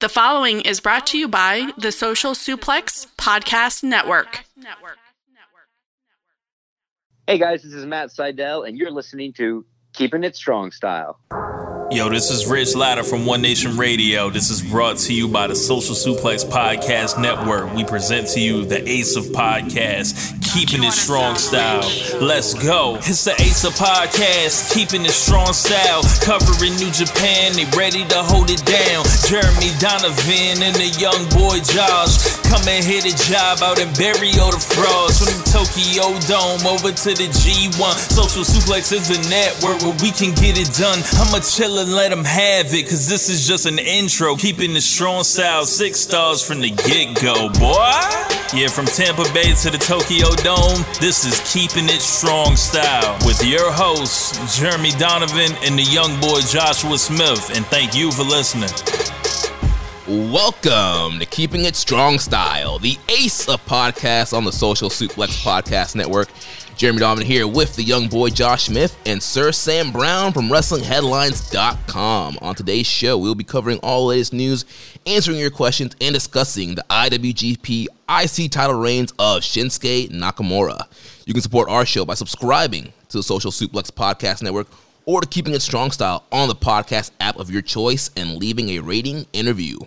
The following is brought to you by the Social Suplex Podcast Network. Hey guys, this is Matt Seidel, and you're listening to Keeping It Strong Style. Yo, this is Rich Latta from One Nation Radio. This is brought to you by the Social Suplex Podcast Network. We present to you the Ace of Podcasts, keeping it strong style. Let's go. It's the Ace of Podcast, keeping it strong style. Covering New Japan, they ready to hold it down. Jeremy Donovan and the young boy Josh come and hit a job out in Barrio the Frogs. From the Tokyo Dome over to the G1. Social Suplex is the network where we can get it done. I'ma chill and let them have it, cause this is just an intro. Keeping it strong style, six stars from the get go, boy. Yeah, from Tampa Bay to the Tokyo Dome, this is Keeping It Strong Style with your hosts, Jeremy Donovan and the young boy Joshua Smith. And thank you for listening. Welcome to Keeping It Strong Style, the ace of podcasts on the Social Suplex Podcast Network. Jeremy Donovan here with the young boy Josh Smith and Sir Sam Brown from WrestlingHeadlines.com. On today's show, we'll be covering all the latest news, answering your questions, and discussing the IWGP IC title reigns of Shinsuke Nakamura. You can support our show by subscribing to the Social Suplex Podcast Network or to Keeping It Strong Style on the podcast app of your choice and leaving a rating interview.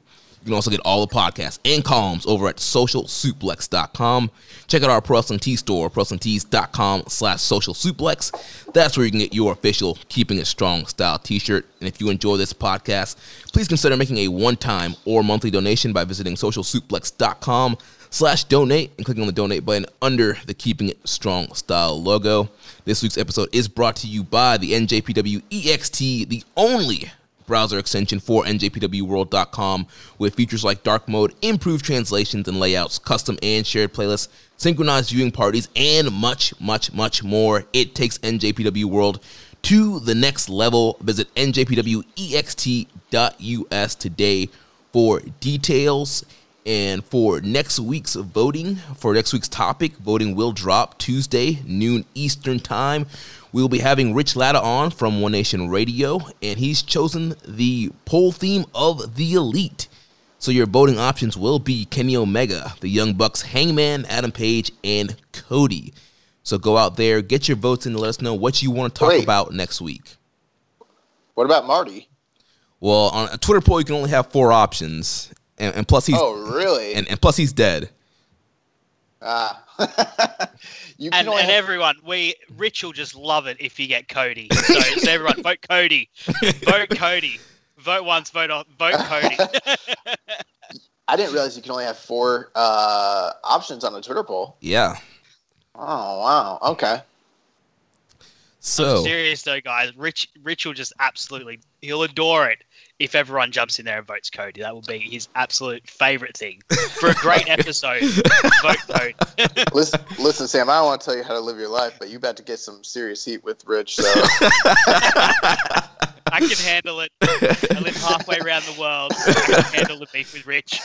You can also get all the podcasts and columns over at socialsuplex.com. Check out our Pro Wrestling Tee store, ProWrestlingTees.com slash social suplex. That's where you can get your official Keeping It Strong style t-shirt. And if you enjoy this podcast, please consider making a one-time or monthly donation by visiting socialsuplex.com slash donate and clicking on the donate button under the Keeping It Strong style logo. This week's episode is brought to you by the NJPW EXT, the only browser extension for njpwworld.com with features like dark mode, improved translations and layouts, custom and shared playlists, synchronized viewing parties, and much, much, much more. It takes NJPW World to the next level. Visit njpwext.us today for details. And for next week's voting, for next week's topic, voting will drop Tuesday, noon Eastern Time. We'll be having Rich Latta on from One Nation Radio, and he's chosen the poll theme of the Elite. So your voting options will be Kenny Omega, the Young Bucks, Hangman, Adam Page, and Cody. So go out there, get your votes in, and let us know what you want to talk Wait. about next week. What about Marty? Well, on a Twitter poll, you can only have four options, and, and plus he's oh, really? and, and plus he's dead. ah. you And, and have- everyone, we Rich will just love it if you get Cody. So, so everyone, vote Cody, vote Cody, vote once, vote off, vote Cody. I didn't realize you can only have four uh, options on a Twitter poll. Yeah. Oh wow. Okay. So Serious though, guys, Rich Rich will just absolutely he'll adore it if everyone jumps in there and votes Cody. That will be his absolute favorite thing for a great episode. vote Cody. listen, listen, Sam. I don't want to tell you how to live your life, but you about to get some serious heat with Rich. So I can handle it. I live halfway around the world. I can handle the beef with Rich.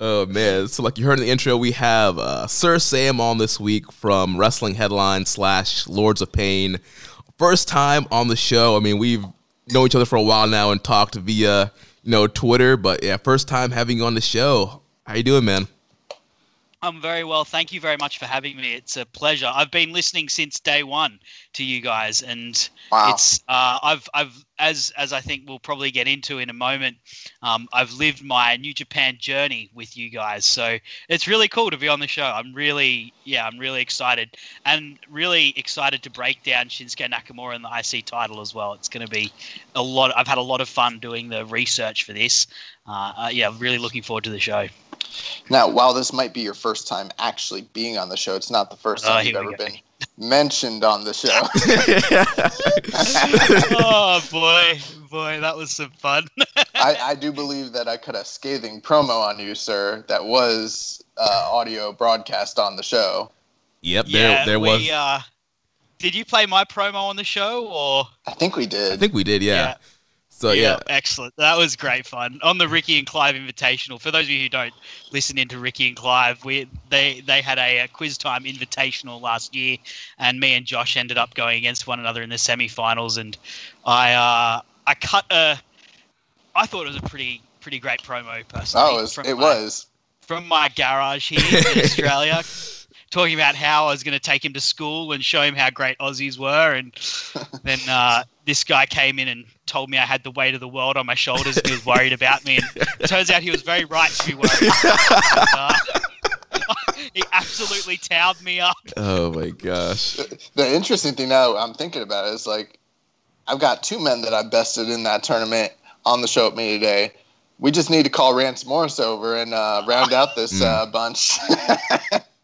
Oh man! So like you heard in the intro, we have uh, Sir Sam on this week from Wrestling Headlines slash Lords of Pain. First time on the show. I mean, we've known each other for a while now and talked via you know Twitter, but yeah, first time having you on the show. How you doing, man? I'm very well. Thank you very much for having me. It's a pleasure. I've been listening since day one to you guys, and wow. it's uh, I've I've as as I think we'll probably get into in a moment. Um, I've lived my New Japan journey with you guys, so it's really cool to be on the show. I'm really yeah, I'm really excited, and really excited to break down Shinsuke Nakamura and the IC title as well. It's going to be a lot. I've had a lot of fun doing the research for this. Uh, uh, yeah, really looking forward to the show. Now, while this might be your first time actually being on the show, it's not the first Oh, time here you've ever go. been mentioned on the show. oh boy, boy, that was some fun. I, I do believe that I cut a scathing promo on you, sir. That was uh, audio broadcast on the show. Yep, there there we, was. Uh, did you play my promo on the show or? I think we did. I think we did. Yeah. Yeah. So yeah. excellent. That was great fun on the Ricky and Clive Invitational. For those of you who don't listen into Ricky and Clive, we they they had a, a quiz time invitational last year, and me and Josh ended up going against one another in the semi-finals, and I uh, I cut a I thought it was a pretty pretty great promo personally. Oh, it was. from It my- was. from my garage here in Australia, talking about how I was going to take him to school and show him how great Aussies were, and then uh, this guy came in and told me I had the weight of the world on my shoulders and he was worried about me. And it turns out he was very right to be worried. And, uh, he absolutely towed me up. Oh my gosh. The interesting thing now I'm thinking about is like, I've got two men that I bested in that tournament on the show with me today. We just need to call Rance Morris over and uh, round out this Mm. uh, bunch.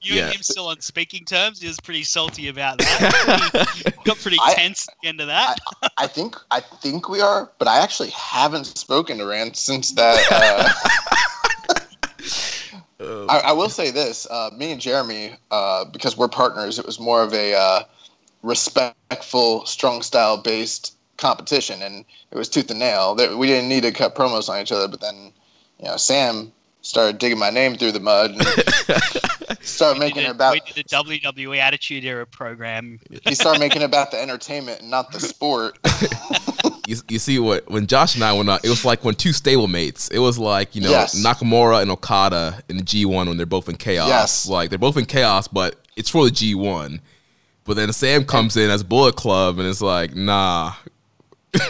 You Yeah. and him still on speaking terms. He was pretty salty about that. Got pretty I- tense at the end of that. I think I think we are, but I actually haven't spoken to Rand since that. Uh, Oh, I, I will say this: uh, me and Jeremy, uh, because we're partners, it was more of a uh, respectful, strong style based competition, and it was tooth and nail. We didn't need to cut promos on each other, but then, you know, Sam started digging my name through the mud and started making did, about. we did the WWE Attitude Era program. He started making about the entertainment and not the sport. you, you see what when Josh and I went on, it was like when two stablemates. It was like you know Yes. Nakamura and Okada in the G1 when they're both in chaos. Yes. Like they're both in chaos, but it's for the G1. But then Sam comes in as Bullet Club, and it's like, nah.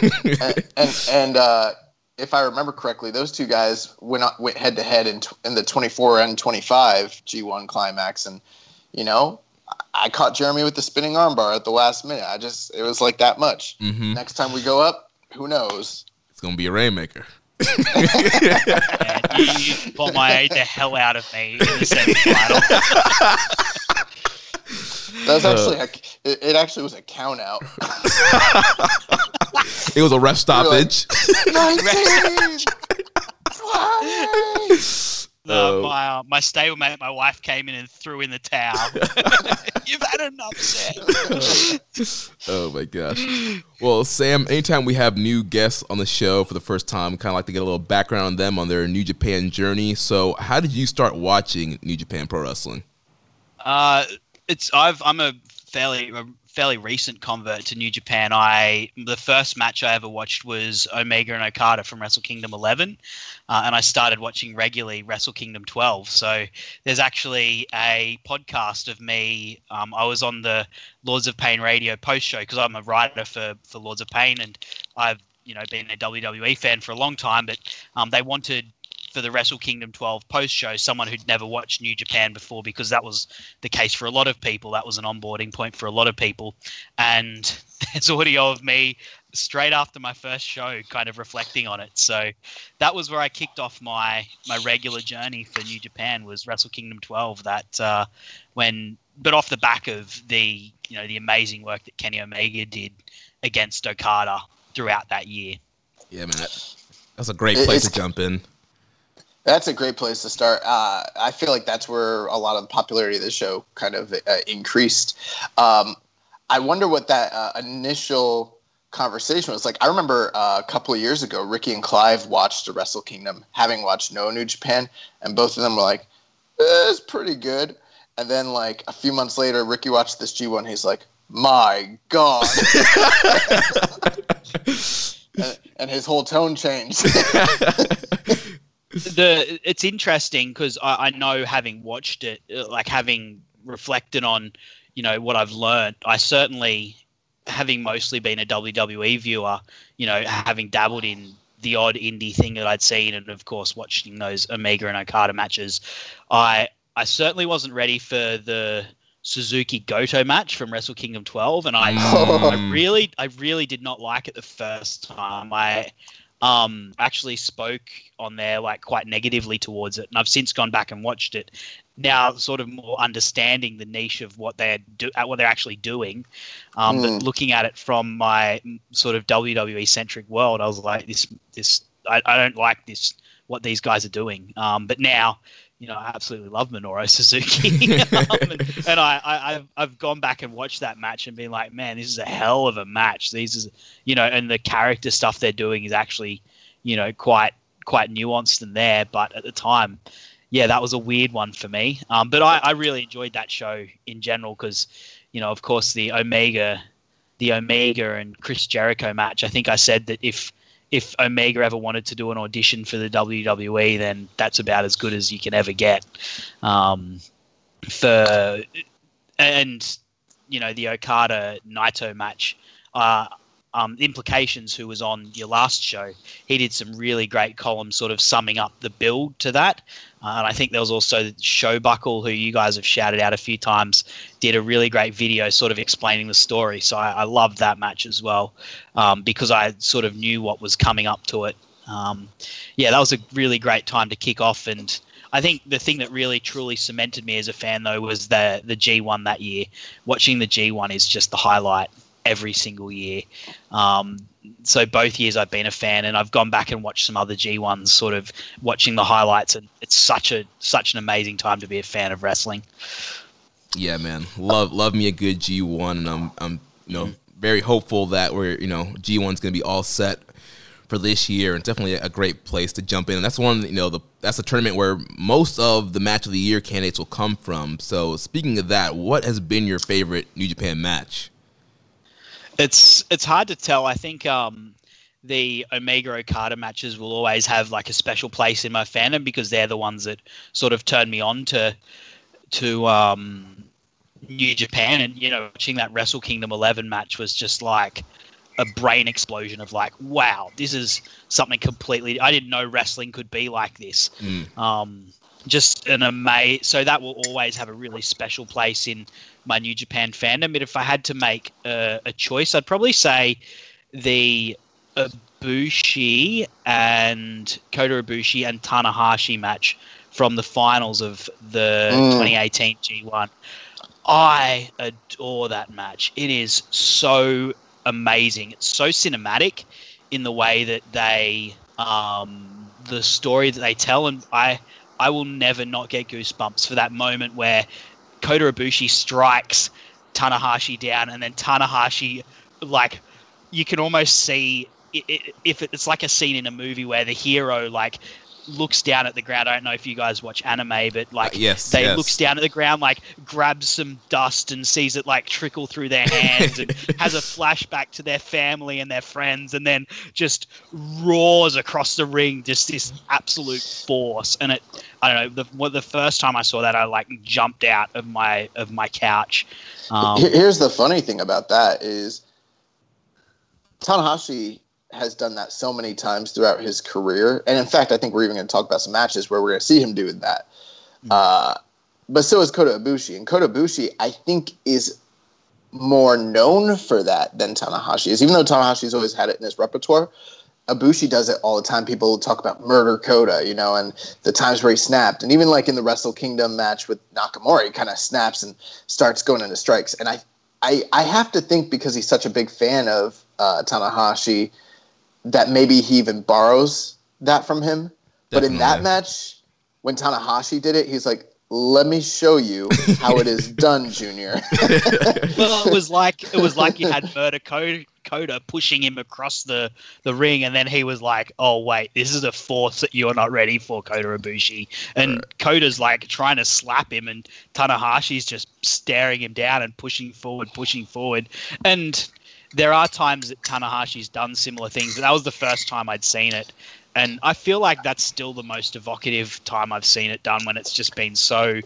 and and, and uh, if I remember correctly, those two guys went went head to head in in the 24 and 25 G1 climax, and you know, I- I caught Jeremy with the spinning armbar at the last minute. I just it was like that much. hmm Next time we go up, who knows? It's gonna be a rainmaker. And you, you got my the hell out of me in the semi-final. That was Uh. actually a, it, it actually was a count out. It was a ref stoppage. 19, 20. No, Oh. my uh, my stablemate, my wife came in and threw in the towel. You've had enough, Sam. oh my gosh. Well, Sam, anytime we have new guests on the show for the first time, kind of like to get a little background on them on their New Japan journey. So, how did you start watching New Japan Pro Wrestling? Uh, it's I've I'm a fairly a fairly recent convert to New Japan. I the first match I ever watched was Omega and Okada from Wrestle Kingdom 11, uh, and I started watching regularly Wrestle Kingdom 12. So there's actually a podcast of me. Um, I was on the Lords of Pain radio post show because I'm a writer for for Lords of Pain, and I've you know been a WWE fan for a long time, but um, they wanted for the Wrestle Kingdom 12 post show someone who'd never watched New Japan before because that was the case for a lot of people. That was an onboarding point for a lot of people. And there's audio of me straight after my first show kind of reflecting on it. So that was where I kicked off my my regular journey for New Japan was Wrestle Kingdom 12 that uh, when but off the back of the you know the amazing work that Kenny Omega did against Okada throughout that year. Yeah, man, that, that's a great It- place to jump in. That's a great place to start. Uh, I feel like that's where a lot of the popularity of the show kind of uh, increased. Um, I wonder what that uh, initial conversation was like. I remember uh, a couple of years ago, Ricky and Clive watched the Wrestle Kingdom, having watched No New Japan, and both of them were like, eh, "It's pretty good." And then, like a few months later, Ricky watched this G1. He's like, "My God!" and, and his whole tone changed. the it's interesting because I, I know having watched it uh, like having reflected on you know what i've learned i certainly having mostly been a wwe viewer you know having dabbled in the odd indie thing that i'd seen and of course watching those omega and okada matches i i certainly wasn't ready for the suzuki goto match from wrestle kingdom 12 and i I Mm. really, I really did not like it the first time. I um, actually spoke on there like quite negatively towards it, and I've since gone back and watched it. Now, sort of more understanding the niche of what they're do, uh, what they're actually doing, um, Hmm. but looking at it from my mm, sort of WWE centric world, I was like, this, this, I, I don't like this. What these guys are doing, um, but now you know, I absolutely love Minoru Suzuki, um, and, and I, I, I've, I've gone back and watched that match and been like, man, this is a hell of a match. These is, you know, and the character stuff they're doing is actually, you know, quite quite nuanced in there. But at the time, yeah, that was a weird one for me. Um, but I, I really enjoyed that show in general because, you know, of course, the Omega, the Omega and Chris Jericho match. I think I said that if if Omega ever wanted to do an audition for the WWE, then that's about as good as you can ever get. Um, for and you know the Okada Naito match. Uh, um, implications who was on your last show. He did some really great columns sort of summing up the build to that. Uh, and i think there was also showbuckle who you guys have shouted out a few times did a really great video sort of explaining the story. So i, I loved that match as well um, because i sort of knew what was coming up to it. Um, yeah that was a really great time to kick off. And I think the thing that really truly cemented me as a fan though was the the G1 that year. Watching the G1 is just the highlight every single year. Um, so both years I've been a fan, and I've gone back and watched some other G1s, sort of watching the highlights, and it's such a such an amazing time to be a fan of wrestling. Yeah, man, love love me a good G1, and I'm I'm you know very hopeful that we're you know G1's gonna be all set for this year, and definitely a great place to jump in. And that's one you know the that's a tournament where most of the match of the year candidates will come from. So speaking of that, what has been your favorite New Japan match? It's it's hard to tell. I think um, the Omega Okada matches will always have like a special place in my fandom because they're the ones that sort of turned me on to to um, New Japan. And you know, watching that Wrestle Kingdom 11 match was just like a brain explosion of like, wow, this is something completely. I didn't know wrestling could be like this. Mm. Um, just an amazing. So that will always have a really special place in my New Japan fandom. But if I had to make a, a choice, I'd probably say the Ibushi and Kota Ibushi and Tanahashi match from the finals of the Mm. 2018 G1. I adore that match. It is so amazing. It's so cinematic in the way that they um, the story that they tell, and I I will never not get goosebumps for that moment where Kota Ibushi strikes Tanahashi down, and then Tanahashi like you can almost see i i if it's like a scene in a movie where the hero like looks down at the ground. I don't know if you guys watch anime, but like Uh, yes, they yes. looks down at the ground, like grabs some dust and sees it like trickle through their hands, and has a flashback to their family and their friends, and then just roars across the ring, just this absolute force. And it, I don't know, the well, the first time I saw that, I like jumped out of my of my couch. Um, Here's the funny thing about that is Tanahashi has done that so many times throughout his career, and in fact, I think we're even going to talk about some matches where we're going to see him doing that. Uh, but so is Kota Ibushi, and Kota Ibushi, I think, is more known for that than Tanahashi is. Even though Tanahashi's always had it in his repertoire, Ibushi does it all the time. People talk about murder Kota, you know, and the times where he snapped, and even like in the Wrestle Kingdom match with Nakamura, he kind of snaps and starts going into strikes. And I, I, I have to think because he's such a big fan of uh, Tanahashi that maybe he even borrows that from him. But in that match, when Tanahashi did it, he's like, "Let me show you how it is done, Junior." well, it was like it was like you had Murder Kota, Kota pushing him across the, the ring, and then he was like, "Oh wait, this is a force that you're not ready for, Kota Ibushi." And Kota's like trying to slap him, and Tanahashi's just staring him down and pushing forward, pushing forward. And there are times that Tanahashi's done similar things, but that was the first time I'd seen it. And I feel like that's still the most evocative time I've seen it done when it's just been so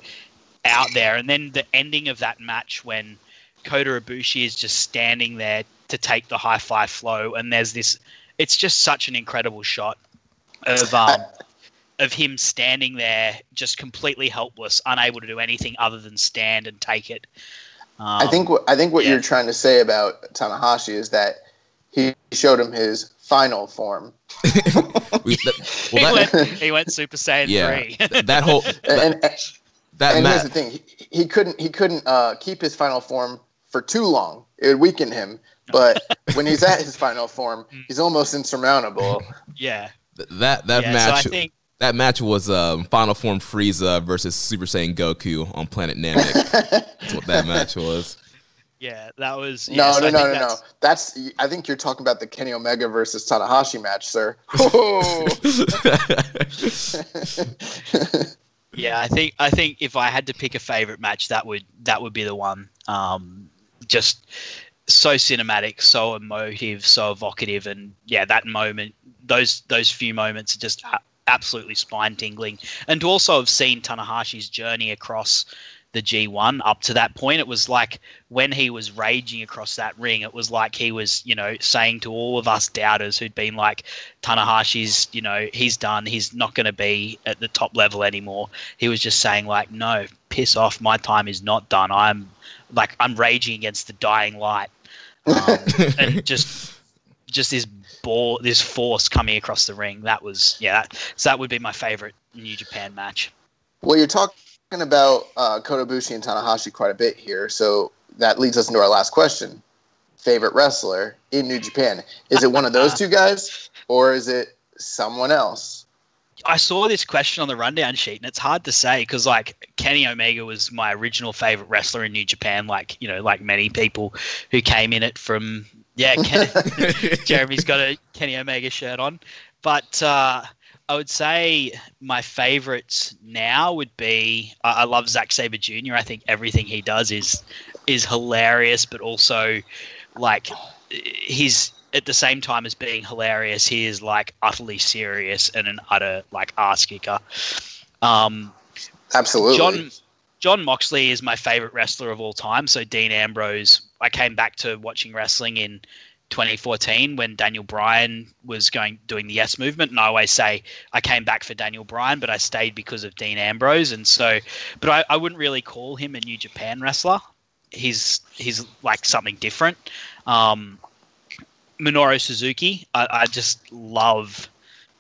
out there. And then the ending of that match when Kota Ibushi is just standing there to take the high five flow, and there's this. It's just such an incredible shot of um, of him standing there, just completely helpless, unable to do anything other than stand and take it. Um, I think what I think what yeah. you're trying to say about Tanahashi is that he showed him his final form, We, that, he, well, that, went, he went Super Saiyan yeah, three. that whole and that, and, that and here's the thing: he, he couldn't he couldn't uh, keep his final form for too long. It would weaken him. But when he's at his final form, he's almost insurmountable. yeah, That that yeah. match So I think that match was um, Final Form Frieza versus Super Saiyan Goku on Planet Namek. That's what that match was. yeah, that was No, yeah, so no, I no, think no, no. that's- That's I think you're talking about the Kenny Omega versus Tanahashi match, sir. Oh. Yeah, I think I think if I had to pick a favorite match, that would that would be the one. Um, just so cinematic, so emotive, so evocative, and yeah, that moment, those those few moments are just a- absolutely spine tingling. And to also have seen Tanahashi's journey across the G1 up to that point, it was like when he was raging across that ring, it was like he was, you know, saying to all of us doubters who'd been like, Tanahashi's, you know, he's done, he's not going to be at the top level anymore. He was just saying like, no, piss off, my time is not done. I'm like, I'm raging against the dying light, um, and just, just this ball, this force coming across the ring. That was, yeah, that, so that would be my favorite New Japan match. Well, you're talking about uh, Kota Ibushi and Tanahashi quite a bit here, so that leads us into our last question. Favorite wrestler in New Japan? Is it one of those two guys, or is it someone else? I saw this question on the rundown sheet, and it's hard to say because, like, Kenny Omega was my original favorite wrestler in New Japan. Like, you know, like many people who came in it from, yeah, Ken, Jeremy's got a Kenny Omega shirt on, but uh, I would say my favorites now would be I, I love Zack Sabre Jr. I think everything he does is is hilarious, but also like he's at the same time as being hilarious, he is like utterly serious and an utter like ass kicker. Um, Absolutely. Jon Jon Moxley is my favorite wrestler of all time. So Dean Ambrose, I came back to watching wrestling in 2014 when Daniel Bryan was going doing the Yes movement, and I always say I came back for Daniel Bryan, but I stayed because of Dean Ambrose, and so, but I, I wouldn't really call him a New Japan wrestler. He's he's like something different. Um, Minoru Suzuki, I, I just love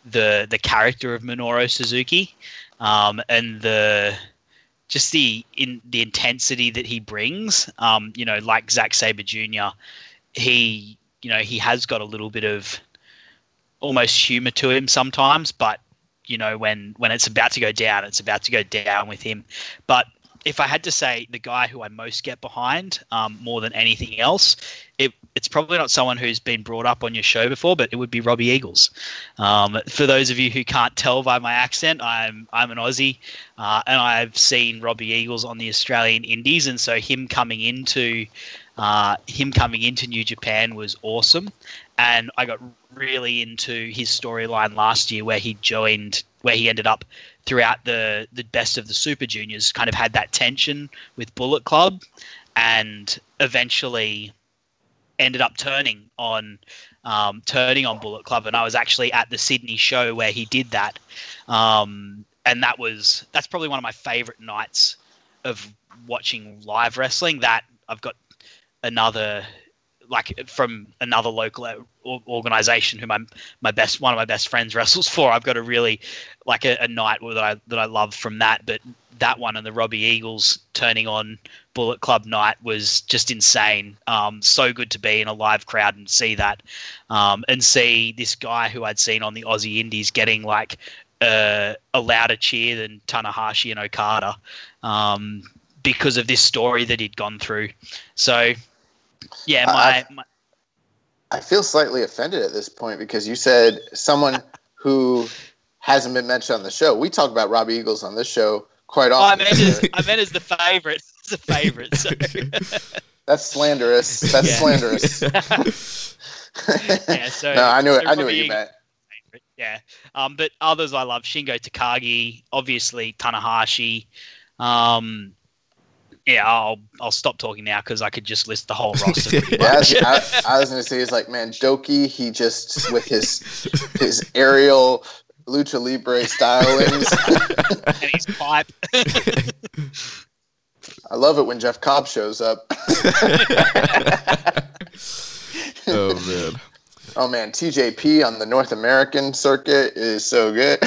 the the character of Minoru Suzuki, um, and the just the in the intensity that he brings. Um, you know, like Zack Sabre Jr. He you know he has got a little bit of almost humor to him sometimes, but you know when when it's about to go down, it's about to go down with him. But if I had to say the guy who I most get behind um, more than anything else, it, it's probably not someone who's been brought up on your show before, but it would be Robbie Eagles. Um, for those of you who can't tell by my accent, I'm I'm an Aussie, uh, and I've seen Robbie Eagles on the Australian Indies, and so him coming into uh, him coming into New Japan was awesome, and I got really into his storyline last year where he joined, where he ended up throughout the the best of the Super Juniors, kind of had that tension with Bullet Club, and eventually ended up turning on um, turning on Bullet Club, and I was actually at the Sydney show where he did that, um, and that was that's probably one of my favorite nights of watching live wrestling. That I've got another like from another local organization who my my best one of my best friends wrestles for. I've got a really like a, a night that I that I love from that. But that one and the Robbie Eagles turning on Bullet Club night was just insane. Um, so good to be in a live crowd and see that, um, and see this guy who I'd seen on the Aussie Indies getting like uh, a louder cheer than Tanahashi and Okada um, because of this story that he'd gone through. So yeah, my, my, I feel slightly offended at this point because you said someone who hasn't been mentioned on the show. We talk about Robbie Eagles on this show quite oh, I often. meant as, I meant as the favorite. It's a favorite. So. That's slanderous. That's Yeah. slanderous. yeah, so no, I knew it. so I knew what you meant. Yeah, um, but others I love Shingo Takagi, obviously Tanahashi. Um, yeah, I'll I'll stop talking now because I could just list the whole roster. Yeah, I was, I, I was gonna say it's like man, Doki. He just with his his aerial lucha libre stylings. and his pipe. I love it when Jeff Cobb shows up. oh man. Oh man, TJP on the North American circuit is so good.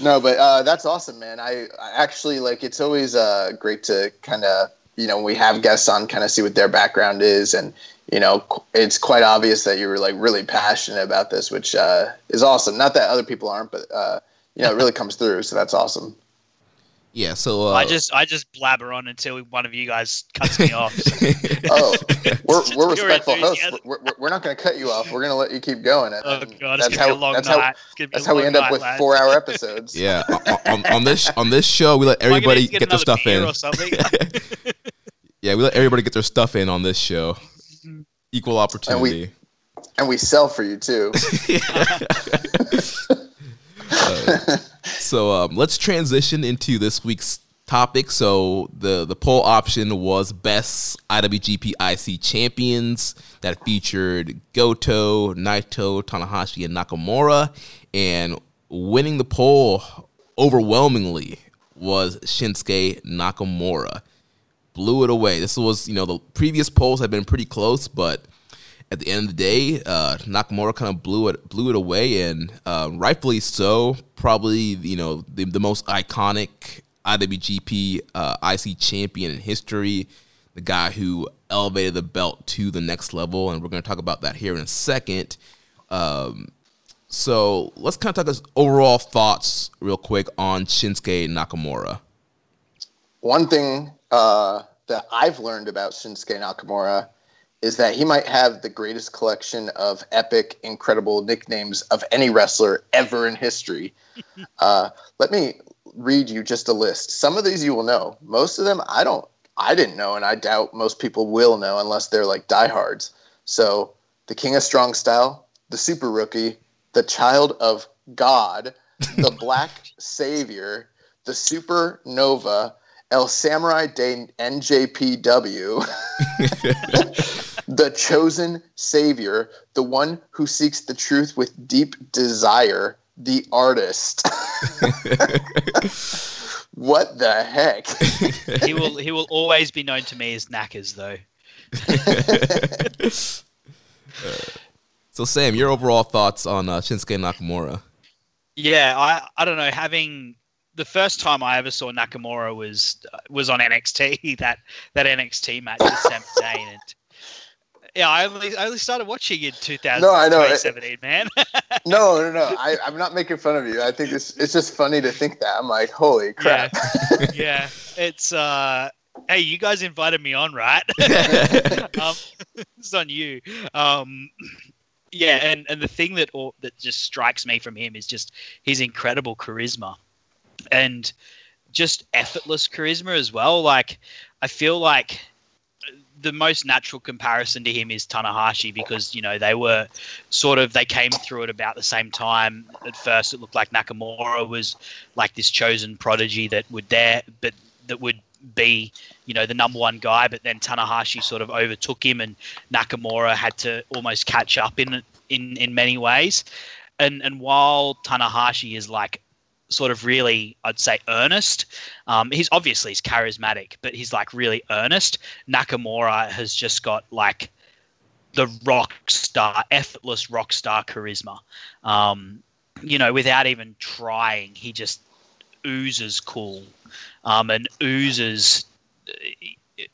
No, but uh, that's awesome, man. I, I actually like. It's always uh, great to kind of you know we have guests on, kind of see what their background is, and you know it's quite obvious that you were like really passionate about this, which uh, is awesome. Not that other people aren't, but uh, you know it really comes through. So that's awesome. Yeah. So uh, I just I just blabber on until one of you guys cuts me off. so. Oh, we're, we're respectful hosts. We're, we're, we're not going to cut you off. We're going to let you keep going. And, Oh god, it's that's how long that's night. how It's gonna be that's how we long end up with lads. four hour episodes. yeah, on, on, on this on this show, we let Am I gonna everybody need to get their stuff beer in. or. Yeah, we let everybody get their stuff in on this show. Equal opportunity. And we sell for you too. Uh, so um, let's transition into this week's topic. So the the poll option was best IWGP IC champions that featured Goto, Naito, Tanahashi, and Nakamura, and winning the poll overwhelmingly was Shinsuke Nakamura. Blew it away. This was, you know, the previous polls had been pretty close, but at the end of the day, uh, Nakamura kind of blew it blew it away, and uh, rightfully so. Probably, you know, the, the most iconic IWGP uh, IC champion in history, the guy who elevated the belt to the next level, and we're going to talk about that here in a second. Um, so let's kind of talk us overall thoughts real quick on Shinsuke Nakamura. One thing uh, that I've learned about Shinsuke Nakamura is that he might have the greatest collection of epic, incredible nicknames of any wrestler ever in history. uh, let me read you just a list. Some of these you will know. Most of them I don't. I didn't know, and I doubt most people will know unless they're like diehards. So, the King of Strong Style, the Super Rookie, the child of God, the Black Savior, the Supernova, El Samurai de NJPW, the Chosen Savior, the one who seeks the truth with deep desire, the artist. what the heck? he will he will always be known to me as Knackers though. So, Sam, your overall thoughts on uh, Shinsuke Nakamura? Yeah, I I don't know. Having the first time I ever saw Nakamura was was on NXT that that NXT match with Sami Zayn, and yeah, I only I only started watching in 2017, No, I know. man. no, no, no. I, I'm not making fun of you. I think it's it's just funny to think that. I'm like, holy crap. Yeah, yeah. it's uh. Hey, you guys invited me on, right? um, it's on you. Um, yeah, and, and the thing that or, that just strikes me from him is just his incredible charisma, and just effortless charisma as well. Like I feel like the most natural comparison to him is Tanahashi because you know they were sort of they came through at about the same time. At first, it looked like Nakamura was like this chosen prodigy that would there, but that would be you know the number one guy. But then Tanahashi sort of overtook him, and Nakamura had to almost catch up in in in many ways. And and while Tanahashi is like sort of really, I'd say, earnest. Um, he's obviously he's charismatic, but he's like really earnest. Nakamura has just got like the rock star, effortless rock star charisma. Um, you know, without even trying, he just oozes cool um, and oozes.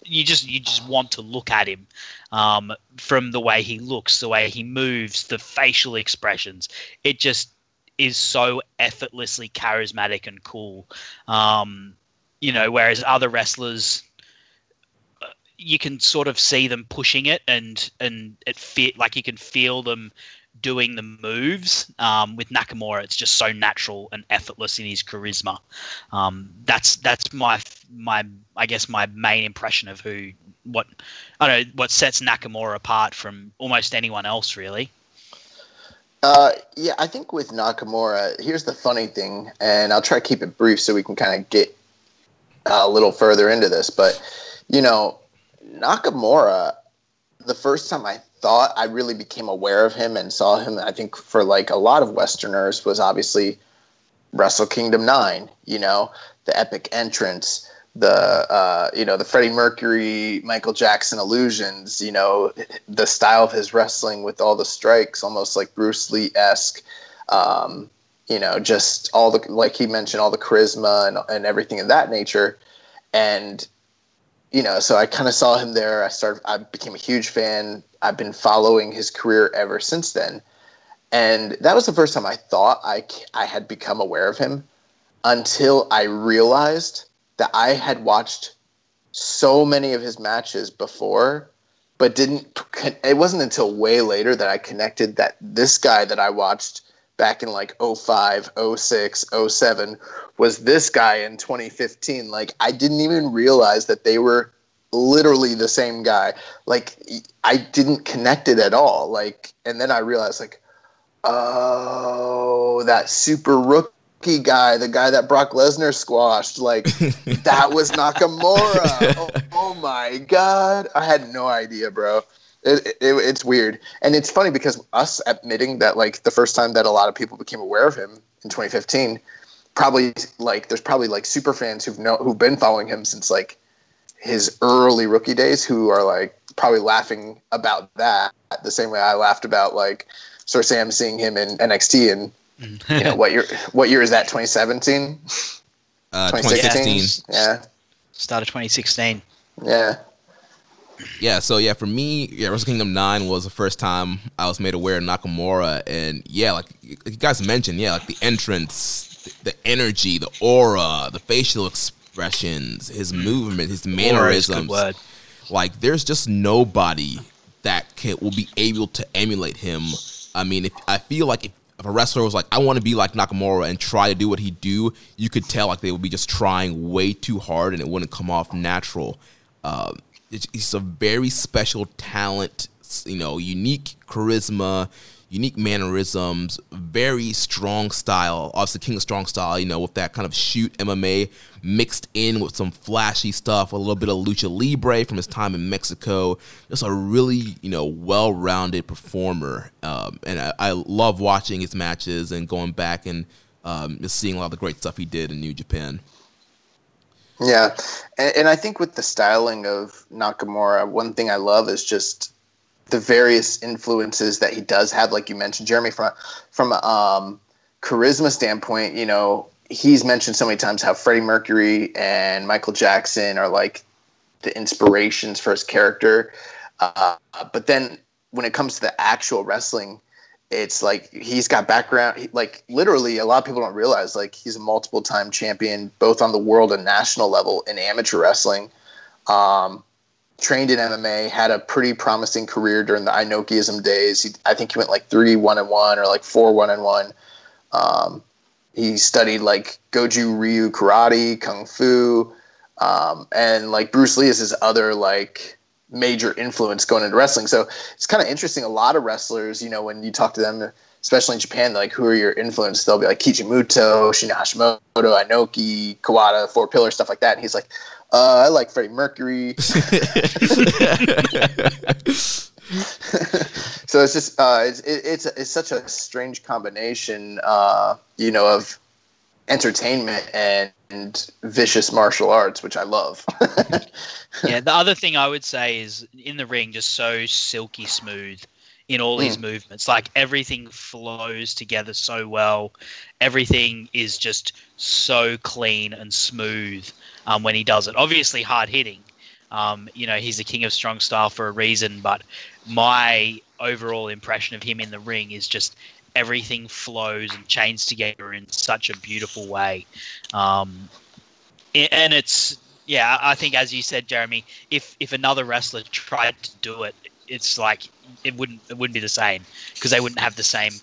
You just you just want to look at him um, from the way he looks, the way he moves, the facial expressions. It just is so effortlessly charismatic and cool. Um, you know, whereas other wrestlers, uh, you can sort of see them pushing it, and and it fit like you can feel them doing the moves. Um, with Nakamura, it's just so natural and effortless in his charisma. Um, that's that's my my I guess my main impression of who what I don't know what sets Nakamura apart from almost anyone else really. Uh, yeah, I think with Nakamura, here's the funny thing, and I'll try to keep it brief so we can kind of get uh, a little further into this. But you know, Nakamura, the first time I thought I really became aware of him and saw him, I think for like a lot of Westerners was obviously Wrestle Kingdom Nine. You know, the epic entrance the uh, you know the Freddie Mercury, Michael Jackson illusions. You know the style of his wrestling with all the strikes, almost like Bruce Lee esque. Um, you know, just all the like he mentioned, all the charisma and and everything of that nature. And you know, so I kind of saw him there. I started. I became a huge fan. I've been following his career ever since then. And that was the first time I thought I I had become aware of him until I realized that I had watched so many of his matches before, but didn't. It wasn't until way later that I connected that this guy that I watched back in like 05, 06, 07 was this guy in 2015. Like I didn't even realize that they were literally the same guy. Like I didn't connect it at all. Like, and then I realized like, oh, that super rookie guy, the guy that Brock Lesnar squashed, like that was Nakamura. oh, oh, my god, I had no idea, bro. It, it, it's weird, and it's funny because us admitting that like the first time that a lot of people became aware of him in 2015, probably like there's probably like super fans who've know who've been following him since like his early rookie days who are like probably laughing about that the same way I laughed about like Sir Sam seeing him in NXT and you know what year what year is that? 2017 uh, 2016 yeah. Start of 2016 yeah. Yeah so yeah for me yeah wrestle kingdom 9 was the first time i was made aware of nakamura and yeah like you guys mentioned yeah like the entrance the energy the aura the facial expressions his movement his mannerisms. like there's just nobody that can will be able to emulate him. I mean, if I feel like if, if a wrestler was like, I want to be like Nakamura and try to do what he do, you could tell like they would be just trying way too hard and it wouldn't come off natural. Uh, it's, it's a very special talent, you know, unique charisma unique mannerisms, very strong style. Obviously, King of Strong style, you know, with that kind of shoot MMA mixed in with some flashy stuff, a little bit of lucha libre from his time in Mexico. Just a really, you know, well rounded performer. Um, and I, I, love watching his matches and going back and um, just seeing a lot of the great stuff he did in New Japan. Yeah, and, and I think with the styling of Nakamura, one thing I love is just the various influences that he does have, like you mentioned, Jeremy, from from um, charisma standpoint, you know, he's mentioned so many times how Freddie Mercury and Michael Jackson are like the inspirations for his character. Uh, but then when it comes to the actual wrestling, it's like he's got background. Like literally, a lot of people don't realize like he's a multiple time champion, both on the world and national level in amateur wrestling. Um, trained in MMA, had a pretty promising career during the Inokiism days. He, I think he went like three one and one or like four one and one. Um, he studied like Goju Ryu karate, kung fu, um, and like Bruce Lee is his other like major influence going into wrestling. So it's kind of interesting. A lot of wrestlers, you know, when you talk to them, especially in Japan, like who are your influences? They'll be like Kichimoto, Shinya Hashimoto, Inoki, Kawada, Four Pillar, stuff like that. And he's like, uh, I like Freddie Mercury. so it's just uh, it's it, it's it's such a strange combination, uh, you know, of entertainment and, and vicious martial arts, which I love. yeah, the other thing I would say is in the ring, just so silky smooth in all mm. his movements. Like everything flows together so well. Everything is just so clean and smooth um, when he does it. Obviously, hard hitting. Um, you know, he's the king of strong style for a reason, but my overall impression of him in the ring is just everything flows and chains together in such a beautiful way. Um, and it's yeah, I think as you said, Jeremy, if if another wrestler tried to do it, it's like it wouldn't it wouldn't be the same because they wouldn't have the same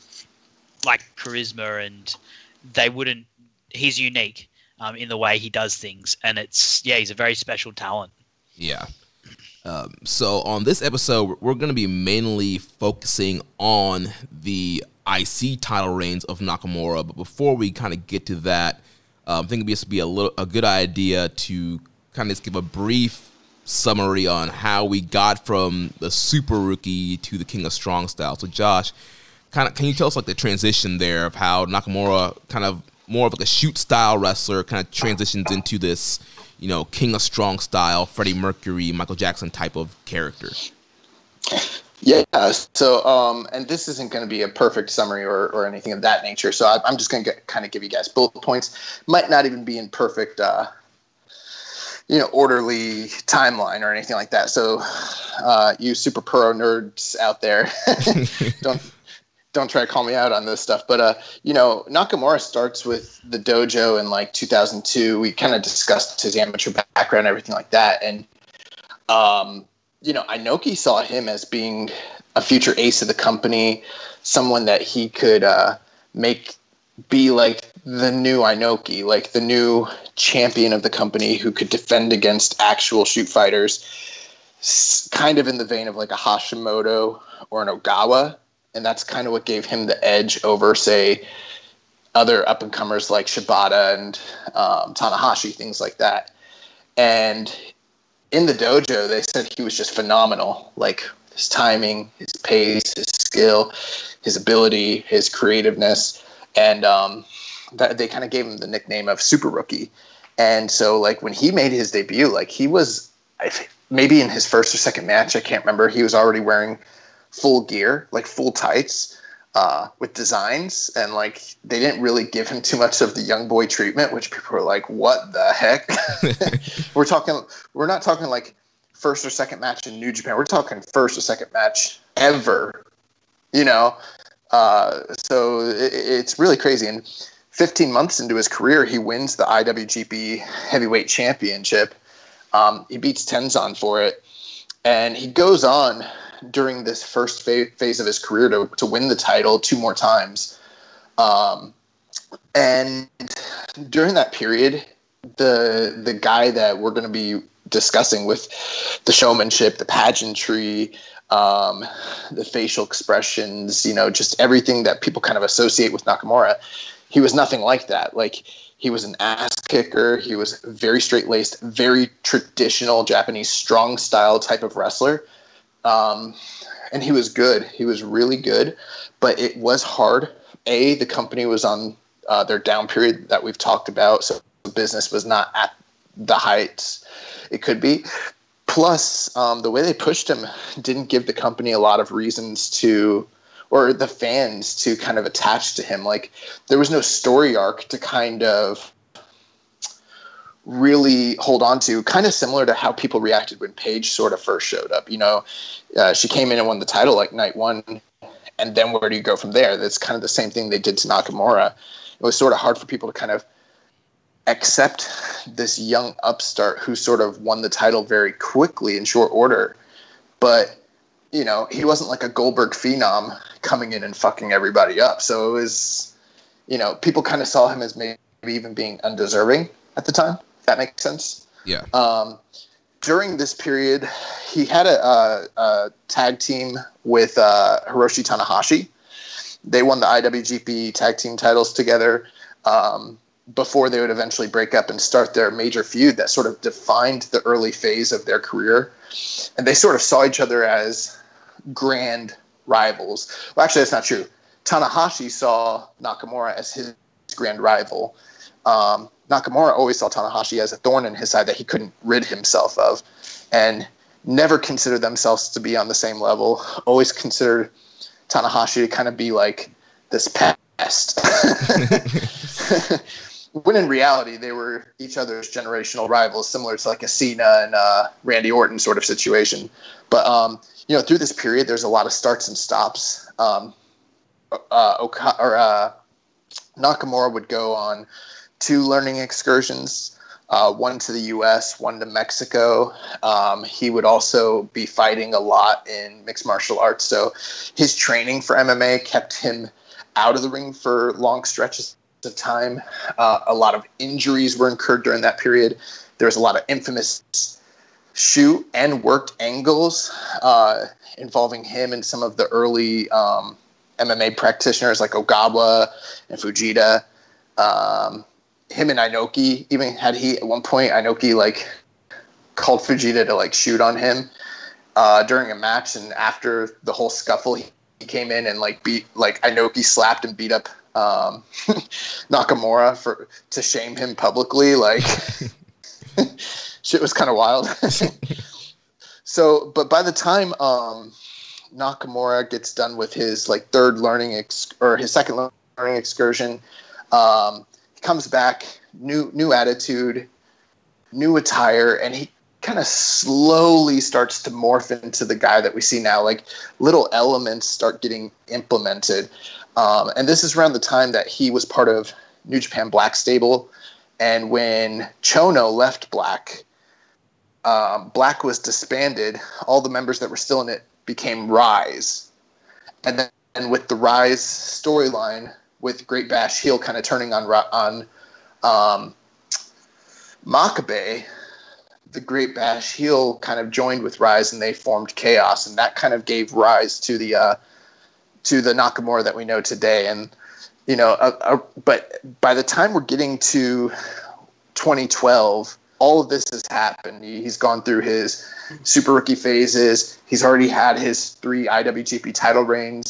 like charisma and they wouldn't. He's unique um, in the way he does things, and it's yeah, he's a very special talent. Yeah. Um, so on this episode, we're going to be mainly focusing on the IC title reigns of Nakamura. But before we kind of get to that, um, I think it'd just be a little a good idea to kind of just give a brief summary on how we got from the super rookie to the king of strong style. So Josh, kind of can you tell us like the transition there of how Nakamura kind of more of like a shoot style wrestler kind of transitions into this, you know, King of Strong style, Freddie Mercury, Michael Jackson type of character. Yeah. So, um, and this isn't going to be a perfect summary or, or anything of that nature. So I, am just going to kind of give you guys bullet points. Might not even be in perfect, uh, you know, orderly timeline or anything like that. So, uh, you super pro nerds out there, don't don't try to call me out on this stuff, but uh, you know, Nakamura starts with the dojo in like 2002. We kind of discussed his amateur background, everything like that, and um, you know, Inoki saw him as being a future ace of the company, someone that he could uh, make be like the new Inoki, like the new champion of the company who could defend against actual shoot fighters, kind of in the vein of like a Hashimoto or an Ogawa. And that's kind of what gave him the edge over, say, other up and comers like Shibata and um, Tanahashi, things like that. And in the dojo, they said he was just phenomenal. Like his timing, his pace, his skill, his ability, his creativeness, and um, that they kind of gave him the nickname of Super Rookie. And so, like when he made his debut, like he was maybe in his first or second match, I can't remember. He was already wearing full gear, like full tights, uh, with designs, and like they didn't really give him too much of the young boy treatment, which people were like, "What the heck?" we're talking, we're not talking like first or second match in New Japan. We're talking first or second match ever, you know. Uh, so it, it's really crazy. And 15 months into his career, he wins the IWGP Heavyweight Championship. Um, he beats Tenzan for it, and he goes on during this first phase of his career to, to win the title two more times. Um, and during that period, the the guy that we're going to be discussing with the showmanship, the pageantry, um, the facial expressions, you know, just everything that people kind of associate with Nakamura, he was nothing like that. Like he was an ass kicker. He was very straight laced, very traditional Japanese strong style type of wrestler. Um, and he was good. He was really good, but it was hard. A, the company was on uh, their down period that we've talked about, so business was not at the heights it could be. Plus, um, the way they pushed him didn't give the company a lot of reasons to, or the fans to kind of attach to him. Like, there was no story arc to kind of really hold on to, kind of similar to how people reacted when Paige sort of first showed up. You know, uh, she came in and won the title like night one, and then where do you go from there? That's kind of the same thing they did to Nakamura. It was sort of hard for people to kind of accept this young upstart who sort of won the title very quickly in short order. But, you know, he wasn't like a Goldberg phenom coming in and fucking everybody up. So it was, you know, people kind of saw him as maybe even being undeserving at the time that makes sense. Yeah. Um, during this period, he had a, a, a tag team with uh, Hiroshi Tanahashi. They won the IWGP tag team titles together um, before they would eventually break up and start their major feud that sort of defined the early phase of their career. And they sort of saw each other as grand rivals. Well, actually, that's not true. Tanahashi saw Nakamura as his grand rival. Um, Nakamura always saw Tanahashi as a thorn in his side that he couldn't rid himself of, and never considered themselves to be on the same level. Always considered Tanahashi to kind of be like this pest. when in reality they were each other's generational rivals, similar to like a Cena and uh, Randy Orton sort of situation. But um, you know, through this period, there's a lot of starts and stops. Um, uh, Oka- or uh, Nakamura would go on two learning excursions, uh, one to the U.S., one to Mexico. Um, he would also be fighting a lot in mixed martial arts, so his training for MMA kept him out of the ring for long stretches of time. Uh, a lot of injuries were incurred during that period. There was a lot of infamous shoot and worked angles uh, involving him and some of the early um, MMA practitioners like Ogawa and Fujita. Um, him and Inoki even had he at one point Inoki like called Fujita to like shoot on him uh, during a match, and after the whole scuffle, he, he came in and like beat like Inoki slapped and beat up um, Nakamura for to shame him publicly. Like shit was kind of wild. so, but by the time um, Nakamura gets done with his like third learning ex- or his second learning excursion. Um, comes back, new new attitude, new attire, and he kind of slowly starts to morph into the guy that we see now. Like little elements start getting implemented, um, and this is around the time that he was part of New Japan Black Stable, and when Chono left Black. Um, Black was disbanded. All the members that were still in it became Rise, and then and with the Rise storyline, with Great Bash heel kind of turning on on um, Makabe, the Great Bash heel kind of joined with Rise and they formed Chaos, and that kind of gave rise to the uh, to the Nakamura that we know today. And you know, uh, uh, but by the time we're getting to 2012, all of this has happened. He's gone through his super rookie phases. He's already had his three IWGP title reigns.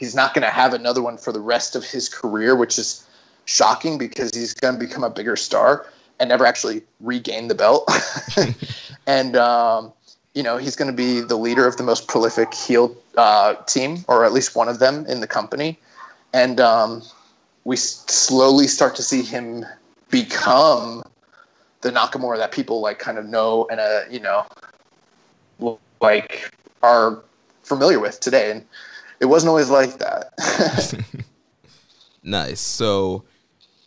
He's not going to have another one for the rest of his career, which is shocking because he's going to become a bigger star and never actually regain the belt. and um, you know he's going to be the leader of the most prolific heel uh, team, or at least one of them in the company. And um, we slowly start to see him become the Nakamura that people like kind of know and uh, you know like are familiar with today. And it wasn't always like that. nice. So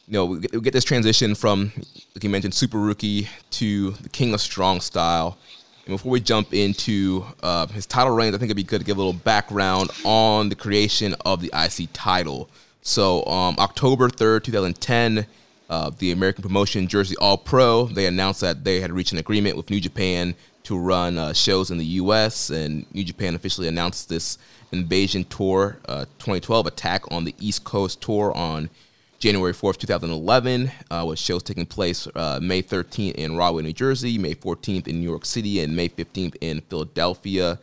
you know, we get, we get this transition from, like you mentioned, Super Rookie to the King of Strong Style. And before we jump into uh, his title reigns, I think it'd be good to give a little background on the creation of the IC title. So, um, October 3rd, 2010, uh, the American promotion Jersey All Pro, they announced that they had reached an agreement with New Japan to run uh, shows in the U.S., and New Japan officially announced this Invasion Tour uh, 2012 attack on the East Coast Tour on January 4th, 2011, uh, with shows taking place uh, May 13th in Rahway, New Jersey, May 14th in New York City, and May 15th in Philadelphia.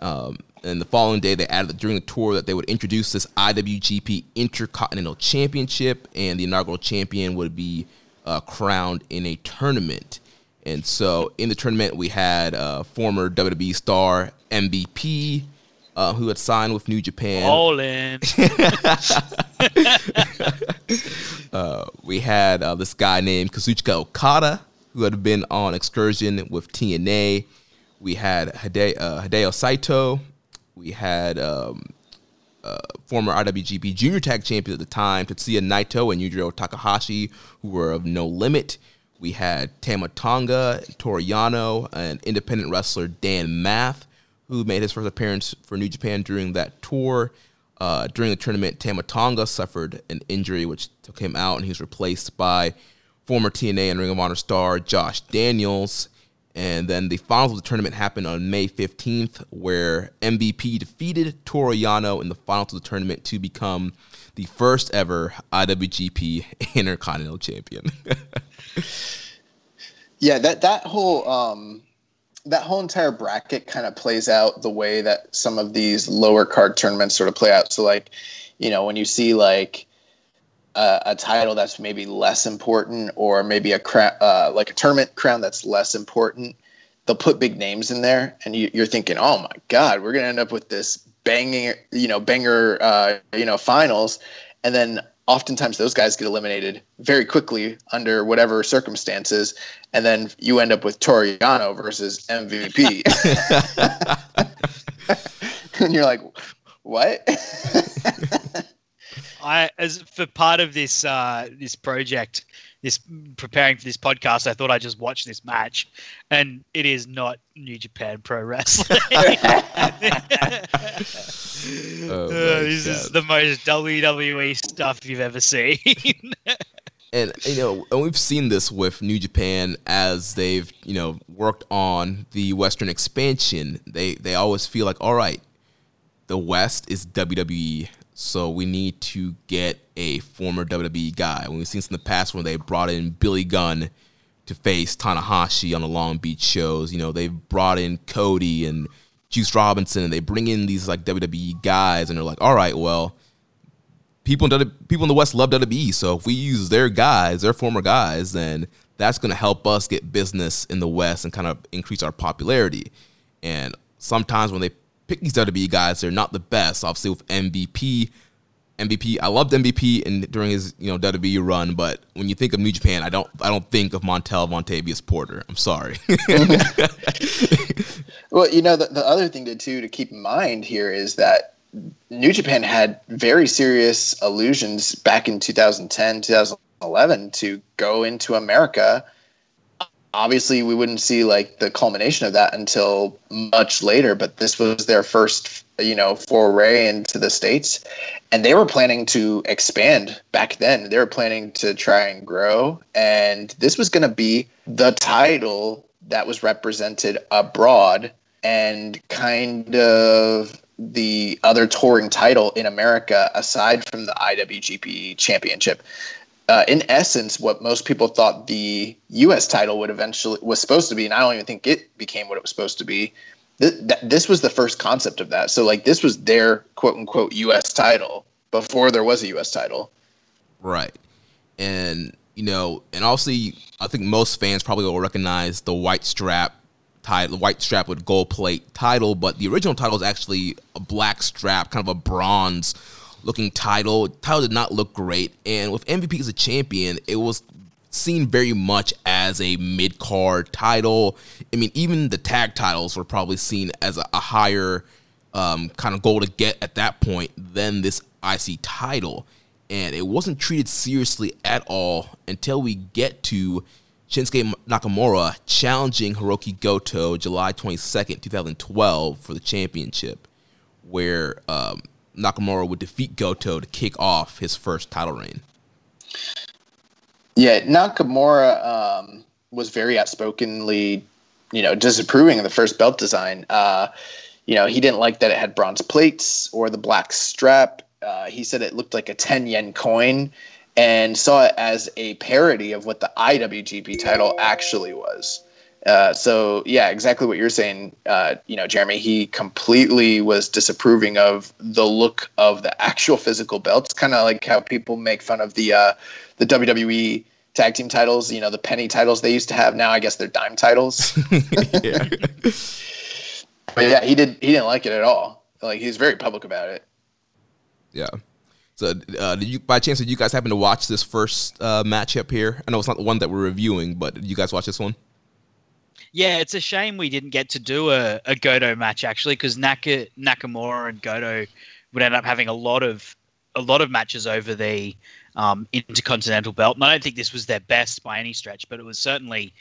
Um, and the following day, they added during the tour that they would introduce this IWGP Intercontinental Championship, and the inaugural champion would be uh, crowned in a tournament. And so in the tournament, we had uh, former WWE star MVP, uh, who had signed with New Japan. All in. uh, we had uh, this guy named Kazuchika Okada, who had been on excursion with TNA. We had Hide- uh, Hideo Saito. We had um, uh, former IWGP Junior Tag Champion at the time, Tetsuya Naito and Yujiro Takahashi, who were of no limit. We had Tama Tonga, Toru Yano, and independent wrestler Dan Maff, who made his first appearance for New Japan during that tour. Uh, during the tournament, Tamatonga suffered an injury which took him out, and he was replaced by former TNA and Ring of Honor star Josh Daniels. And then the finals of the tournament happened on May 15th, where MVP defeated Toru Yano in the finals of the tournament to become the first ever IWGP Intercontinental Champion. yeah, that that whole um, that whole entire bracket kind of plays out the way that some of these lower card tournaments sort of play out. So, like, you know, when you see like a, a title that's maybe less important, or maybe a crown, uh, like a tournament crown that's less important, they'll put big names in there, and you, you're thinking, oh my god, we're gonna end up with this banging, you know, banger, uh, you know, finals, and then oftentimes those guys get eliminated very quickly under whatever circumstances, and then you end up with Toru Yano versus MVP, and you're like, what? I as for part of this uh, this project, this preparing for this podcast, I thought I'd just watched this match, and it is not New Japan Pro Wrestling. Oh, Uh, my this is the most WWE stuff you've ever seen. and you know, and we've seen this with New Japan as they've you know worked on the Western expansion. They they always feel like, all right, the West is WWE, so we need to get a former WWE guy. We've seen this in the past when they brought in Billy Gunn to face Tanahashi on the Long Beach shows. You know, they've brought in Cody and Juice Robinson, and they bring in these like WWE guys, and they're like, all right, well people in people in the West love WWE. So if we use their guys, their former guys, then that's going to help us get business in the West and kind of increase our popularity. And sometimes when they pick these WWE guys, they're not the best. Obviously with MVP, MVP, I loved MVP and during his you know WWE run, but when you think of New Japan, I don't I don't think of Montel Vontavious Porter. I'm sorry. Well, you know, the, the other thing to too to keep in mind here is that New Japan had very serious illusions back in 2010, 2011 to go into America. Obviously, we wouldn't see like the culmination of that until much later, but this was their first, you know, foray into the states, and they were planning to expand back then. They were planning to try and grow, and this was going to be the title that was represented abroad and kind of the other touring title in America aside from the IWGP Championship. Uh, in essence, what most people thought the U.S. title would eventually was supposed to be, and I don't even think it became what it was supposed to be. Th- th- this was the first concept of that. So, like, this was their quote unquote U.S. title before there was a U.S. title. Right, and you know, and obviously, I think most fans probably will recognize the white strap title, white strap with gold plate title, but the original title is actually a black strap, kind of a bronze looking title. Title did not look great, and with MVP as a champion, it was seen very much as a mid card title. I mean, even the tag titles were probably seen as a, a higher um, kind of goal to get at that point than this IC title. And it wasn't treated seriously at all until we get to Shinsuke Nakamura challenging Hirooki Goto July 22nd, 2012 for the championship, where um, Nakamura would defeat Goto to kick off his first title reign. Yeah, Nakamura um, was very outspokenly, you know, disapproving of the first belt design. Uh, you know, he didn't like that it had bronze plates or the black strap. Uh, he said it looked like a 10 yen coin and saw it as a parody of what the IWGP title actually was. Uh, so yeah, exactly what you're saying. Uh, you know, Jeremy, he completely was disapproving of the look of the actual physical belts, kind of like how people make fun of the uh, the WWE tag team titles. You know, the penny titles they used to have. Now I guess they're dime titles. yeah. but yeah, he did. He didn't like it at all. Like he was very public about it. Yeah. So, uh, did you by chance did you guys happen to watch this first uh, matchup here? I know it's not the one that we're reviewing, but did you guys watch this one? Yeah, it's a shame we didn't get to do a, a Goto match actually, because Naka, Nakamura and Goto would end up having a lot of a lot of matches over the um, Intercontinental Belt. And I don't think this was their best by any stretch, but it was certainly,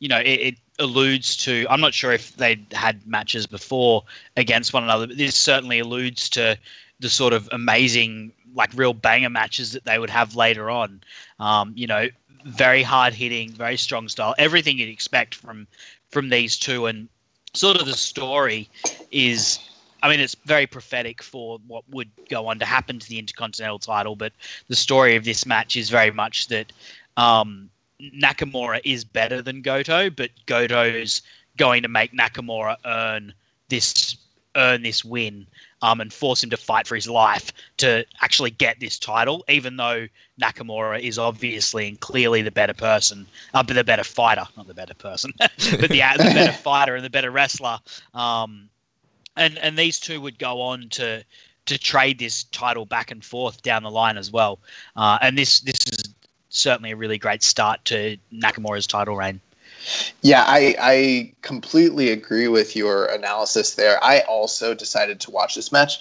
you know, it, it alludes to. I'm not sure if they had matches before against one another, but this certainly alludes to the sort of amazing, like real banger matches that they would have later on. Um, you know, very hard hitting, very strong style, everything you'd expect from from these two, and sort of the story is. I mean, it's very prophetic for what would go on to happen to the Intercontinental title, but the story of this match is very much that um, Nakamura is better than Goto, but Goto's going to make Nakamura earn this earn this win um, and force him to fight for his life to actually get this title, even though Nakamura is obviously and clearly the better person, uh, but the better fighter, not the better person, but the, the better fighter and the better wrestler. Um, and and these two would go on to to trade this title back and forth down the line as well. Uh, and this this is certainly a really great start to Nakamura's title reign. Yeah, I, I completely agree with your analysis there. I also decided to watch this match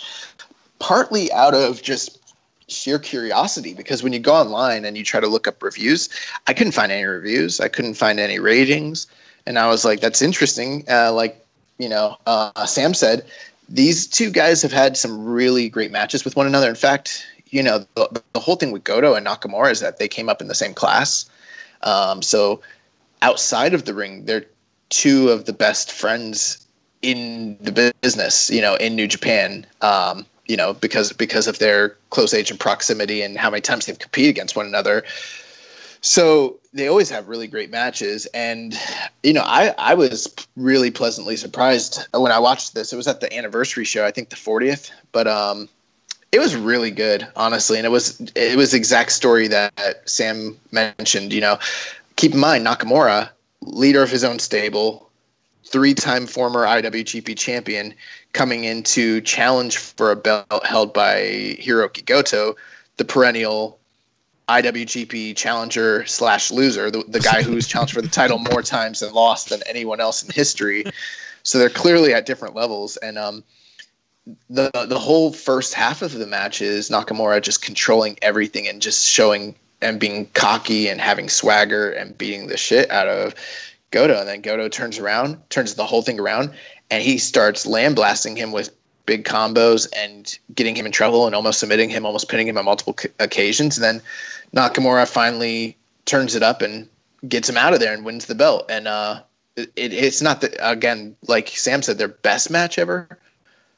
partly out of just sheer curiosity because when you go online and you try to look up reviews, I couldn't find any reviews. I couldn't find any ratings. And I was like, that's interesting. Uh, like, you know, uh, Sam said, these two guys have had some really great matches with one another. In fact, you know, the, the whole thing with Goto and Nakamura is that they came up in the same class. Um, so outside of the ring, they're two of the best friends in the business, you know, in New Japan. Um, you know, because because of their close age and proximity and how many times they've competed against one another. So they always have really great matches, and you know, I I was really pleasantly surprised when I watched this. It was at the anniversary show, I think the 40th, but um, it was really good, honestly, and it was it was the exact story that Sam mentioned. You know, keep in mind Nakamura, leader of his own stable, three-time former IWGP champion, coming in to challenge for a belt held by Hirooki Goto, the perennial IWGP challenger slash loser, the, the guy who's challenged for the title more times and lost than anyone else in history. So they're clearly at different levels, and um, the the whole first half of the match is Nakamura just controlling everything and just showing and being cocky and having swagger and beating the shit out of Goto. And then Goto turns around, turns the whole thing around, and he starts lambasting him with big combos and getting him in trouble and almost submitting him, almost pinning him on multiple occasions. And then Nakamura finally turns it up and gets him out of there and wins the belt. And uh, it, it's not that again, like Sam said, their best match ever,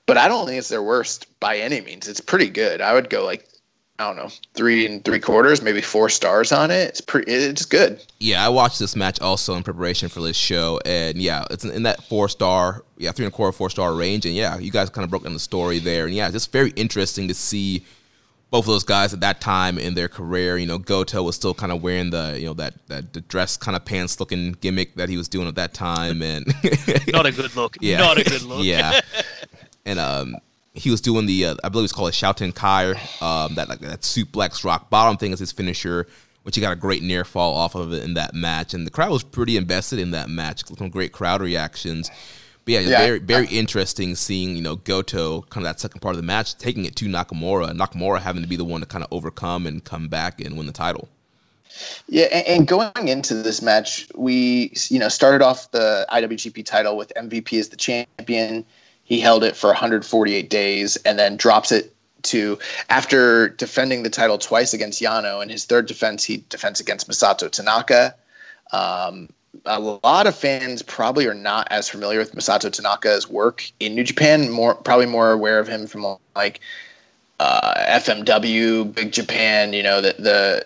but I don't think it's their worst by any means. It's pretty good. I would go like I don't know, three and three quarters, maybe four stars on it. It's pretty. It's good. Yeah, I watched this match also in preparation for this show, and yeah, it's in that four star, yeah, three and a quarter, four star range, and yeah, you guys kind of broke down the story there, and yeah, it's just very interesting to see both of those guys at that time in their career. You know, Goto was still kind of wearing the you know that that the dress kind of pants looking gimmick that he was doing at that time, and not a good look. Yeah. not a good look. yeah, and um, he was doing the uh, I believe it's called a Shouten Kai, um, that like that suplex rock bottom thing as his finisher, which he got a great near fall off of it in that match, and the crowd was pretty invested in that match. Some great crowd reactions. But yeah, yeah, very very interesting seeing you know Goto kind of that second part of the match taking it to Nakamura, Nakamura having to be the one to kind of overcome and come back and win the title. Yeah, and going into this match, we you know started off the IWGP title with MVP as the champion. He held it for 148 days and then drops it to after defending the title twice against Yano. In his third defense, he defends against Masato Tanaka. Um, a lot of fans probably are not as familiar with Masato Tanaka's work in New Japan. More probably more aware of him from like uh, FMW, Big Japan. You know the the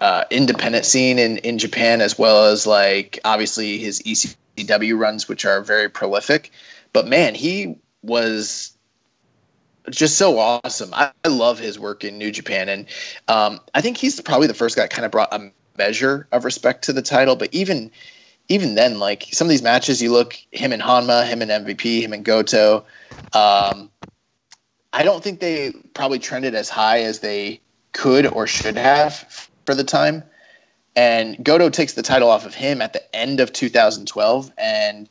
uh, independent scene in in Japan, as well as like obviously his ECW runs, which are very prolific. But man, he was just so awesome. I, I love his work in New Japan, and um, I think he's probably the first guy that kind of brought a measure of respect to the title. But even even then, like some of these matches, you look him and Hanma, him and MVP, him and Goto. Um, I don't think they probably trended as high as they could or should have for the time. And Goto takes the title off of him at the end of 2012, and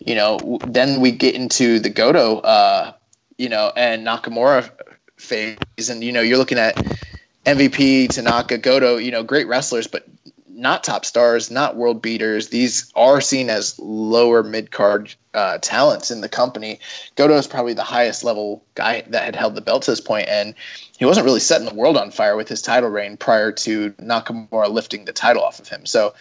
you know, then we get into the Goto, uh, you know, and Nakamura phase, and you know, you're looking at MVP, Tanaka, Goto, you know, great wrestlers, but not top stars, not world beaters. These are seen as lower mid card uh, talents in the company. Goto is probably the highest level guy that had held the belt to this point, and he wasn't really setting the world on fire with his title reign prior to Nakamura lifting the title off of him. So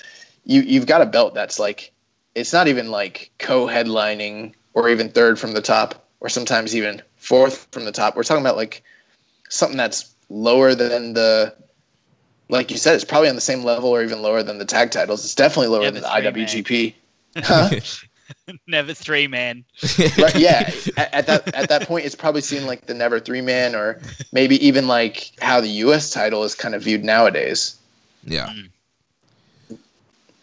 you you've got a belt that's like it's not even like co-headlining or even third from the top or sometimes even fourth from the top. We're talking about like something that's lower than the like you said, it's probably on the same level or even lower than the tag titles. It's definitely lower Never than the IWGP. Never three man. right, yeah. At, at, that at that point, it's probably seen like the never three man, or maybe even like how the U.S. title is kind of viewed nowadays. Yeah. Mm.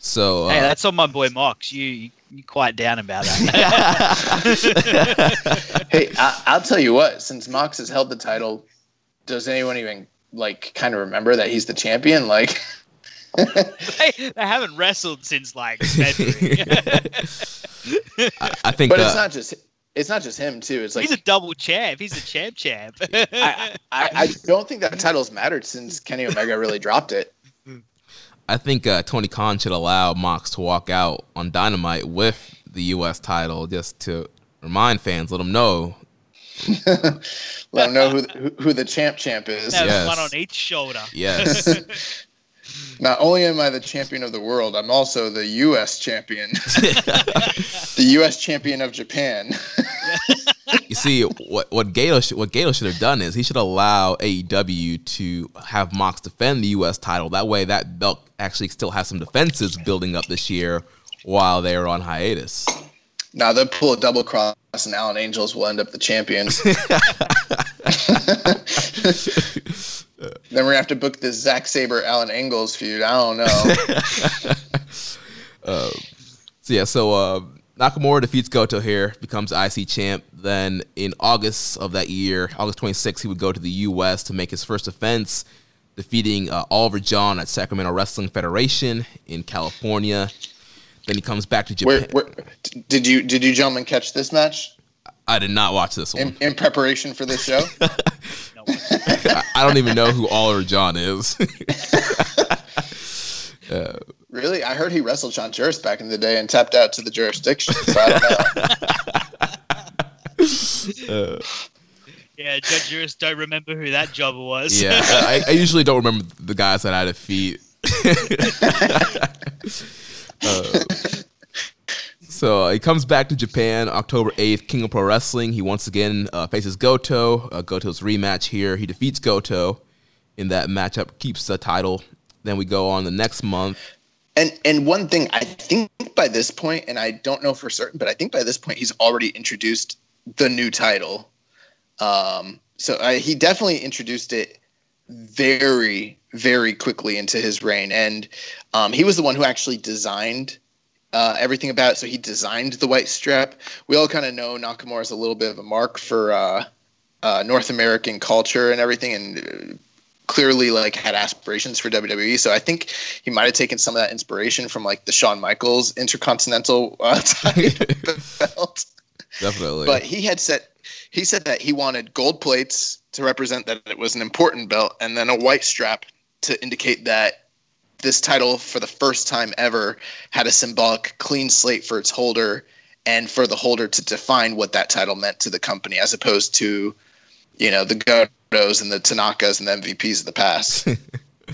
So hey, uh, that's on my boy Mox. You you quite down about that. hey, I, will tell you what. Since Mox has held the title, does anyone even like kind of remember that he's the champion? Like. they, they haven't wrestled since like February. I, I, think, but uh, it's not just it's not just him too. It's like he's a double champ. He's a champ champ. I, I, I don't think that title's mattered since Kenny Omega really dropped it. I think uh, Tony Khan should allow Mox to walk out on Dynamite with the U.S. title just to remind fans, let them know. let them know who, who, who the champ champ is. yes. one on each shoulder. Yes. Not only am I the champion of the world, I'm also the U.S. champion. the U.S. champion of Japan. you see, what what Gedo what Gedo should have done is he should allow AEW to have Mox defend the U.S. title. That way, that belt actually still has some defenses building up this year while they are on hiatus. Now they'll pull a double cross, and Alan Angels will end up the champions. then we're gonna have to book this Zack Sabre Alan Angels feud. I don't know. uh, so yeah, so uh, Nakamura defeats Goto here, becomes IC champ. Then in August of that year, August 26th, he would go to the U.S. to make his first defense, defeating uh, Oliver John at Sacramento Wrestling Federation in California. Then he comes back to Japan. Where, where, did you did you gentlemen catch this match? I did not watch this one in, in preparation for this show. I, I, don't even know who Oliver John is. uh, Really? I heard he wrestled Sean Juris back in the day and tapped out to the jurisdiction. So I don't know. Uh, Yeah, Judge Juris don't remember who that job was. yeah, I, I usually don't remember the guys that I defeat. Uh, so he comes back to Japan October 8th, King of Pro Wrestling. He once again uh, faces Goto. Uh, Goto's rematch here. He defeats Goto in that matchup, keeps the title. Then we go on the next month. And and one thing I think by this point, and I don't know for certain, but I think by this point he's already introduced the new title. Um, so I, he definitely introduced it very very quickly into his reign, and um, he was the one who actually designed uh, everything about it. So he designed the white strap. We all kind of know Nakamura is a little bit of a mark for uh, uh, North American culture and everything, and uh, clearly like had aspirations for WWE. So I think he might have taken some of that inspiration from like the Shawn Michaels Intercontinental uh, belt. Definitely. But he had said he said that he wanted gold plates to represent that it was an important belt, and then a white strap to indicate that this title, for the first time ever, had a symbolic clean slate for its holder, and for the holder to define what that title meant to the company, as opposed to, you know, the Gotos and the Tanakas and the MVPs of the past.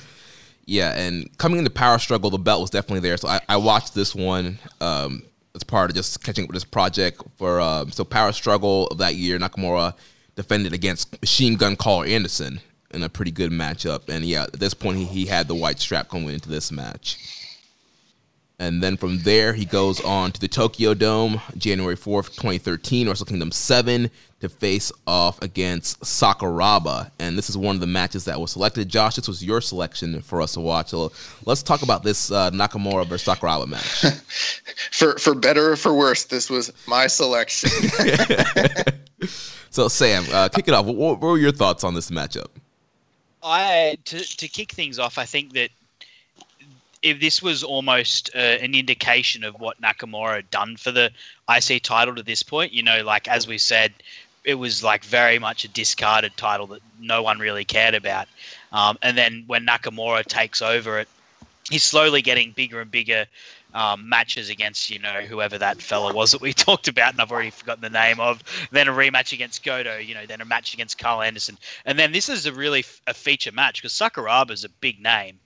yeah, and coming into Power Struggle, the belt was definitely there. So I, I watched this one um, as part of just catching up with this project for um, so Power Struggle of that year. Nakamura defended against Machine Gun Karl Anderson in a pretty good matchup, and yeah, at this point he, he had the white strap coming into this match. And then from there, he goes on to the Tokyo Dome, January 4th, 2013, Wrestle Kingdom 7, to face off against Sakuraba. And this is one of the matches that was selected. Josh, this was your selection for us to watch. So let's talk about this uh, Nakamura versus Sakuraba match. for for better or for worse, this was my selection. so, Sam, uh, kick it off. What, what were your thoughts on this matchup? I to to kick things off, I think that if this was almost uh, an indication of what Nakamura had done for the IC title to this point, you know, like as we said, it was like very much a discarded title that no one really cared about. Um, and then when Nakamura takes over it, he's slowly getting bigger and bigger um, matches against, you know, whoever that fella was that we talked about, and I've already forgotten the name of. Then a rematch against Goto, you know, then a match against Karl Anderson. And then this is a really f- a feature match because Sakuraba is a big name.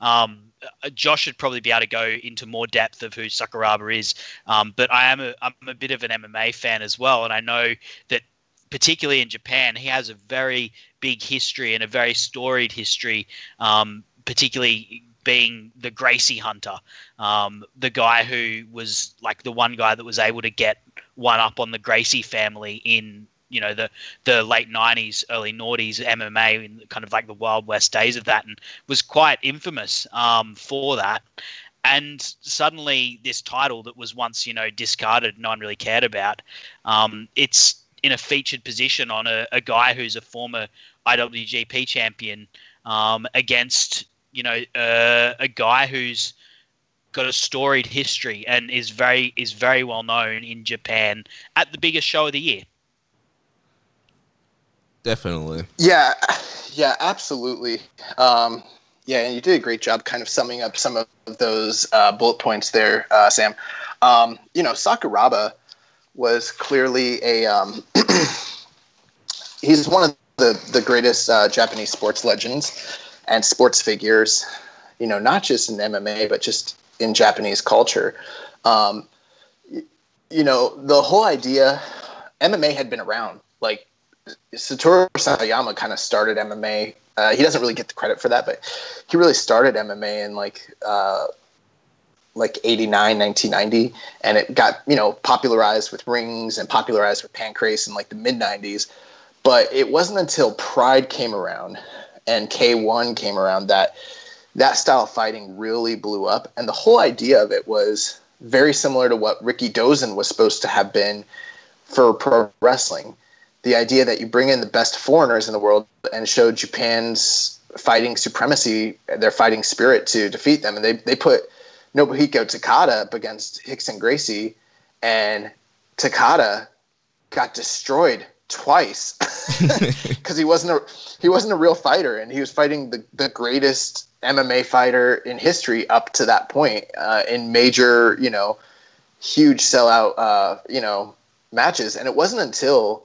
Um, Josh should probably be able to go into more depth of who Sakuraba is, um, but I am a, I'm a bit of an MMA fan as well, and I know that particularly in Japan, he has a very big history and a very storied history, um, particularly being the Gracie Hunter, um, the guy who was like the one guy that was able to get one up on the Gracie family in you know the the late 90s early noughties mma in kind of like the wild west days of that and was quite infamous um, for that. And suddenly this title that was once you know discarded no one really cared about um, it's in a featured position on a, a, guy who's a former iwgp champion um, against you know uh, a guy who's got a storied history and is very is very well known in japan at the biggest show of the year Definitely. Yeah, yeah, absolutely. Um, yeah, and you did a great job kind of summing up some of those uh, bullet points there, uh, Sam. Um, you know, Sakuraba was clearly a. Um, he's one of the, the greatest uh, Japanese sports legends and sports figures, you know, not just in MMA, but just in Japanese culture. Um, you know, the whole idea, MMA had been around. Like, Satoru Sayama kind of started MMA. Uh, he doesn't really get the credit for that, but he really started MMA in like uh, like 89, 1990, and it got you know popularized with rings and popularized with pancrase in like the mid 90s. But it wasn't until Pride came around and K1 came around that that style of fighting really blew up, and the whole idea of it was very similar to what Rikidozan was supposed to have been for pro wrestling the idea that you bring in the best foreigners in the world and show Japan's fighting supremacy, their fighting spirit to defeat them. And they, they put Nobuhiko Takada up against Rickson Gracie, and Takada got destroyed twice because he wasn't a he wasn't a real fighter, and he was fighting the, the greatest MMA fighter in history up to that point uh, in major, you know, huge sellout, uh, you know, matches. And it wasn't until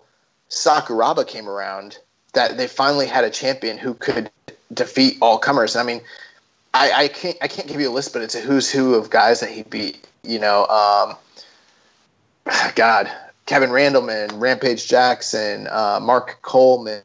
Sakuraba came around, that they finally had a champion who could defeat all comers. I mean, I, I can't I can't give you a list, but it's a who's who of guys that he beat. You know, um, God, Kevin Randleman, Rampage Jackson, uh, Mark Coleman,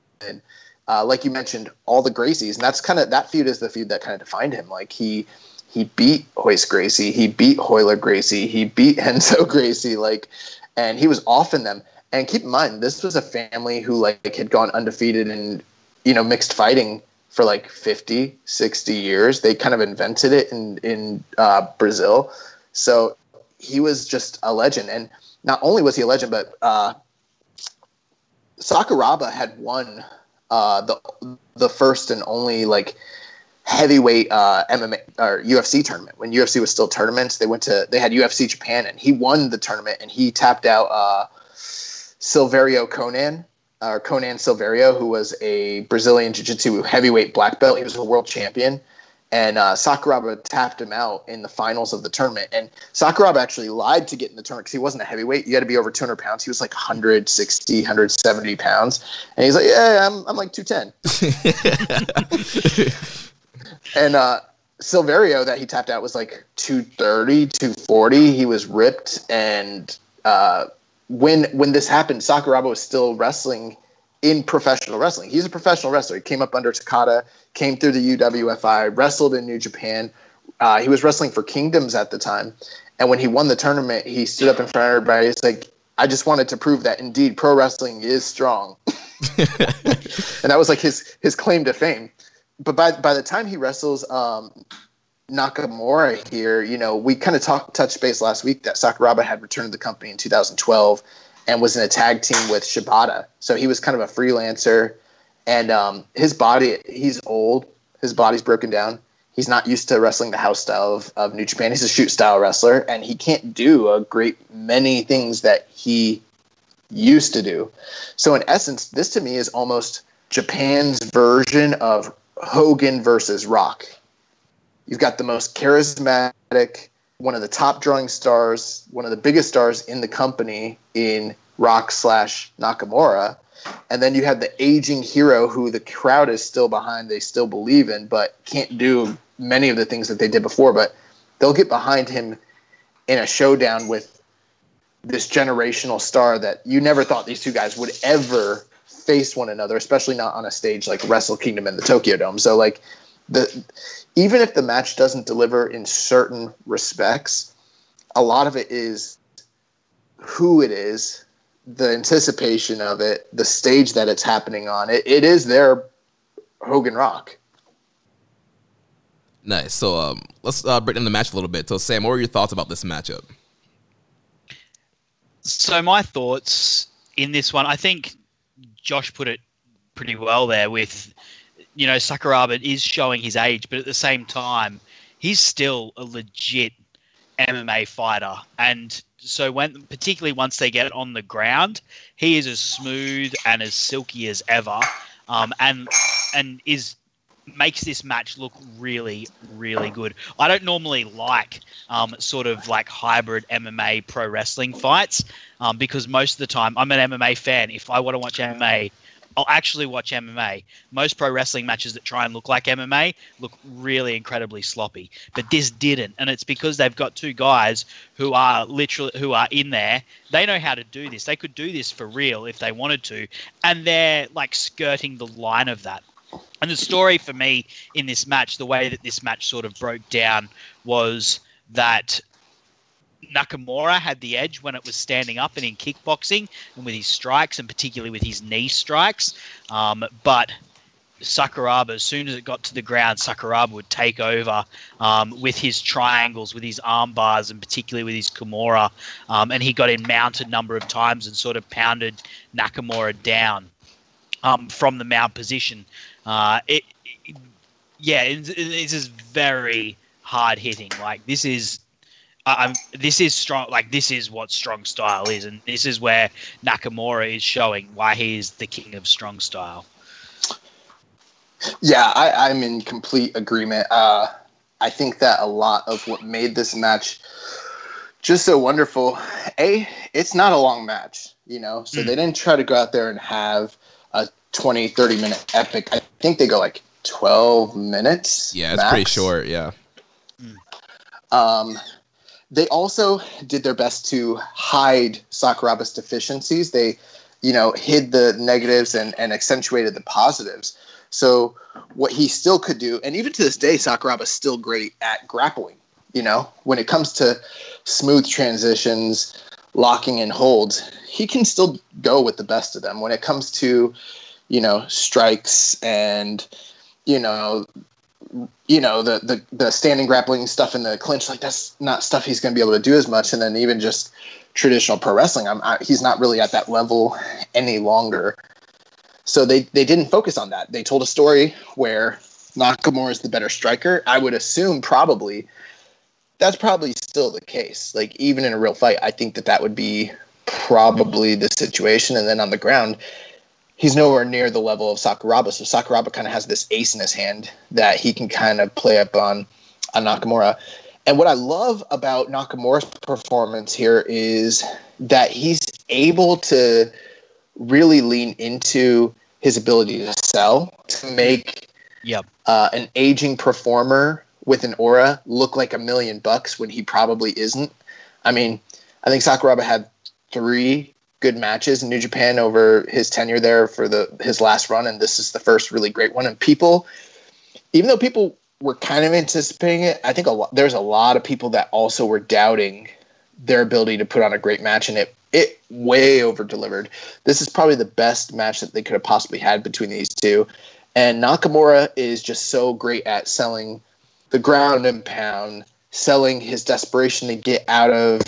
uh, like you mentioned, all the Gracies, and that's kind of that feud is the feud that kind of defined him. Like he he beat Royce Gracie, he beat Royler Gracie, he beat Renzo Gracie, like, and he was off in them. And keep in mind, this was a family who like had gone undefeated in you know mixed fighting for like 50, 60 years. They kind of invented it in in uh, Brazil, so he was just a legend. And not only was he a legend, but uh, Sakuraba had won uh, the the first and only like heavyweight uh, MMA or UFC tournament when UFC was still tournaments. They went to they had UFC Japan and he won the tournament and he tapped out uh, Silveira Conan or Conan Silveira, who was a Brazilian Jiu Jitsu heavyweight black belt. He was a world champion. And uh, Sakuraba tapped him out in the finals of the tournament. And Sakuraba actually lied to get in the tournament because he wasn't a heavyweight. You had to be over 200 pounds. He was like 160, 170 pounds. And he's like, yeah, I'm, I'm like 210. and uh, Silveira that he tapped out was like 230, 240. He was ripped. And uh, when when this happened, Sakuraba was still wrestling in professional wrestling. He's a professional wrestler. He came up under Takada, came through the UWFI, wrestled in New Japan. Uh, he was wrestling for Kingdoms at the time. And when he won the tournament, he stood up in front of everybody. He's like, I just wanted to prove that indeed pro wrestling is strong. and that was like his his claim to fame. But by by the time he wrestles um, Nakamura here, you know, we kind of talked touched base last week that Sakuraba had returned to the company in 2012 and was in a tag team with Shibata. So he was kind of a freelancer, and um, his body he's old, his body's broken down. He's not used to wrestling the house style of, of New Japan. He's a shoot style wrestler, and he can't do a great many things that he used to do. So in essence, this to me is almost Japan's version of Hogan versus Rock. You've got the most charismatic, one of the top drawing stars, one of the biggest stars in the company in Rock slash Nakamura. And then you have the aging hero who the crowd is still behind, they still believe in, but can't do many of the things that they did before. But they'll get behind him in a showdown with this generational star that you never thought these two guys would ever face one another, especially not on a stage like Wrestle Kingdom in the Tokyo Dome. So like the even if the match doesn't deliver in certain respects, a lot of it is who it is, the anticipation of it, the stage that it's happening on. It, it is their Hogan Rock. Nice. So um, let's uh, break down the match a little bit. So Sam, what were your thoughts about this matchup? So my thoughts in this one, I think Josh put it pretty well there with you know, Sakuraba is showing his age, but at the same time, he's still a legit MMA fighter. And so when particularly once they get on the ground, he is as smooth and as silky as ever. Um, and and is makes this match look really, really good. I don't normally like um, sort of like hybrid MMA pro wrestling fights um, because most of the time I'm an MMA fan. If I want to watch MMA, I'll actually watch MMA. Most pro wrestling matches that try and look like MMA look really incredibly sloppy, but this didn't, and it's because they've got two guys who are literally who are in there. They know how to do this. They could do this for real if they wanted to, and they're like skirting the line of that. And the story for me in this match, the way that this match sort of broke down was that Nakamura had the edge when it was standing up and in kickboxing and with his strikes and particularly with his knee strikes. Um, but Sakuraba, as soon as it got to the ground, Sakuraba would take over um, with his triangles, with his arm bars, and particularly with his Kimura. Um, and he got in mounted number of times and sort of pounded Nakamura down um, from the mount position. Uh, it, it, yeah, it, it is very hard hitting. Like this is I'm, this is strong. Like this is what strong style is, and this is where Nakamura is showing why he is the king of strong style. Yeah, I, am in complete agreement. Uh, I think that a lot of what made this match just so wonderful, a it's not a long match, you know. So Mm. they didn't try to go out there and have a 20, 30 minute epic. I think they go like 12 minutes. Yeah, it's pretty short. Yeah. Um, they also did their best to hide Sakuraba's deficiencies. They, you know, hid the negatives and, and accentuated the positives. So what he still could do, and even to this day, Sakuraba's still great at grappling. You know, when it comes to smooth transitions, locking and holds, he can still go with the best of them. When it comes to, you know, strikes and, you know, you know the, the the standing grappling stuff in the clinch like that's not stuff he's going to be able to do as much. And then even just traditional pro wrestling I'm, I, he's not really at that level any longer. So they they didn't focus on that. They told a story where Nakamura is the better striker. I would assume probably that's probably still the case. Like even in a real fight I think that that would be probably the situation. And then on the ground he's nowhere near the level of Sakuraba. So Sakuraba kind of has this ace in his hand that he can kind of play up on on Nakamura. And what I love about Nakamura's performance here is that he's able to really lean into his ability to sell to make Yep. uh, an aging performer with an aura look like a million bucks when he probably isn't. I mean, I think Sakuraba had three good matches in New Japan over his tenure there for the his last run, and this is the first really great one. And people, even though people were kind of anticipating it, I think a lot, there's a lot of people that also were doubting their ability to put on a great match, and it it way over delivered. This is probably the best match that they could have possibly had between these two. And Nakamura is just so great at selling the ground and pound, selling his desperation to get out of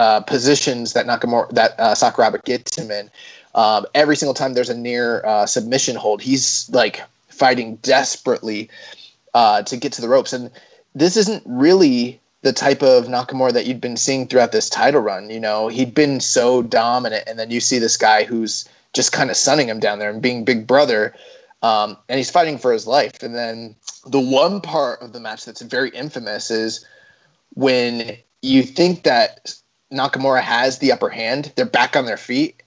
uh, positions that Nakamura that uh, Sakuraba gets him in. Um, every single time there's a near uh, submission hold, he's like fighting desperately uh, to get to the ropes. And this isn't really the type of Nakamura that you'd been seeing throughout this title run. You know, he'd been so dominant, and then you see this guy who's just kind of sunning him down there and being big brother. Um, and he's fighting for his life. And then the one part of the match that's very infamous is when you think that Nakamura has the upper hand, they're back on their feet,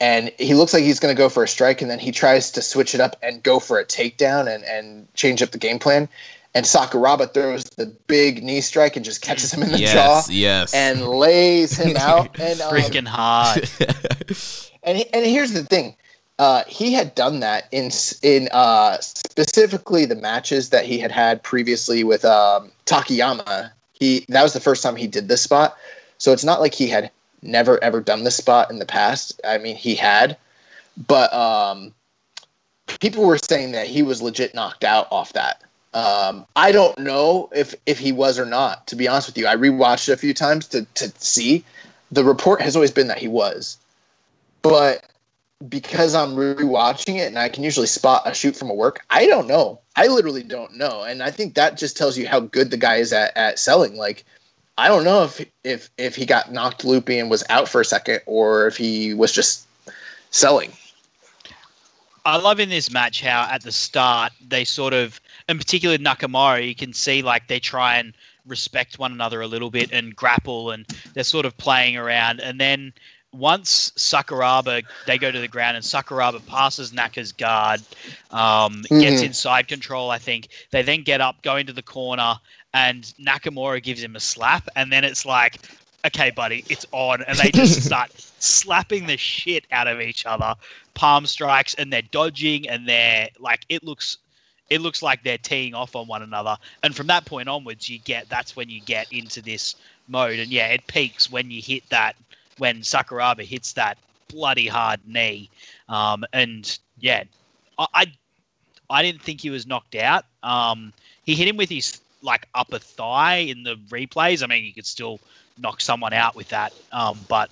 and he looks like he's going to go for a strike, and then he tries to switch it up and go for a takedown and, and change up the game plan. And Sakuraba throws the big knee strike and just catches him in the jaw Yes. Yes. and lays him out. And um, Freaking hot. and he- and here's the thing, uh, he had done that in in uh, specifically the matches that he had had previously with um, Takayama. He that was the first time he did this spot, so it's not like he had never ever done this spot in the past. I mean, he had, but um, people were saying that he was legit knocked out off that. Um, I don't know if if he was or not. To be honest with you, I rewatched it a few times to to see. The report has always been that he was, but because I'm rewatching it and I can usually spot a shoot from a work, I don't know. I literally don't know, and I think that just tells you how good the guy is at, at selling. Like, I don't know if if if he got knocked loopy and was out for a second, or if he was just selling. I love in this match how at the start they sort of, in particular Nakamura, you can see like they try and respect one another a little bit and grapple, and they're sort of playing around. And then once Sakuraba, they go to the ground, and Sakuraba passes Naka's guard, um, gets Mhm. inside control. I think they then get up, go into the corner, and Nakamura gives him a slap, and then it's like. Okay, buddy, it's on, and they just start slapping the shit out of each other palm strikes and they're dodging and they're like it looks it looks like they're teeing off on one another. And from that point onwards you get that's when you get into this mode. And yeah it peaks when you hit that when sakuraba hits that bloody hard knee. Um, and yeah I, I i didn't think he was knocked out. Um, he hit him with his like upper thigh in the replays i mean you could still knock someone out with that um, but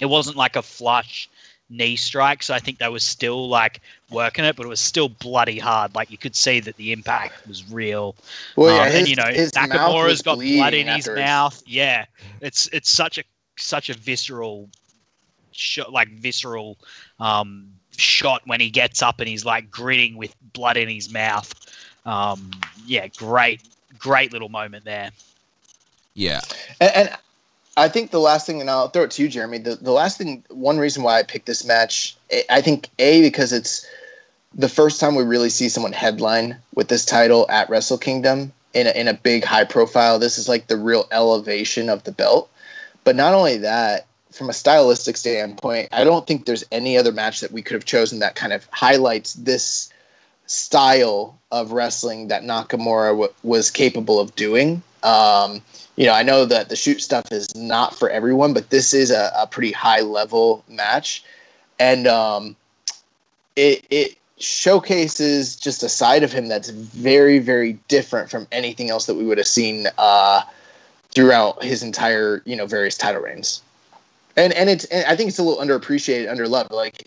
it wasn't like a flush knee strike. So I think they were still like working it, but it was still bloody hard. Like you could see that the impact was real. Well, Um, his, and you know his Nakamura's got blood in his mouth. Yeah, it's it's such a such a visceral shot, like visceral um, shot when he gets up and he's like gritting with blood in his mouth. Um, yeah, great, great little moment there. yeah. And, and I think the last thing, and I'll throw it to you, Jeremy. The, the last thing, one reason why I picked this match, I think a because it's the first time we really see someone headline with this title at Wrestle Kingdom in a, in a big high profile. This is like the real elevation of the belt. But not only that, from a stylistic standpoint, I don't think there's any other match that we could have chosen that kind of highlights this style of wrestling that Nakamura w- was capable of doing. Um, you know, I know that the shoot stuff is not for everyone, but this is a, a pretty high level match, and um, it it showcases just a side of him that's very very different from anything else that we would have seen uh, throughout his entire you know various title reigns. And and it's and I think it's a little underappreciated, underloved. Like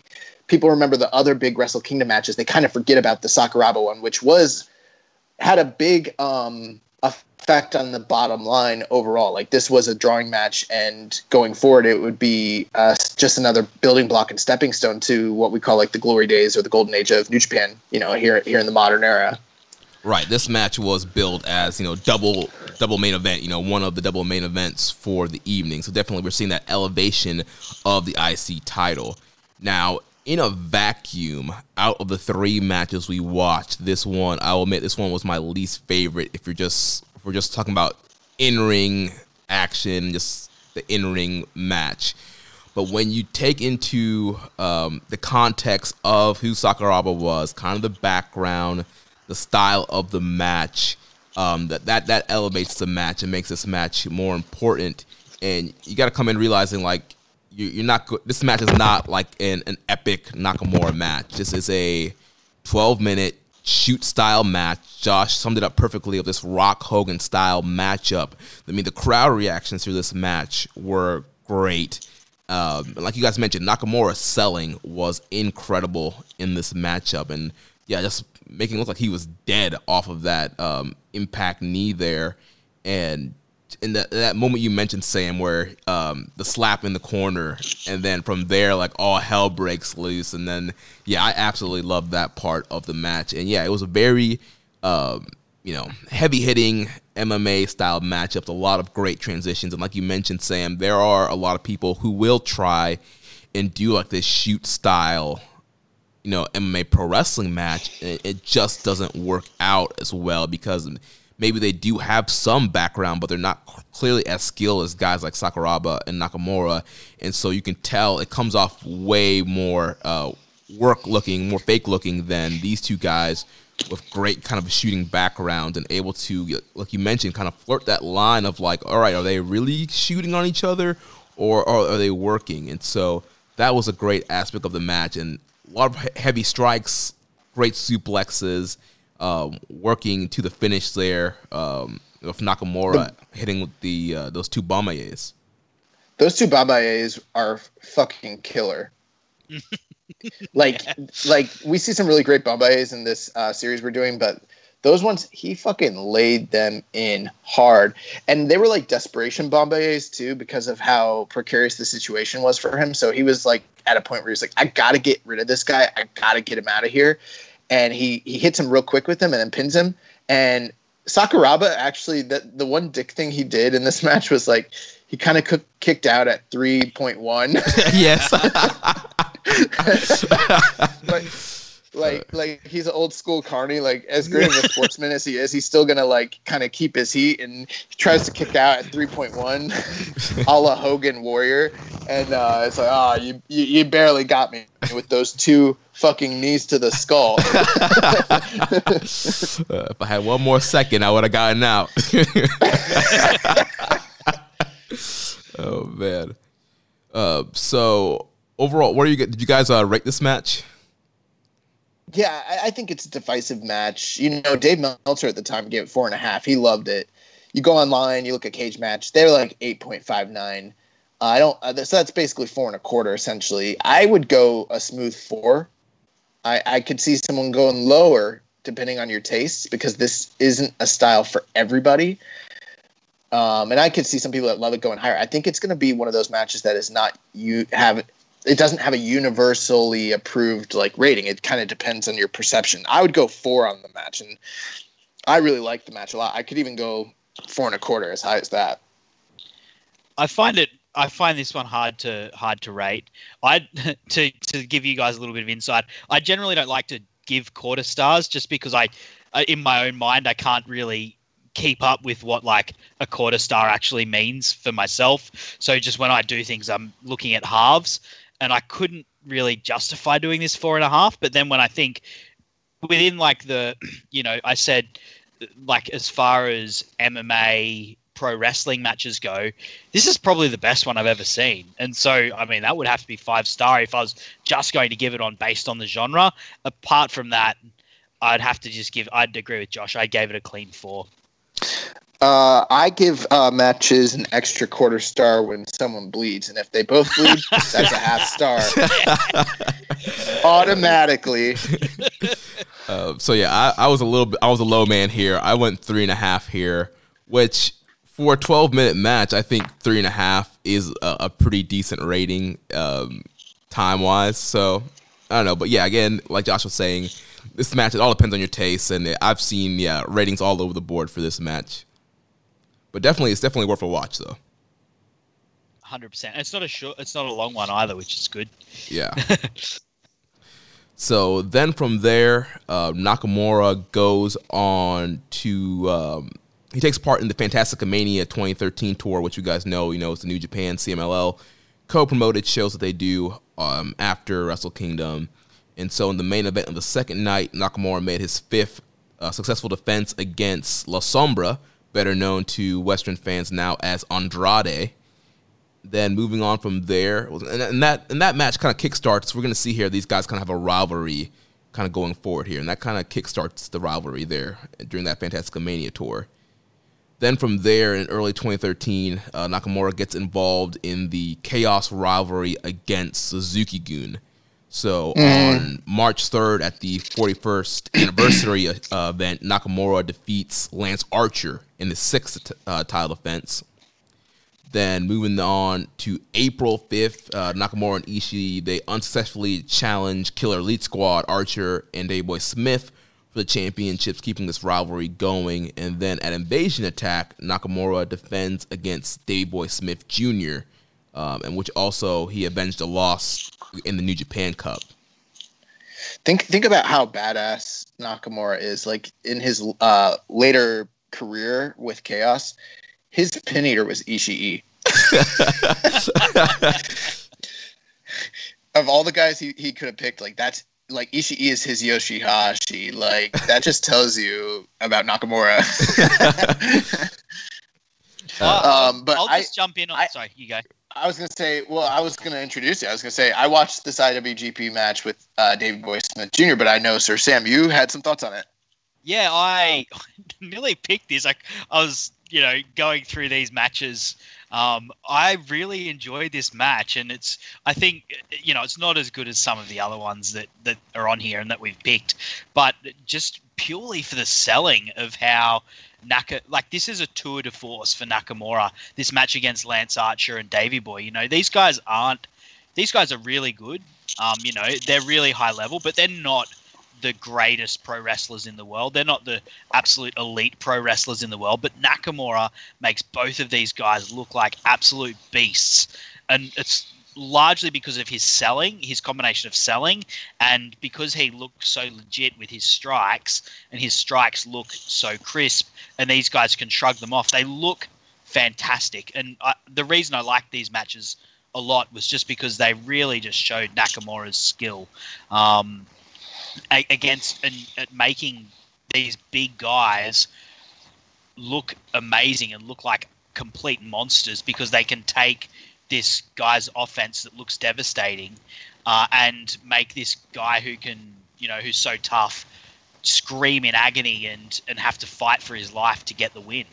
people remember the other big Wrestle Kingdom matches, they kind of forget about the Sakuraba one, which was had a big um, effect on the bottom line overall. Like this was a drawing match, and going forward, it would be uh, just another building block and stepping stone to what we call like the glory days or the golden age of New Japan. You know, here here in the modern era. Right. This match was billed as you know double double main event. You know, one of the double main events for the evening. So definitely, we're seeing that elevation of the IC title. Now, in a vacuum, out of the three matches we watched, this one, I will admit, this one was my least favorite. If you're just if we're just talking about in ring action, just the in ring match. But when you take into um, the context of who Sakuraba was, kind of the background, the style of the match, um, that, that that elevates the match and makes this match more important. And you got to come in realizing like you, are not. good. This match is not like an, an epic Nakamura match. This is a 12 minute shoot style match. Josh summed it up perfectly of this Rock Hogan style matchup. I mean, the crowd reactions to this match were great. Um, like you guys mentioned, Nakamura selling was incredible in this matchup, and yeah, just making it look like he was dead off of that um, impact knee there, and in that, that moment you mentioned Sam, where um, the slap in the corner, and then from there, like all hell breaks loose, and then yeah, I absolutely loved that part of the match, and yeah, it was a very um, you know heavy hitting MMA style matchups, a lot of great transitions, and like you mentioned, Sam, there are a lot of people who will try and do like this shoot style you know MMA pro wrestling match, it just doesn't work out as well because maybe they do have some background, but they're not clearly as skilled as guys like Sakuraba and Nakamura, and so you can tell it comes off way more uh, work looking, more fake looking than these two guys with great kind of shooting background and able to, like you mentioned, kind of flirt that line of like, all right, are they really shooting on each other, or, or are they working? And so that was a great aspect of the match, and a lot of heavy strikes, great suplexes um, working to the finish there um, of Nakamura the, hitting with the uh, those two Bomayes. Those two Bomayes are fucking killer. like, like we see some really great Bomayes in this uh, series we're doing, but those ones he fucking laid them in hard, and they were like desperation Bomayes too because of how precarious the situation was for him. So he was like at a point where he was like, "I gotta get rid of this guy. I gotta get him out of here." And he he hits him real quick with him and then pins him. And Sakuraba actually the the one dick thing he did in this match was like he kind of kicked out at three point one. yes. but like like he's an old school carny. Like as great of a sportsman as he is, he's still gonna like kind of keep his heat and he tries to kick out at three point one, a la Hogan Warrior, and uh, it's like ah oh, you, you you barely got me with those two fucking knees to the skull. uh, if I had one more second, I would have gotten out. oh man. Uh, so overall, what are you? Did you guys uh, rate this match? Yeah, I, I, think it's a divisive match. You know, Dave Meltzer at the time gave it four and a half. He loved it. You go online, you look at Cage Match, they're like eight point five nine. Uh, I don't. Uh, so that's basically four and a quarter essentially. I would go a smooth four. I, I could see someone going lower depending on your tastes because this isn't a style for everybody. Um, and I could see some people that love it going higher. I think it's going to be one of those matches that is not you have it doesn't have a universally approved like rating. It kind of depends on your perception. I would go four on the match, and I really like the match a lot. I could even go four and a quarter, as high as that. I find it. I find this one hard to hard to rate. I to to give you guys a little bit of insight. I generally don't like to give quarter stars just because I, uh, in my own mind, I can't really keep up with what like a quarter star actually means for myself. So just when I do things, I'm looking at halves, and I couldn't really justify doing this four and a half. But then when I think within like the, you know, I said like as far as MMA pro wrestling matches go, this is probably the best one I've ever seen. And so, I mean, that would have to be five star if I was just going to give it on based on the genre. Apart from that, I'd have to just give. I'd agree with Josh. I gave it a clean four. Uh, I give uh, matches an extra quarter star when someone bleeds, and if they both bleed, that's a half star automatically. Uh, so yeah, I, I was a little bit, I was a low man here. I went three and a half here, which for a 12 minute match, I think three and a half is a, a pretty decent rating um, time wise. So I don't know, but yeah, again, like Josh was saying, this match it all depends on your taste, and I've seen yeah ratings all over the board for this match. But definitely, it's definitely worth a watch though. Hundred percent. It's not a short. It's not a long one either, which is good. Yeah. so then from there, uh, Nakamura goes on to um, he takes part in the Fantastica Mania 2013 tour, which you guys know, you know, it's the New Japan CMLL co-promoted shows that they do um, after Wrestle Kingdom. And so in the main event of the second night, Nakamura made his fifth uh, successful defense against La Sombra, better known to Western fans now as Andrade. Then moving on from there, and that and that match kind of kickstarts. We're going to see here these guys kind of have a rivalry, kind of going forward here, and that kind of kickstarts the rivalry there during that Fantastica Mania tour. Then from there, in early 2013, uh, Nakamura gets involved in the Chaos rivalry against Suzuki Gun. So mm. on March 3rd, at the 41st anniversary uh, event, Nakamura defeats Lance Archer in the sixth uh, title defense. Then moving on to April 5th, uh, Nakamura and Ishii, they unsuccessfully challenge Killer Elite Squad, Archer, and Davey Boy Smith for the championships, keeping this rivalry going. And then at Invasion Attack, Nakamura defends against Davey Boy Smith Jr., um, and which also he avenged a loss in the New Japan Cup. Think think about how badass Nakamura is. Like in his uh, later career with Chaos, his pin eater was Ishii. of all the guys he, he could have picked, like that's like Ishii is his Yoshihashi. Like that just tells you about Nakamura. uh, um, but I'll just I, jump in on. I, sorry, you go. I was gonna say, well, I was gonna introduce you. I was gonna say I watched this IWGP match with uh, Davey Boy Smith Jr., but I know Sir Sam, you had some thoughts on it. Yeah, I nearly picked this. Like I was, you know, going through these matches um, I really enjoyed this match, and it's I think you know it's not as good as some of the other ones that that are on here and that we've picked, but just purely for the selling of how Naka like this is a tour de force for Nakamura. This match against Lance Archer and Davey Boy, you know, these guys aren't these guys are really good. Um, you know, they're really high level, but they're not the greatest pro wrestlers in the world. They're not the absolute elite pro wrestlers in the world, but Nakamura makes both of these guys look like absolute beasts. And it's largely because of his selling, his combination of selling, and because he looks so legit with his strikes, and his strikes look so crisp, and these guys can shrug them off. They look fantastic. And I, the reason I like these matches a lot was just because they really just showed Nakamura's skill. Um, against and at making these big guys look amazing and look like complete monsters because they can take this guy's offense that looks devastating uh, and make this guy who can you know who's so tough scream in agony and and have to fight for his life to get the win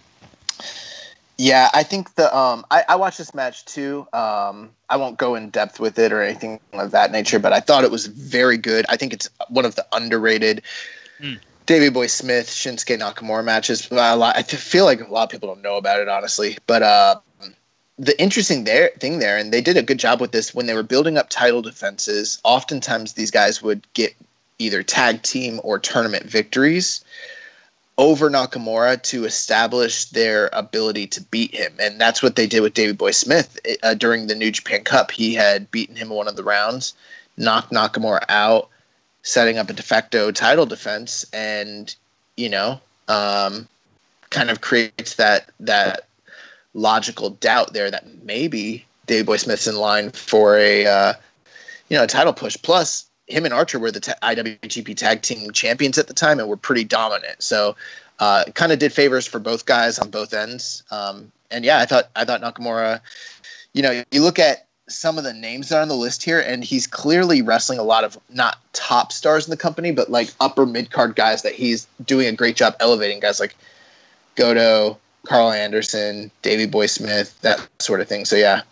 yeah, I think the um, I, I watched this match too. Um, I won't go in depth with it or anything of that nature, but I thought it was very good. I think it's one of the underrated mm. Davey Boy Smith Shinsuke Nakamura matches. Lot, I feel like a lot of people don't know about it, honestly. But uh, the interesting there thing there, and they did a good job with this when they were building up title defenses. Oftentimes, these guys would get either tag team or tournament victories over Nakamura to establish their ability to beat him. And that's what they did with Davey Boy Smith uh, during the New Japan Cup. He had beaten him one of the rounds, knocked Nakamura out, setting up a de facto title defense, and, you know, um, kind of creates that that logical doubt there that maybe Davey Boy Smith's in line for a uh, you know a title push. Plus, him and Archer were the t- IWGP Tag Team Champions at the time and were pretty dominant. So, uh, kind of did favors for both guys on both ends. Um, and yeah, I thought I thought Nakamura. You know, you look at some of the names that are on the list here, and he's clearly wrestling a lot of not top stars in the company, but like upper mid card guys that he's doing a great job elevating. Guys like Goto, Karl Anderson, Davey Boy Smith, that sort of thing. So yeah,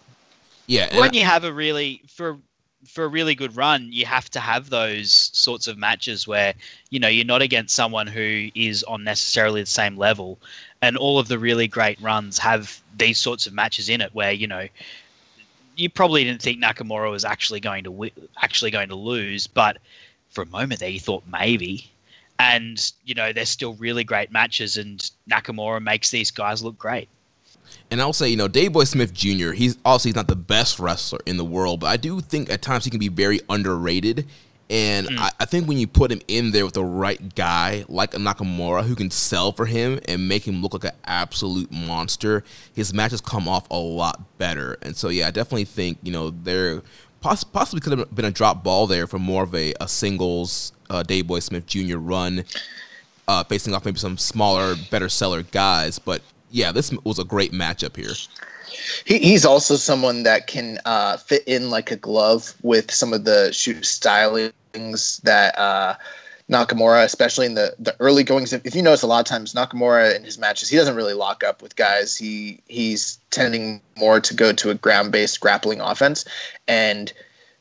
Yeah, when and you have a really for for a really good run, you have to have those sorts of matches where you know you're not against someone who is on necessarily the same level, and all of the really great runs have these sorts of matches in it where you know you probably didn't think Nakamura was actually going to wi- actually going to lose, but for a moment there you thought maybe. And you know they're still really great matches, and Nakamura makes these guys look great. And I'll say, you know, Davey Boy Smith Jr., he's obviously not the best wrestler in the world, but I do think at times he can be very underrated. And mm. I, I think when you put him in there with the right guy, like a Nakamura, who can sell for him and make him look like an absolute monster, his matches come off a lot better. And so, yeah, I definitely think, you know, there poss- possibly could have been a drop ball there for more of a, a singles uh, Boy Smith Jr. run, uh, facing off maybe some smaller, better seller guys. But yeah, this was a great matchup here. he, he's also someone that can uh, fit in like a glove with some of the shoot stylings that uh, Nakamura, especially in the, the early goings. If, if you notice, a lot of times Nakamura in his matches, he doesn't really lock up with guys. He he's tending more to go to a ground based grappling offense, and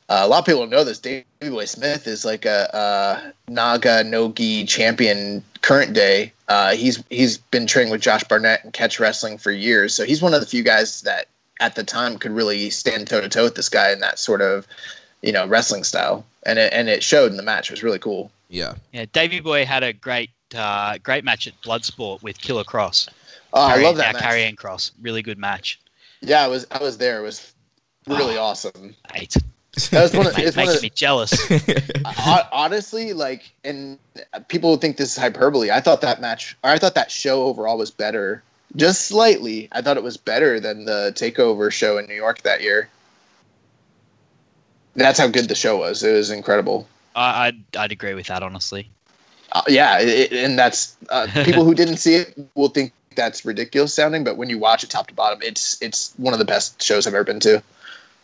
uh, a lot of people don't know this. Davey Boy Smith is like a, a Naga Nogi champion current day. Uh, he's he's been training with Josh Barnett and catch wrestling for years, so he's one of the few guys that at the time could really stand toe to toe with this guy in that sort of you know wrestling style, and it, and it showed in the match. It was really cool. Yeah. Yeah, Davey Boy had a great uh, great match at Bloodsport with Killer Kross. Oh, I love that uh, match. Killer Kross, really good match. Yeah, I was I was there. It was really awesome. Eight, That was one of, it's making me jealous. honestly like and people think this is hyperbole. I thought that match or I thought that show overall was better. Just slightly. I thought it was better than the takeover show in New York that year. That's how good the show was. It was incredible. I, I'd, I'd agree with that, honestly. Uh, yeah, it, and that's uh, people who didn't see it will think that's ridiculous sounding, but when you watch it top to bottom, it's it's one of the best shows I've ever been to.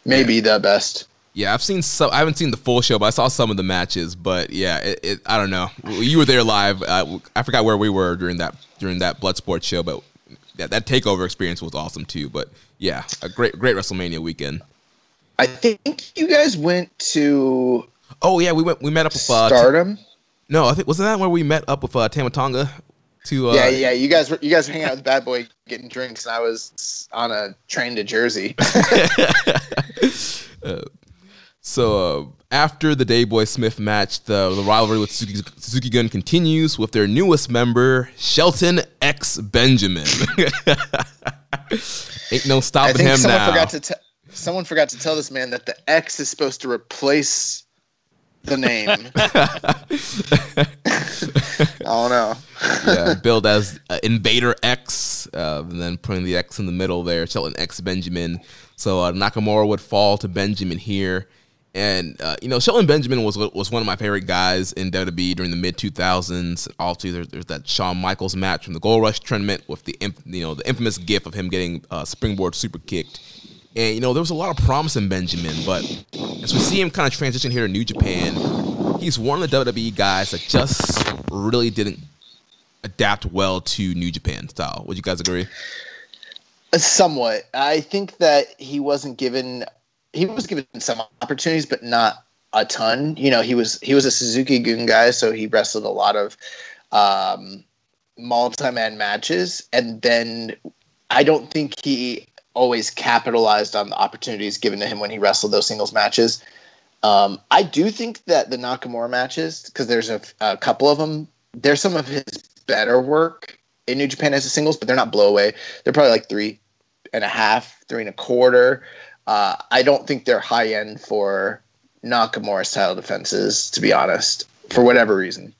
Maybe the best. Yeah, I've seen some. I haven't seen the full show, but I saw some of the matches. But yeah, it, it, I don't know. You were there live. Uh, I forgot where we were during that during that Bloodsport show, but that, that takeover experience was awesome too. But yeah, a great great WrestleMania weekend. I think you guys went to Oh yeah, we went we met up with uh, T- Stardom. no, I think wasn't that where we met up with uh, Tama Tonga to uh, yeah, yeah. You guys were you guys were hanging out with Bad Boy getting drinks, and I was on a train to Jersey. So uh, after the Davey Boy Smith match, the, the rivalry with Suzuki, Suzuki Gun continues with their newest member, Shelton X Benjamin. Ain't no stopping him someone now. forgot to te- someone forgot to tell this man that the X is supposed to replace the name. oh no. yeah, billed as uh, Invader X, uh, and then putting the X in the middle there, Shelton X Benjamin. So uh, Nakamura would fall to Benjamin here. And uh, you know, Shelton Benjamin was was one of my favorite guys in WWE during the mid two thousands. Also, there's, there's that Shawn Michaels match from the Gold Rush tournament with the you know the infamous GIF of him getting uh, springboard super kicked. And you know, there was a lot of promise in Benjamin, but as we see him kind of transition here to New Japan, he's one of the WWE guys that just really didn't adapt well to New Japan style. Would you guys agree? Somewhat. I think that he wasn't given he was given some opportunities, but not a ton. You know, he was he was a Suzuki Gun guy, so he wrestled a lot of um, multi-man matches, and then I don't think he always capitalized on the opportunities given to him when he wrestled those singles matches. Um, I do think that the Nakamura matches, because there's a, a couple of them, they're some of his better work in New Japan as a singles, but they're not blow away. They're probably like three and a half, three and a quarter. Uh, I don't think they're high end for Nakamura style defenses, to be honest, for whatever reason.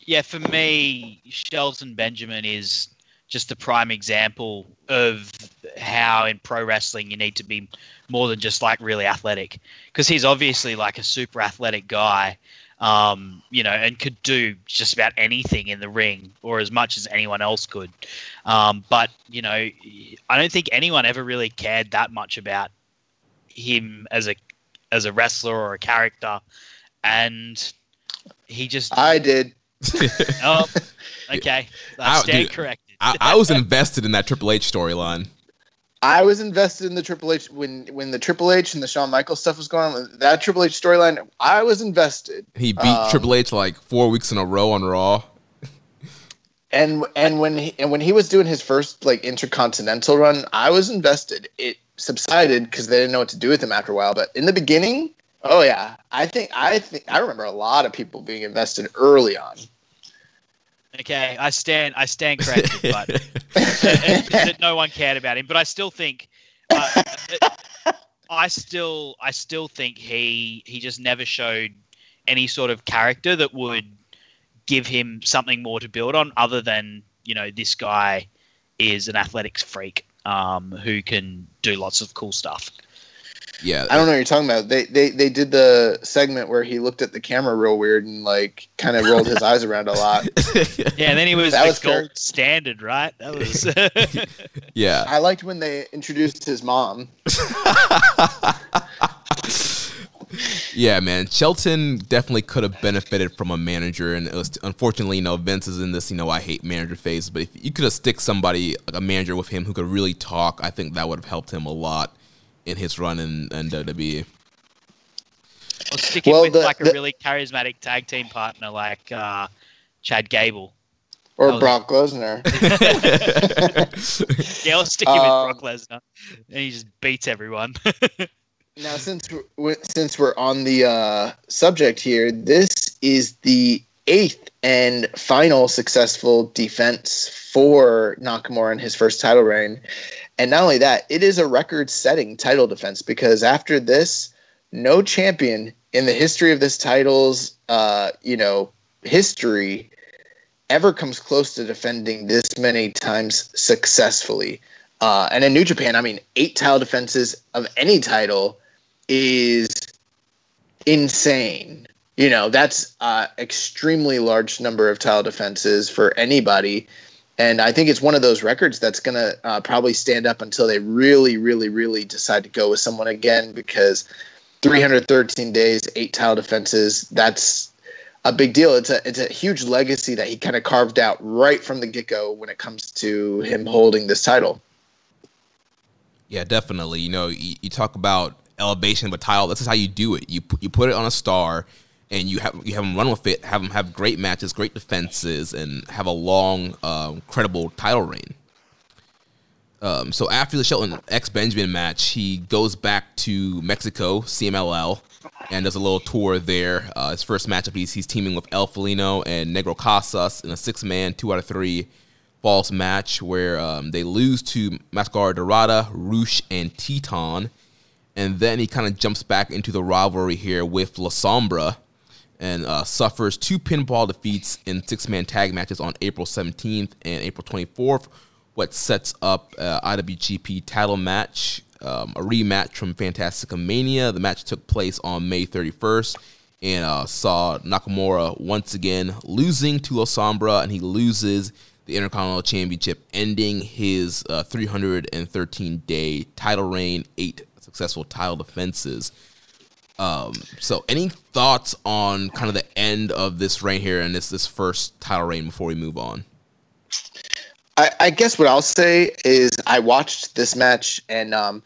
Yeah, for me, Shelton Benjamin is just the prime example of how in pro wrestling you need to be more than just like really athletic because he's obviously like a super athletic guy um, you know and could do just about anything in the ring or as much as anyone else could. Um, but you know i don't think anyone ever really cared that much about him as a as a wrestler or a character. And he just I did. oh okay. I I- stand dude, corrected. I, I was invested in that Triple H storyline. I was invested in the Triple H when when the Triple H and the Shawn Michaels stuff was going on. That Triple H storyline, I was invested. He beat Um, Triple H like four weeks in a row on Raw. And and when he, and when he was doing his first like intercontinental run, I was invested. It subsided because they didn't know what to do with him after a while. But in the beginning, oh yeah, I think I think I remember a lot of people being invested early on. Okay, I stand. I stand corrected, but that- that no one cared about him. But I still think, uh, I still, I still think he he just never showed any sort of character that would give him something more to build on, other than you know this guy is an athletics freak um, who can do lots of cool stuff. Yeah, I don't know what you're talking about. They they they did the segment where he looked at the camera real weird and like kind of rolled his eyes around a lot. Yeah, and then he was That the was gold Kurt. standard, right? That was. yeah. I liked when they introduced his mom. Yeah, man. Shelton definitely could have benefited from a manager, and it was unfortunately, you know, Vince is in this, you know, I hate manager phase. But if you could have stick somebody, like a manager with him who could really talk, I think that would have helped him a lot in his run in, in WWE. Or sticking Well, with the- like a really charismatic tag team partner like uh, Chad Gable. Or Oh. Brock Lesnar. Yeah, I'll stick him Um, with Brock Lesnar, and he just beats everyone. Now, since we're, since we're on the uh, subject here, this is the eighth and final successful defense for Nakamura in his first title reign. And not only that, it is a record-setting title defense because after this, no champion in the history of this title's, uh, you know, history ever comes close to defending this many times successfully. Uh, and in New Japan, I mean, eight title defenses of any title is insane. You know, that's uh, extremely large number of tile defenses for anybody. And I think it's one of those records that's going to uh, probably stand up until they really, really, really decide to go with someone again because 313 days, eight tile defenses, that's a big deal. It's a it's a huge legacy that he kind of carved out right from the get go when it comes to him holding this title. Yeah, definitely. You know, you, you talk about elevation of a tile. This is how you do it. You you put it on a star, and you have you have them run with it. Have them have great matches, great defenses, and have a long, um, credible title reign. Um, so after the Shelton X Benjamin match, he goes back to Mexico, CMLL, and does a little tour there. Uh, his first matchup, he's, he's teaming with El Felino and Negro Casas in a six-man, two out of three false match where um, they lose to Mascara Dorada, Rush, and Titán. And then he kind of jumps back into the rivalry here with La Sombra and uh, suffers two pinfall defeats in six man tag matches on April 17th and April 24th, what sets up uh, IWGP title match, um, a rematch from Fantastica Mania. The match took place on May 31st and uh, saw Nakamura once again losing to Sombra, and he loses the Intercontinental Championship, ending his uh, 313 day title reign, eight successful title defenses. Um, so, any thoughts on kind of the end of this reign here and this this first title reign before we move on? I, I guess what I'll say is I watched this match and um,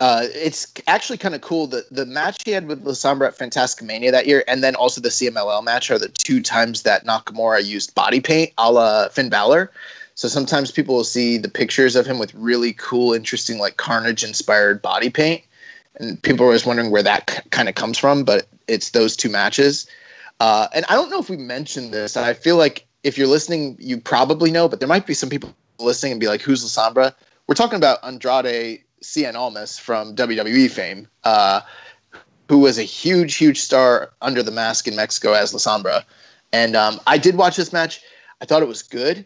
uh, it's actually kind of cool. that the match he had with La Sombra at Fantastica Mania that year, and then also the CMLL match are the two times that Nakamura used body paint, a la Finn Balor. So sometimes people will see the pictures of him with really cool, interesting, like Carnage inspired body paint, and people are always wondering where that k- kind of comes from. But it's those two matches. Uh, and I don't know if we mentioned this. I feel like if you're listening, you probably know, but there might be some people listening and be like, "Who's La Sombra?" We're talking about Andrade Cien Almas from WWE fame, uh, who was a huge, huge star under the mask in Mexico as La Sombra. And um, I did watch this match. I thought it was good,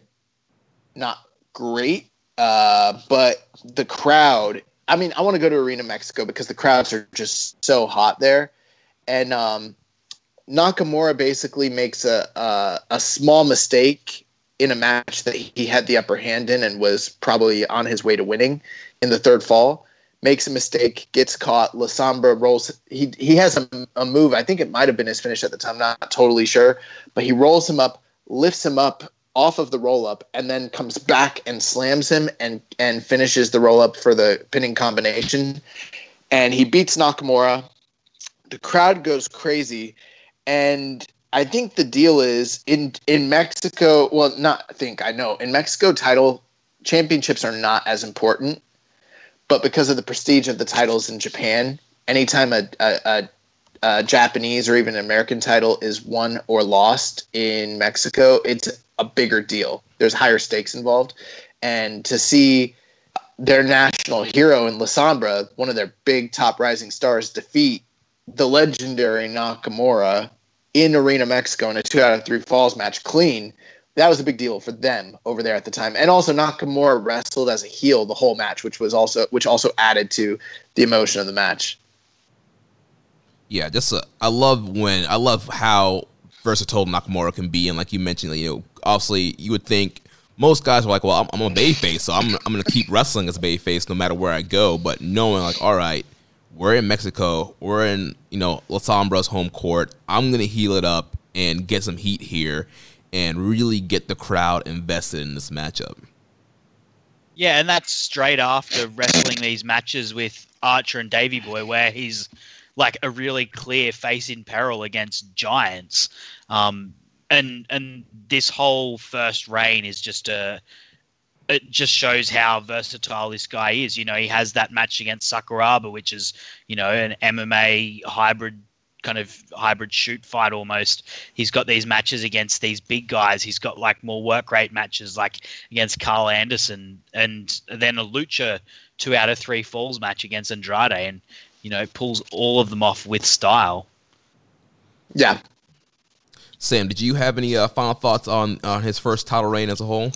not great, uh, but the crowd. I mean, I want to go to Arena Mexico because the crowds are just so hot there, and um, Nakamura basically makes a, a a small mistake in a match that he had the upper hand in and was probably on his way to winning in the third fall. Makes a mistake, gets caught. La Sombra rolls. He he has a, a move. I think it might have been his finish at the time. Not totally sure, but he rolls him up, lifts him up off of the roll up, and then comes back and slams him and and finishes the roll up for the pinning combination. And he beats Nakamura. The crowd goes crazy, and I think the deal is in in Mexico. Well, not I think I know in Mexico, title championships are not as important, but because of the prestige of the titles in Japan, anytime a, a, a, a Japanese or even an American title is won or lost in Mexico, it's a bigger deal. There's higher stakes involved, and to see their national hero in Sombra, one of their big top rising stars, defeat the legendary Nakamura in Arena Mexico in a two out of three falls match clean. That was a big deal for them over there at the time, and also Nakamura wrestled as a heel the whole match, which was also which also added to the emotion of the match. Yeah, just uh, I love when I love how versatile Nakamura can be, and like you mentioned, you know, obviously you would think most guys are like, well, I'm, I'm a bay face, so I'm I'm gonna keep wrestling as a bay face no matter where I go. But knowing like, all right, we're in Mexico, we're in you know La Sombra's home court. I'm gonna heal it up and get some heat here, and really get the crowd invested in this matchup. Yeah, and that's straight after wrestling these matches with Archer and Davey Boy, where he's like a really clear face in peril against giants. Um, and and this whole first reign is just a it just shows how versatile this guy is. You know, he has that match against Sakuraba, which is, you know, an MMA hybrid kind of hybrid shoot fight almost. He's got these matches against these big guys. He's got like more work rate matches like against Karl Anderson and then a lucha two out of three falls match against Andrade and you know pulls all of them off with style. Yeah. Sam, did you have any uh, final thoughts on on his first title reign as a whole?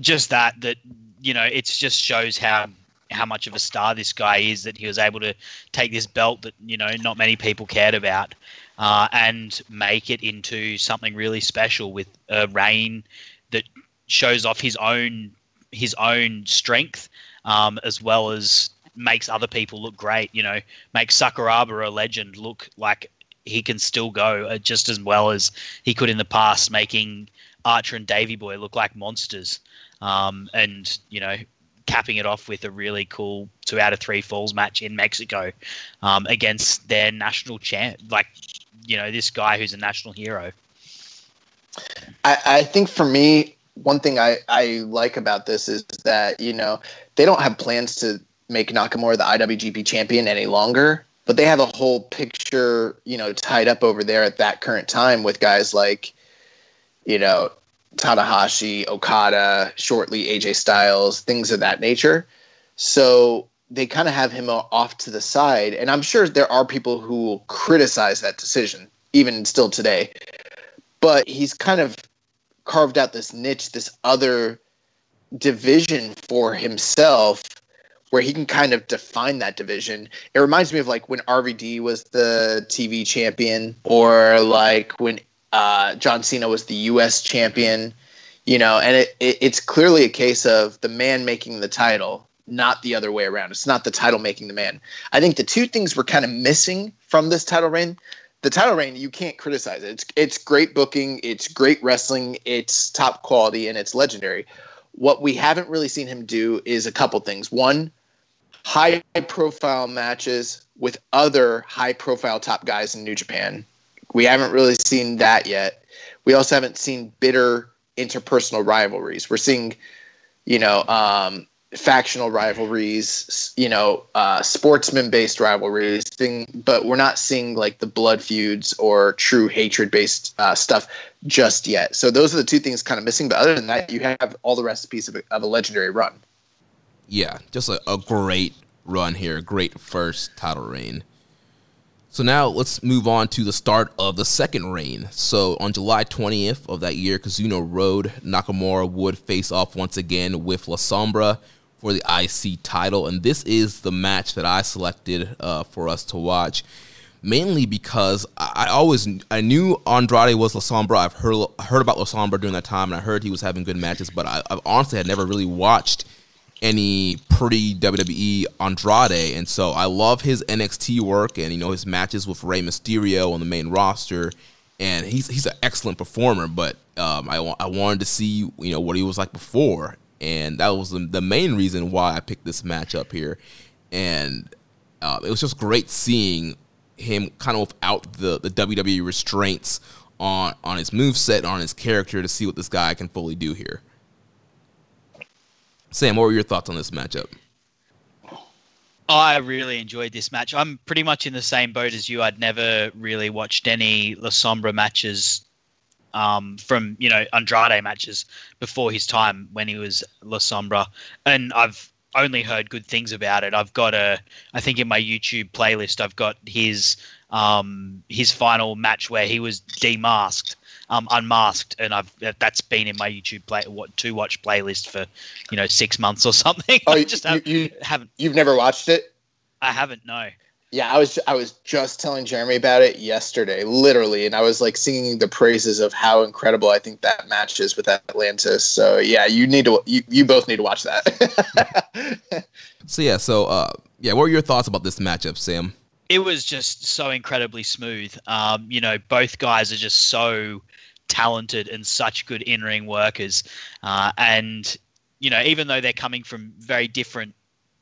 just that that you know it just shows how how much of a star this guy is that he was able to take this belt that you know not many people cared about uh, and make it into something really special with a reign that shows off his own his own strength um, as well as makes other people look great. You know, makes Sakuraba a legend look like he can still go uh, just as well as he could in the past, making Archer and Davey Boy look like monsters. Um, and you know, capping it off with a really cool two out of three falls match in Mexico um, against their national champ, like you know this guy who's a national hero. I, I think for me, one thing I, I like about this is that you know they don't have plans to make Nakamura the IWGP champion any longer, but they have a whole picture you know tied up over there at that current time with guys like you know Tanahashi, Okada, shortly AJ Styles, things of that nature. So they kind of have him off to the side. And I'm sure there are people who will criticize that decision, even still today. But he's kind of carved out this niche, this other division for himself where he can kind of define that division. It reminds me of like when RVD was the TV champion or like when uh, John Cena was the U.S. champion, you know, and it, it, it's clearly a case of the man making the title, not the other way around. It's not the title making the man. I think the two things we're kind of missing from this title reign. The title reign, you can't criticize it. It's it's great booking, it's great wrestling, it's top quality, and it's legendary. What we haven't really seen him do is a couple things. One, high profile matches with other high profile top guys in New Japan we haven't really seen that yet. We also haven't seen bitter interpersonal rivalries. We're seeing, you know, um, factional rivalries, you know, uh, sportsman-based rivalries, thing, but we're not seeing like the blood feuds or true hatred-based uh, stuff just yet. So those are the two things kind of missing. But other than that, you have all the recipes of a, of a legendary run. Yeah, just a, a great run here, great first title reign. So now let's move on to the start of the second reign. So on July 20th of that year, Kizuna Road, Nakamura would face off once again with La Sombra for the IC title, and this is the match that I selected uh, for us to watch. Mainly because I, always I knew Andrade was La Sombra. I've heard heard about La Sombra during that time, and I heard he was having good matches. But I, I honestly had never really watched any pretty WWE Andrade, and so I love his NXT work and you know his matches with Rey Mysterio on the main roster, and he's he's an excellent performer. But um, I I wanted to see you know what he was like before, and that was the, main reason why I picked this matchup here, and uh, it was just great seeing him kind of without the the WWE restraints on on his move set, on his character, to see what this guy can fully do here. Sam, what were your thoughts on this matchup? I really enjoyed this match. I'm pretty much in the same boat as you. I'd never really watched any La Sombra matches um, from you know Andrade matches before his time when he was La Sombra, and I've only heard good things about it. I've got a, I think in my YouTube playlist, I've got his um, his final match where he was demasked um, unmasked, and I've that's been in my YouTube play what to watch playlist for you know six months or something. Oh, I you, just you, have, you haven't. you've never watched it? I haven't. No. Yeah, I was I was just telling Jeremy about it yesterday, literally, and I was like singing the praises of how incredible I think that match is with Atlantis. So yeah, you need to you, you both need to watch that. so yeah, so uh, yeah, what were your thoughts about this matchup, Sam? It was just so incredibly smooth. Um, you know, both guys are just so talented and such good in-ring workers. Uh, and you know, even though they're coming from very different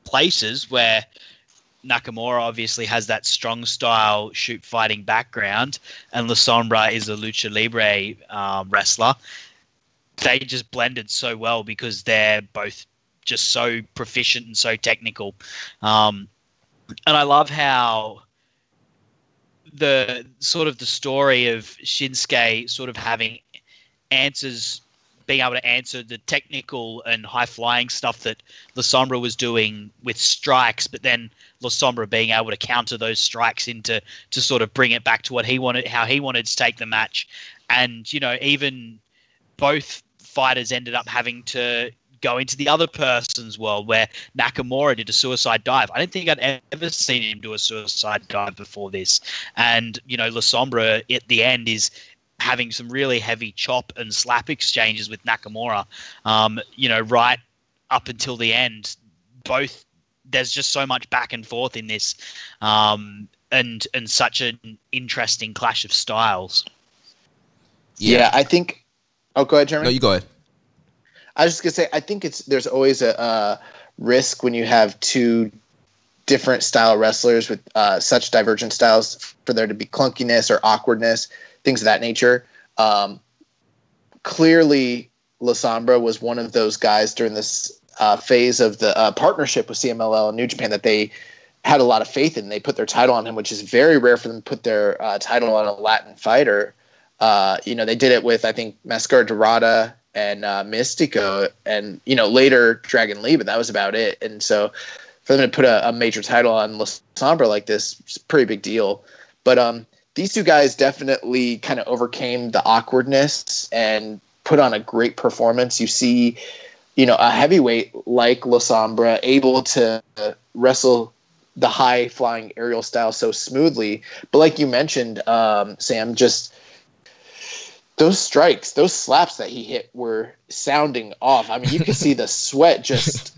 places, where Nakamura obviously has that strong style shoot fighting background, and La Sombra is a lucha libre um, wrestler. They just blended so well because they're both just so proficient and so technical. Um, and I love how the sort of the story of Shinsuke sort of having answers, being able to answer the technical and high flying stuff that La Sombra was doing with strikes, but then La Sombra being able to counter those strikes into to sort of bring it back to what he wanted, how he wanted to take the match, and you know even both fighters ended up having to go into the other person's world where Nakamura did a suicide dive. I don't think I'd ever seen him do a suicide dive before this. And, you know, La Sombra at the end is having some really heavy chop and slap exchanges with Nakamura. Um, you know, right up until the end, both there's just so much back and forth in this, um, and and such an interesting clash of styles. Yeah, yeah I think. Oh, go ahead, Jeremy. No, you go ahead. I was just gonna say, I think it's there's always a, a risk when you have two different style wrestlers with uh, such divergent styles for there to be clunkiness or awkwardness, things of that nature. Um, clearly, La Sombra was one of those guys during this uh, phase of the uh, partnership with CMLL and New Japan that they had a lot of faith in. They put their title on him, which is very rare for them to put their uh, title on a Latin fighter. Uh, you know, they did it with I think Mascara Dorada and uh, Mystico, and you know later Dragon Lee, but that was about it. And so for them to put a, a major title on La Sombra like this, it's a pretty big deal. But um, these two guys definitely kind of overcame the awkwardness and put on a great performance. You see, you know, a heavyweight like La Sombra able to wrestle the high flying aerial style so smoothly. But like you mentioned, um, Sam, just those strikes, those slaps that he hit were sounding off. I mean, you could see the sweat just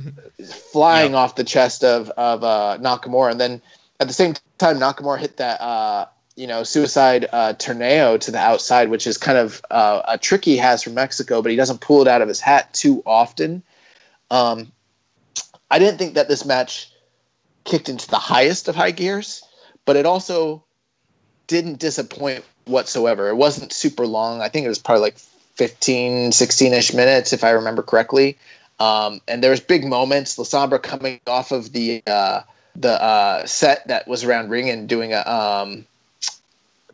flying yep. off the chest of of uh, Nakamura, and then at the same time, Nakamura hit that uh, you know suicide uh, tornado to the outside, which is kind of uh, a trick he has from Mexico, but he doesn't pull it out of his hat too often. Um, I didn't think that this match kicked into the highest of high gears, but it also didn't disappoint whatsoever. It wasn't super long. I think it was probably like 15, 16 ish minutes, if I remember correctly. Um, and was big moments. La Sombra coming off of the uh, the uh, set that was around ring and doing a um,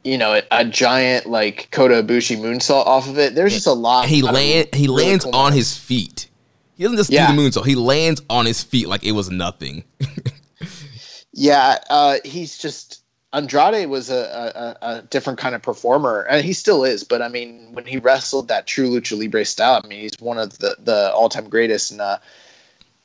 you know a, a, giant like Kota Ibushi moonsault off of it. There's just a lot. He land he really lands cool on his feet. He doesn't just yeah. do the moonsault. He lands on his feet like it was nothing. yeah, uh, he's just Andrade was a, a, a, different kind of performer, and he still is. But I mean, when he wrestled that true lucha libre style, I mean, he's one of the the all time greatest. And uh,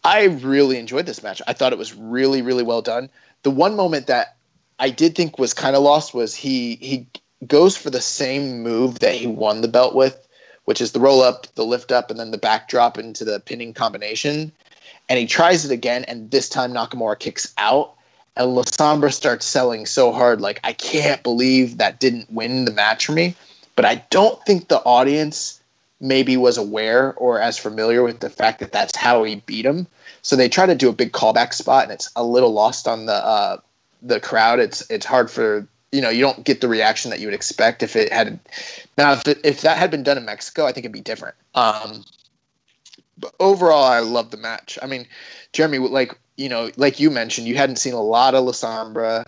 I really enjoyed this match. I thought it was really really well done. The one moment that I did think was kind of lost was he he goes for the same move that he won the belt with, which is the roll up, the lift up, and then the backdrop into the pinning combination. And he tries it again, and this time Nakamura kicks out and La Sombra starts selling so hard. Like, I can't believe that didn't win the match for me. But I don't think the audience maybe was aware or as familiar with the fact that that's how he beat him. So they try to do a big callback spot, and it's a little lost on the uh, the crowd. It's it's hard for you know you don't get the reaction that you would expect if it had now if, it, if that had been done in Mexico, I think it'd be different. Um, but overall, I love the match. I mean, Jeremy, like you know, like you mentioned, you hadn't seen a lot of La Sombra.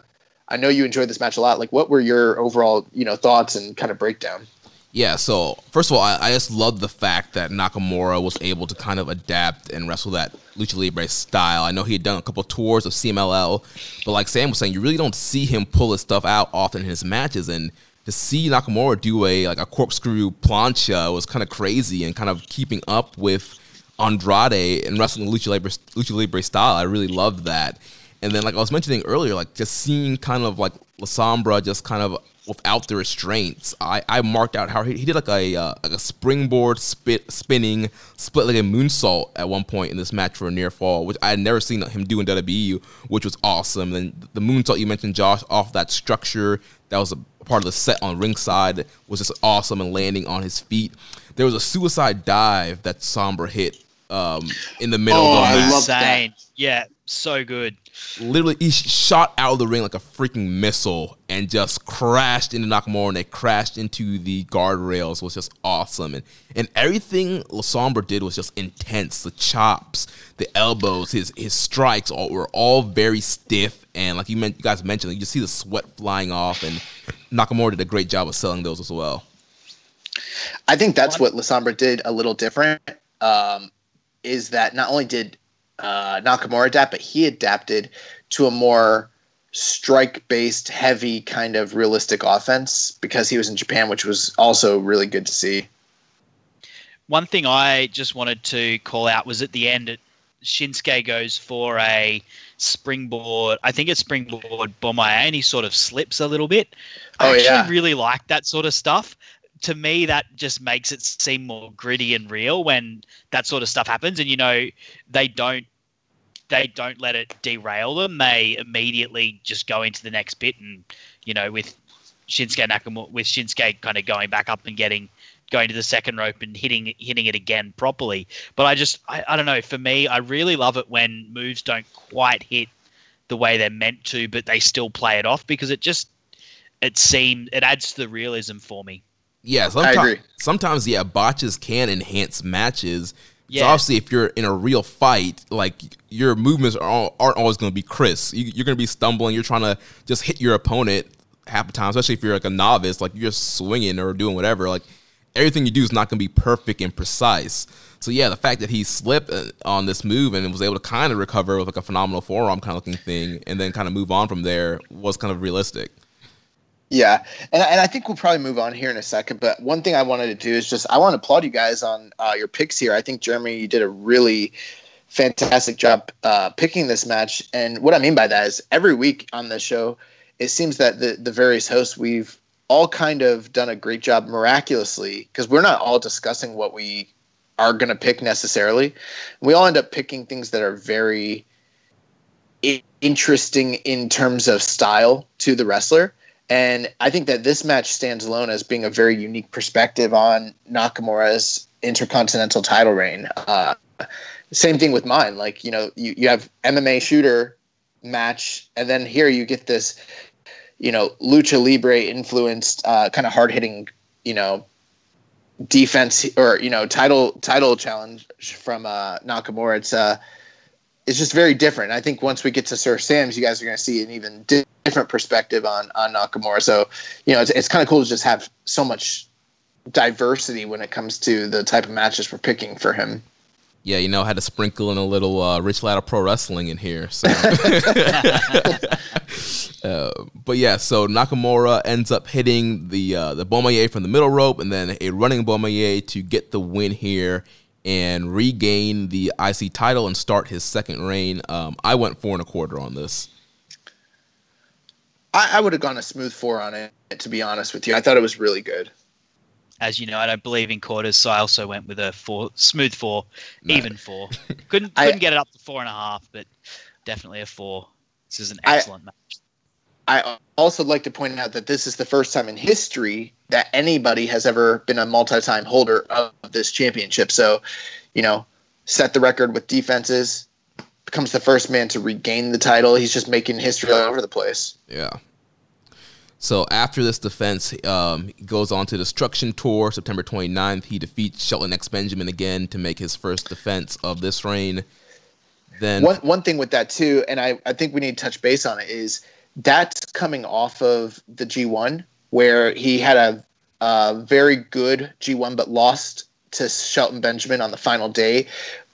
I know you enjoyed this match a lot. Like, what were your overall, you know, thoughts and kind of breakdown? Yeah, so first of all, I, I just love the fact that Nakamura was able to kind of adapt and wrestle that lucha libre style. I know he had done a couple of tours of CMLL, but like Sam was saying, you really don't see him pull his stuff out often in his matches, and to see Nakamura do a like a corkscrew plancha was kind of crazy and kind of keeping up with Andrade and wrestling Lucha Libre, Lucha Libre style. I really loved that. And then, like I was mentioning earlier, like just seeing kind of like La Sombra just kind of without the restraints. I, I marked out how he, he did like a uh, like a springboard spit spinning split like a moonsault at one point in this match for a near fall, which I had never seen him do in WWE, which was awesome. And the moonsault you mentioned, Josh, off that structure that was a part of the set on ringside was just awesome and landing on his feet. There was a suicide dive that Sombra hit um, in the middle oh, of the match. Insane. Yeah, so good. Literally, he shot out of the ring like a freaking missile and just crashed into Nakamura and they crashed into the guardrails. was just awesome. And and everything Lasombra did was just intense. The chops, the elbows, his his strikes all were all very stiff. And like you, meant, you guys mentioned, you just see the sweat flying off. And Nakamura did a great job of selling those as well. I think that's what Lasombra did a little different. Um, is that not only did uh, Nakamura adapt, but he adapted to a more strike based, heavy kind of realistic offense because he was in Japan, which was also really good to see. One thing I just wanted to call out was at the end, it, Shinsuke goes for a springboard. I think it's springboard bomber, and he sort of slips a little bit. I oh, actually yeah. really like that sort of stuff to me that just makes it seem more gritty and real when that sort of stuff happens. And you know they don't they don't let it derail them. They immediately just go into the next bit and you know with Shinsuke Nakamura with Shinsuke kind of going back up and getting going to the second rope and hitting hitting it again properly. But I just I, I don't know. For me I really love it when moves don't quite hit the way they're meant to but they still play it off because it just it seems it adds to the realism for me yeah, sometimes, sometimes yeah, botches can enhance matches. Yeah. So obviously, if you're in a real fight, like your movements are all, aren't always going to be crisp. You, are going to be stumbling. You're trying to just hit your opponent half the time, especially if you're like a novice, like you're just swinging or doing whatever. Like everything you do is not going to be perfect and precise. So yeah, the fact that he slipped uh, on this move and was able to kind of recover with like a phenomenal forearm kind of looking thing, and then kind of move on from there was kind of realistic. Yeah, and and I think we'll probably move on here in a second. But one thing I wanted to do is just I want to applaud you guys on uh, your picks here. I think Jeremy, you did a really fantastic job uh, picking this match. And what I mean by that is every week on the show, it seems that the the various hosts we've all kind of done a great job miraculously because we're not all discussing what we are going to pick necessarily. We all end up picking things that are very interesting in terms of style to the wrestler and I think that this match stands alone as being a very unique perspective on Nakamura's intercontinental title reign. Uh, same thing with mine. Like, you know, you, you have MMA shooter match, and then here you get this, you know, lucha libre influenced, uh, kind of hard hitting, you know, defense or you know title title challenge from uh, Nakamura. It's uh, it's just very different. I think once we get to Sir Sam's, you guys are going to see an even different perspective on on Nakamura. So you know, it's it's kind of cool to just have so much diversity when it comes to the type of matches we're picking for him. Yeah, you know, I had to sprinkle in a little uh, Rich Ladder Pro Wrestling in here. So. uh, but yeah, so Nakamura ends up hitting the uh, the Bomaye from the middle rope, and then a running Bomaye to get the win here and regain the IC title and start his second reign. Um, I went four and a quarter on this. I, I would have gone a smooth four on it, to be honest with you. I thought it was really good. As you know, I don't believe in quarters, so I also went with a four, smooth four, No. even four. Couldn't couldn't get it up to four and a half, but definitely a four. This is an I- excellent match. I also like to point out that this is the first time in history that anybody has ever been a multi-time holder of this championship. So, you know, set the record with defenses, becomes the first man to regain the title. He's just making history all over the place. Yeah. So after this defense, um, he goes on to Destruction Tour, September 29th. He defeats Shelton X Benjamin again to make his first defense of this reign. Then One one thing with that too, and I, I think we need to touch base on it is that's coming off of the G1 where he had a, a very good G1 but lost to Shelton Benjamin on the final day,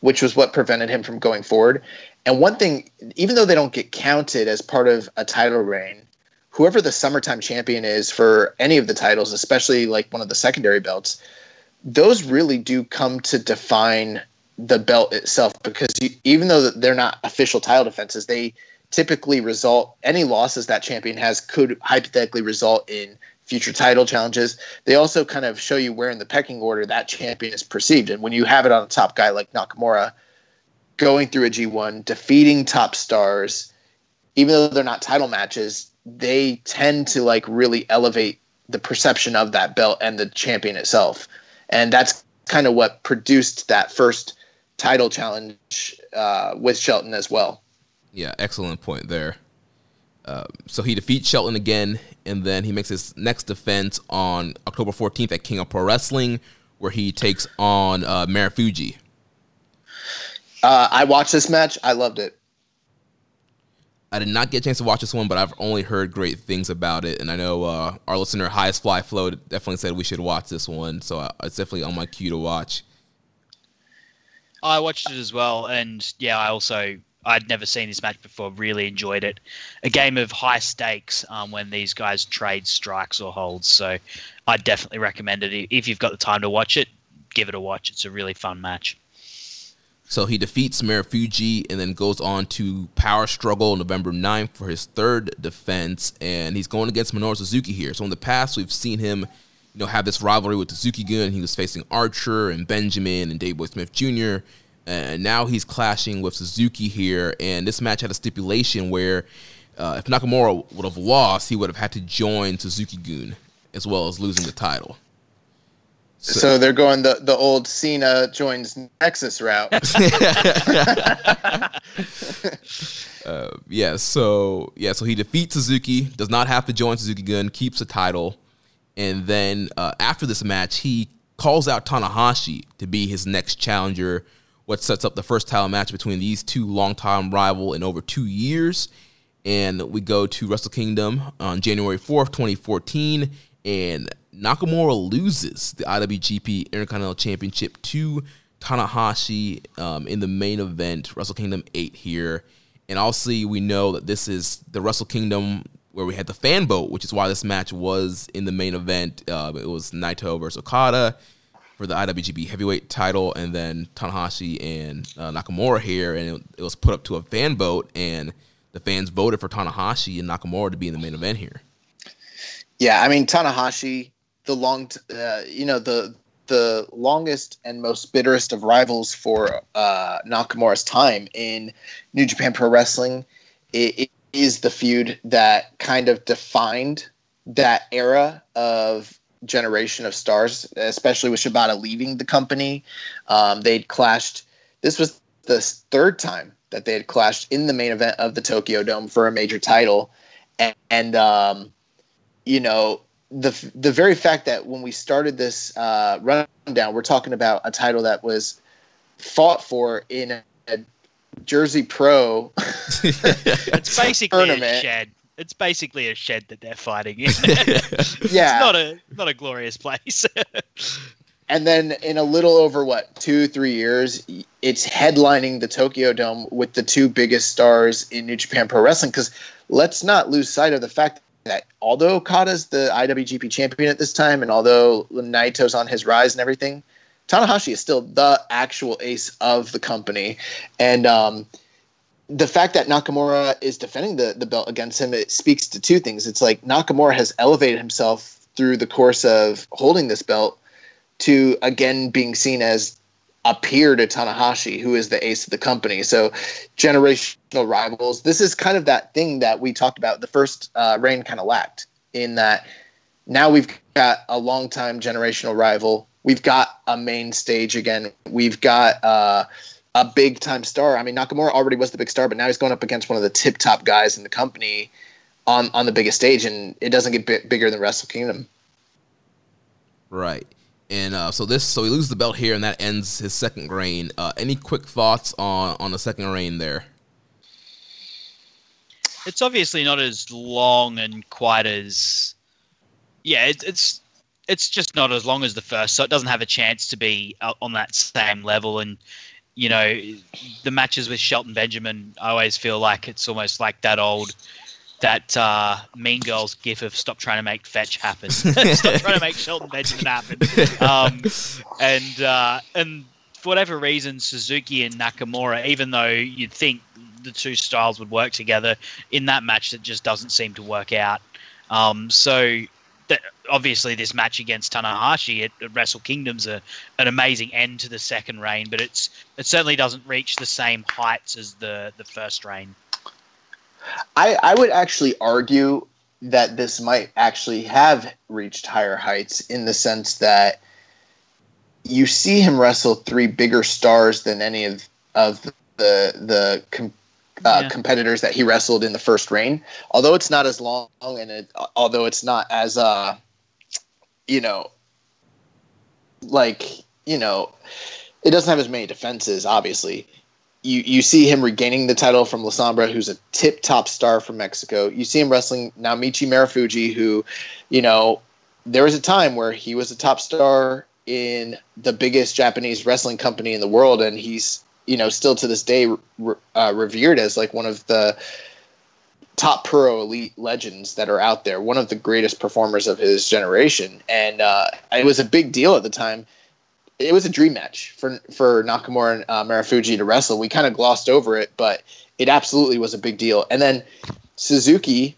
which was what prevented him from going forward. And one thing, even though they don't get counted as part of a title reign, whoever the summertime champion is for any of the titles, especially like one of the secondary belts, those really do come to define the belt itself because you, even though they're not official title defenses, they typically result any losses that champion has could hypothetically result in future title challenges. They also kind of show you where in the pecking order that champion is perceived. And when you have it on a top guy like Nakamura going through a G1, defeating top stars, even though they're not title matches, they tend to like really elevate the perception of that belt and the champion itself. And that's kind of what produced that first title challenge uh, with Shelton as well. Yeah, excellent point there. Uh, so he defeats Shelton again, and then he makes his next defense on October 14th at King of Pro Wrestling, where he takes on uh, Marufuji. Uh, I watched this match. I loved it. I did not get a chance to watch this one, but I've only heard great things about it, and I know uh, our listener Highest Fly Flow definitely said we should watch this one, so uh, it's definitely on my queue to watch. I watched it as well, and yeah, I also I'd never seen this match before. Really enjoyed it. A game of high stakes um, when these guys trade strikes or holds. So I definitely recommend it if you've got the time to watch it. Give it a watch. It's a really fun match. So he defeats Marufuji and then goes on to Power Struggle November 9th for his third defense, and he's going against Minoru Suzuki here. So in the past, we've seen him, you know, have this rivalry with Suzuki Gun. He was facing Archer and Benjamin and Davey Boy Smith Jr. And now he's clashing with Suzuki here, and this match had a stipulation where uh, if Nakamura would have lost, he would have had to join Suzuki Gun as well as losing the title. So, they're going the, the old Cena joins Nexus route. Uh, yeah, so yeah, so he defeats Suzuki, does not have to join Suzuki Gun, keeps the title, and then uh, after this match, he calls out Tanahashi to be his next challenger. What sets up the first title match between these two longtime rival in over two years. And we go to Wrestle Kingdom on January 4th, 2014, and Nakamura loses the IWGP Intercontinental Championship to Tanahashi um, in the main event, Wrestle Kingdom 8 here. And obviously, we know that this is the Wrestle Kingdom where we had the fan vote, which is why this match was in the main event. Uh, it was Naito versus Okada for the IWGP Heavyweight title, and then Tanahashi and uh, Nakamura here, and it, it was put up to a fan vote, and the fans voted for Tanahashi and Nakamura to be in the main event here. Yeah, I mean Tanahashi, the long, t- uh, you know the the longest and most bitterest of rivals for uh, Nakamura's time in New Japan Pro Wrestling. It, it is the feud that kind of defined that era of generation of stars, especially with Shibata leaving the company. Um, they'd clashed. This was the third time that they had clashed in the main event of the Tokyo Dome for a major title, and, and um, you know the the very fact that when we started this uh, rundown, we're talking about a title that was fought for in a Jersey Pro. it's basically tournament. a shed. It's basically a shed that they're fighting in. Yeah. it's not a not a glorious place. and then in a little over what two three years it's headlining the tokyo dome with the two biggest stars in new japan pro wrestling because let's not lose sight of the fact that although okada's the iwgp champion at this time and although naito's on his rise and everything tanahashi is still the actual ace of the company and um, the fact that Nakamura is defending the, the belt against him, it speaks to two things. It's like Nakamura has elevated himself through the course of holding this belt to again being seen as a peer to Tanahashi, who is the ace of the company. So generational rivals. This is kind of that thing that we talked about. The first uh, reign kind of lacked in that now we've got a long-time generational rival. We've got a main stage again. We've got uh, a big time star. I mean, Nakamura already was the big star, but now he's going up against one of the tip top guys in the company on on the biggest stage, and it doesn't get bit bigger than Wrestle Kingdom. Right. And uh, so this, so he loses the belt here, and that ends his second reign. Uh, any quick thoughts on on the second reign there? it's obviously not as long and quite as yeah it, it's it's just not as long as the first so it doesn't have a chance to be uh, on that same level and you know the matches with shelton benjamin i always feel like it's almost like that old that uh, mean girls gif of stop trying to make fetch happen stop trying to make shelton benjamin happen um, and uh, and for whatever reason suzuki and nakamura even though you'd think the two styles would work together in that match that just doesn't seem to work out. Um, so obviously this match against Tanahashi at, at Wrestle Kingdom's a, an amazing end to the second reign, but it's it certainly doesn't reach the same heights as the the first reign. I, I would actually argue that this might actually have reached higher heights in the sense that you see him wrestle three bigger stars than any of of the the com- uh, Yeah. competitors that he wrestled in the first reign. Although it's not as long and it, although it's not as uh, you know, like you know, it doesn't have as many defenses. Obviously, you you see him regaining the title from La Sombra, who's a tip top star from Mexico. You see him wrestling now Michi Marufuji, who, you know, there was a time where he was a top star in the biggest Japanese wrestling company in the world, and he's you know still to this day re- uh, revered as like one of the top pro elite legends that are out there, one of the greatest performers of his generation, and uh, it was a big deal at the time. It was a dream match for for Nakamura and uh, Marufuji to wrestle. We kind of glossed over it, but it absolutely was a big deal. And then Suzuki,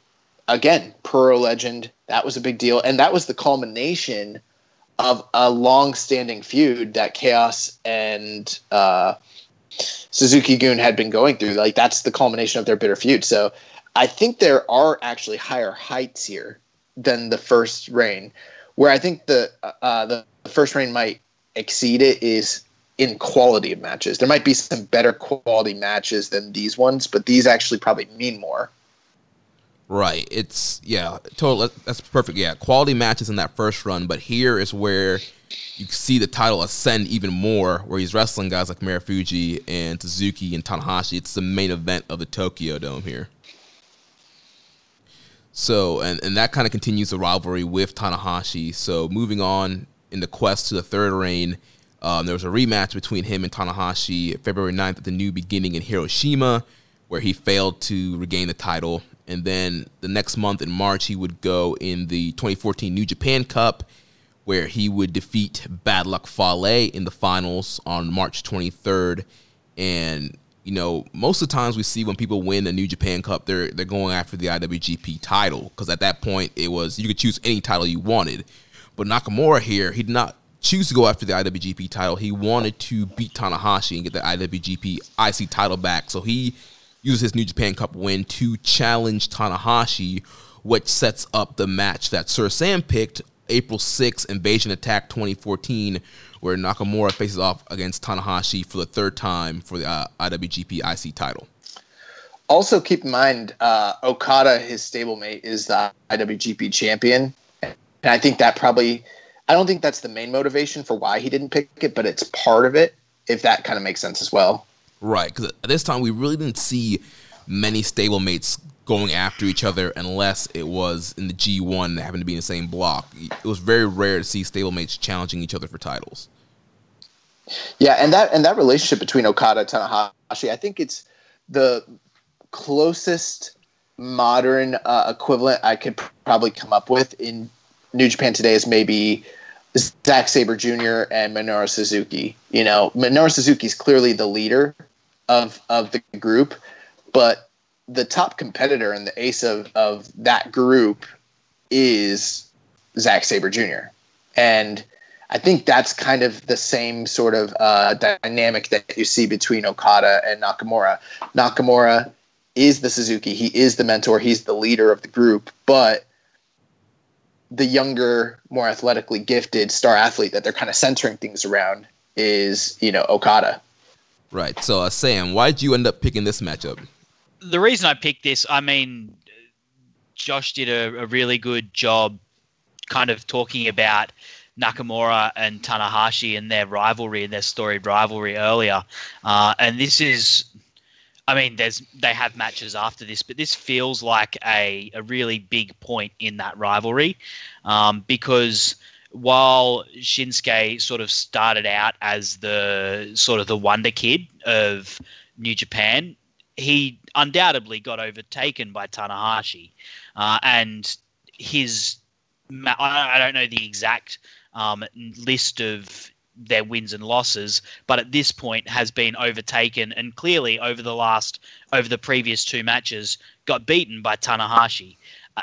again, pro legend, that was a big deal, and that was the culmination of a long-standing feud that Chaos and uh, Suzuki Gun had been going through. Like that's the culmination of their bitter feud. So I think there are actually higher heights here than the first reign. Where I think the uh, the first reign might exceed it is in quality of matches. There might be some better quality matches than these ones, but these actually probably mean more. Right. It's yeah, total. That's perfect. Yeah, quality matches in that first run, but here is where you see the title ascend even more, where he's wrestling guys like Marufuji and Suzuki and Tanahashi. It's the main event of the Tokyo Dome here. So, and, and that kind of continues the rivalry with Tanahashi. So, moving on in the quest to the third reign, um, there was a rematch between him and Tanahashi February 9th at the New Beginning in Hiroshima, where he failed to regain the title. And then the next month in March, he would go in the 2014 New Japan Cup, where he would defeat Bad Luck Fale in the finals on March 23rd. And you know, most of the times we see when people win the New Japan Cup, they're they're going after the IWGP title because at that point it was you could choose any title you wanted. But Nakamura here, he did not choose to go after the IWGP title. He wanted to beat Tanahashi and get the IWGP IC title back. So he uses his New Japan Cup win to challenge Tanahashi, which sets up the match that Sir Sam picked April 6th, Invasion Attack 2014, where Nakamura faces off against Tanahashi for the third time for the uh, IWGP IC title. Also, keep in mind, uh, Okada, his stablemate, is the IWGP champion, and I think that probably I don't think that's the main motivation for why he didn't pick it, but it's part of it. If that kind of makes sense as well. Right, because at this time we really didn't see many stablemates going after each other unless it was in the G1 that happened to be in the same block. It was very rare to see stablemates challenging each other for titles. Yeah, and that and that relationship between Okada and Tanahashi, I think it's the closest modern uh, equivalent I could probably come up with in New Japan today is maybe Zack Sabre Jr. and Minoru Suzuki. You know, Minoru Suzuki is clearly the leader of of the group, but the top competitor and the ace of, of that group is Zack Sabre Jr. And I think that's kind of the same sort of uh, dynamic that you see between Okada and Nakamura. Nakamura is the Suzuki, he is the mentor, he's the leader of the group, but the younger, more athletically gifted star athlete that they're kind of centering things around is, you know, Okada. Right. So, uh, Sam, why did you end up picking this matchup? The reason I picked this, I mean, Josh did a, a really good job kind of talking about Nakamura and Tanahashi and their rivalry and their storied rivalry earlier. Uh, and this is, I mean, there's they have matches after this, but this feels like a, a really big point in that rivalry um, because while Shinsuke sort of started out as the sort of the wonder kid of New Japan, he undoubtedly got overtaken by Tanahashi, uh, and his I don't know the exact um, list of their wins and losses, but at this point has been overtaken and clearly over the last over the previous two matches got beaten by Tanahashi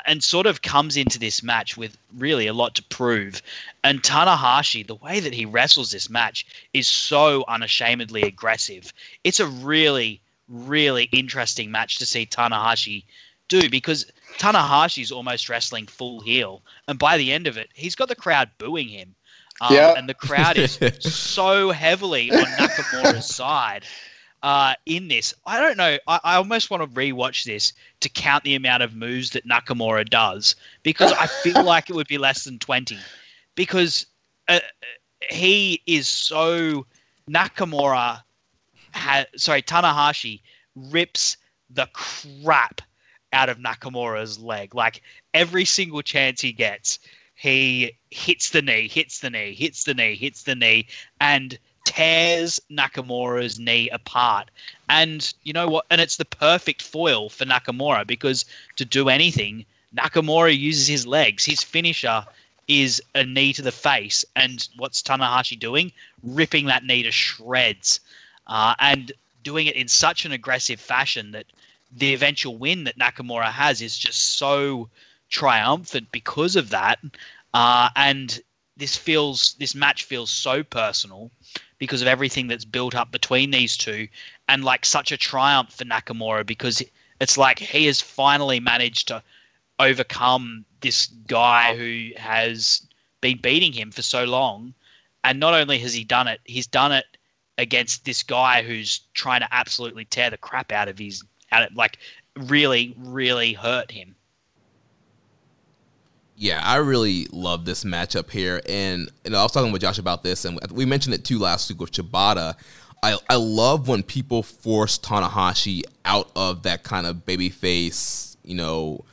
and sort of comes into this match with really a lot to prove. And Tanahashi, the way that he wrestles this match is so unashamedly aggressive. It's a really, really interesting match to see Tanahashi do because Tanahashi's almost wrestling full heel. And by the end of it, he's got the crowd booing him. Um, yeah. And the crowd is so heavily on Nakamura's side uh, in this. I don't know. I, I almost want to rewatch this to count the amount of moves that Nakamura does because I feel like it would be less than 20 because uh, he is so. Nakamura, ha, sorry, Tanahashi rips the crap out of Nakamura's leg. Like every single chance he gets, he hits the knee, hits the knee, hits the knee, hits the knee, and tears Nakamura's knee apart. And you know what? And it's the perfect foil for Nakamura because to do anything, Nakamura uses his legs. His finisher is a knee to the face. And what's Tanahashi doing? Ripping that knee to shreds. Uh, and doing it in such an aggressive fashion that the eventual win that Nakamura has is just so triumphant because of that. Uh, and this feels this match feels so personal because of everything that's built up between these two, and like such a triumph for Nakamura because it's like he has finally managed to overcome this guy who has been beating him for so long. And not only has he done it, he's done it against this guy who's trying to absolutely tear the crap out of his out of, like really really hurt him. Yeah, I really love this matchup here, and and I was talking with Josh about this, and we mentioned it too last week with Shibata. I I love when people force Tanahashi out of that kind of babyface, you know,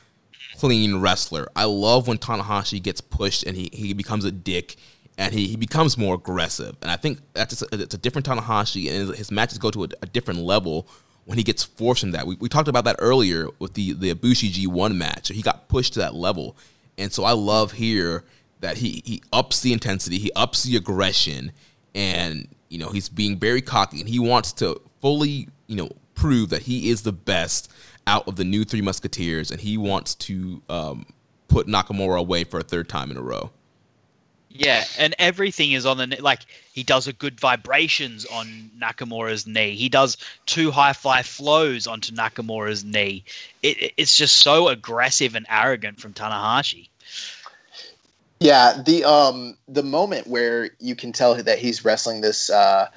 clean wrestler. I love when Tanahashi gets pushed and he, he becomes a dick and he, he becomes more aggressive. And I think that's a, it's a different Tanahashi, and his matches go to a, a different level when he gets forced in that. We, we talked about that earlier with the the Ibushi G1 match. He got pushed to that level, and so I love here that he he ups the intensity, he ups the aggression, and you know he's being very cocky, and he wants to fully you know prove that he is the best out of the new Three Musketeers, and he wants to um, put Nakamura away for a third time in a row. Yeah, and everything is on the like he does a good vibrations on Nakamura's knee. He does two high fly flows onto Nakamura's knee. It, it's just so aggressive and arrogant from Tanahashi. Yeah, the um the moment where you can tell that he's wrestling this uh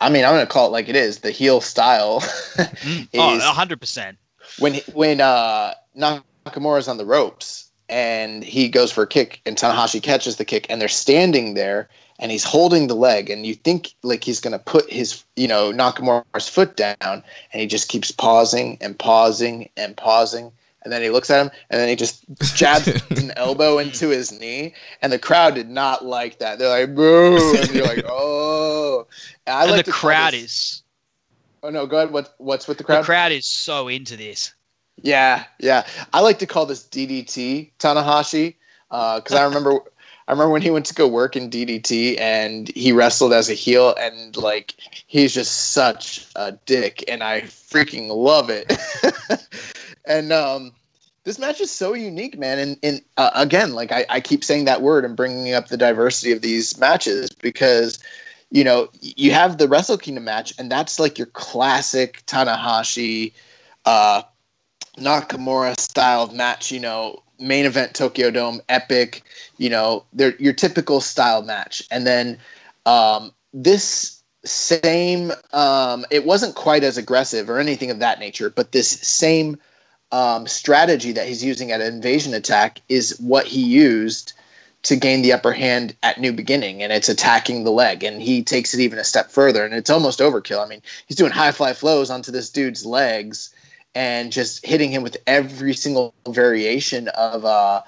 I mean, I'm going to call it like it is, the heel style. is oh, 100%. When when uh Nakamura's on the ropes and he goes for a kick, and Tanahashi catches the kick, and they're standing there, and he's holding the leg, and you think like he's gonna put his, you know, Nakamura's foot down, and he just keeps pausing and pausing and pausing, and then he looks at him, and then he just jabs an elbow into his knee, and the crowd did not like that. They're like, "Boo!" and you're like, "Oh." And, I and like the crowd is Oh no, go ahead. What what's with the crowd? the crowd? crowd is so into this. Yeah, yeah. I like to call this DDT Tanahashi because I remember I remember when he went to go work in DDT and he wrestled as a heel and like he's just such a dick and I freaking love it. and um, this match is so unique, man. And, and uh, again, like I, I keep saying that word and bringing up the diversity of these matches because you know you have the Wrestle Kingdom match and that's like your classic Tanahashi. Uh, Nakamura style of match, you know, main event Tokyo Dome, epic, you know, they're your typical style match. And then um, this same, um, it wasn't quite as aggressive or anything of that nature, but this same um, strategy that he's using at an Invasion Attack is what he used to gain the upper hand at New Beginning, and it's attacking the leg. And he takes it even a step further, and it's almost overkill. I mean, he's doing high fly flows onto this dude's legs and just hitting him with every single variation of uh,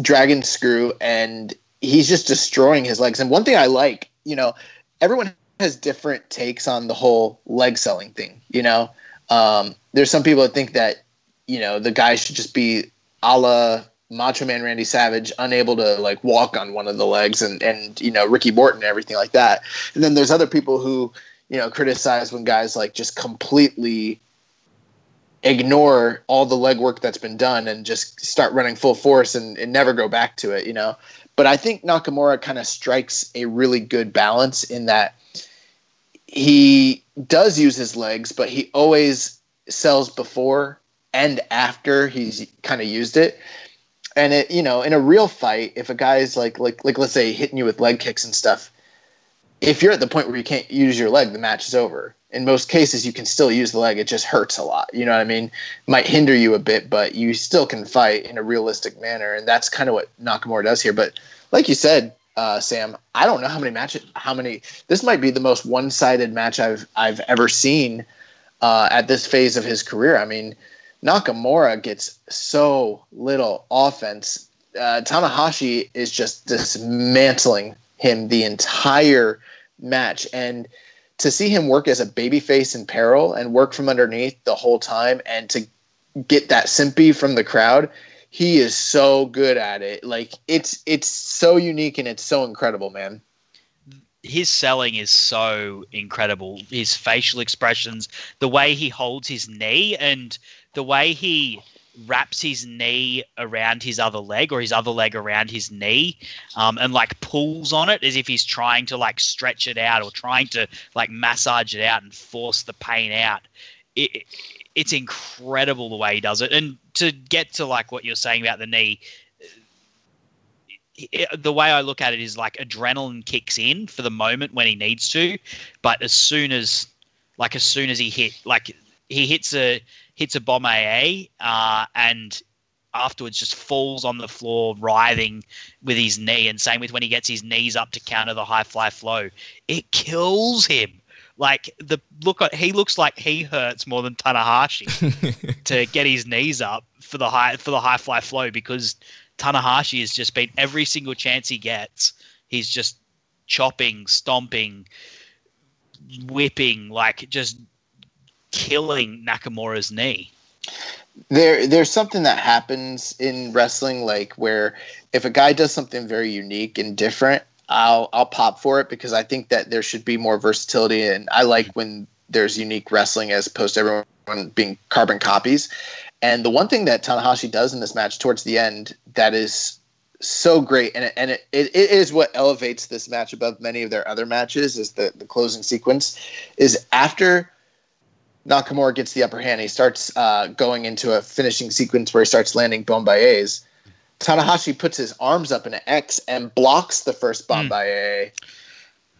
dragon screw, and he's just destroying his legs. And one thing I like, you know, everyone has different takes on the whole leg selling thing. You know, um, there's some people that think that you know the guy should just be a la Macho Man Randy Savage, unable to like walk on one of the legs, and and you know Ricky Morton and everything like that. And then there's other people who you know criticize when guys like just completely ignore all the legwork that's been done and just start running full force and, and never go back to it, you know. But I think Nakamura kind of strikes a really good balance in that he does use his legs, but he always sells before and after he's kind of used it. And it, you know, in a real fight, if a guy's like, like, like, let's say hitting you with leg kicks and stuff, if you're at the point where you can't use your leg, the match is over. In most cases, you can still use the leg. It just hurts a lot. You know what I mean? Might hinder you a bit, but you still can fight in a realistic manner, and that's kind of what Nakamura does here. But like you said, uh, Sam, I don't know how many matches, how many. This might be the most one-sided match I've I've ever seen uh, at this phase of his career. I mean, Nakamura gets so little offense. Uh, Tanahashi is just dismantling him the entire match, and to see him work as a babyface in peril and work from underneath the whole time, and to get that simpy from the crowd, he is so good at it. Like it's it's so unique and it's so incredible, man. his selling is so incredible. His facial expressions, the way he holds his knee, and the way he wraps his knee around his other leg or his other leg around his knee um, and like pulls on it as if he's trying to like stretch it out or trying to like massage it out and force the pain out. It, it's incredible the way he does it. And to get to like what you're saying about the knee the way I look at it is like adrenaline kicks in for the moment when he needs to, but as soon as, like as soon as he hit, like he hits a hits a Bomaye, uh, and afterwards just falls on the floor writhing with his knee, and same with when he gets his knees up to counter the high fly flow, it kills him. Like the look, at he looks like he hurts more than Tanahashi to get his knees up for the high for the high fly flow because Tanahashi has just been every single chance he gets, he's just chopping, stomping, whipping, like just killing Nakamura's knee. There, there's something that happens in wrestling, like where if a guy does something very unique and different, I'll I'll pop for it because I think that there should be more versatility, and I like when there's unique wrestling as opposed to everyone being carbon copies. And the one thing that Tanahashi does in this match towards the end that is so great, and it, and it, it is what elevates this match above many of their other matches, is the, the closing sequence, is after Nakamura gets the upper hand, he starts uh, going into a finishing sequence where he starts landing Bomayes. Tanahashi puts his arms up in an X and blocks the first Bomaye.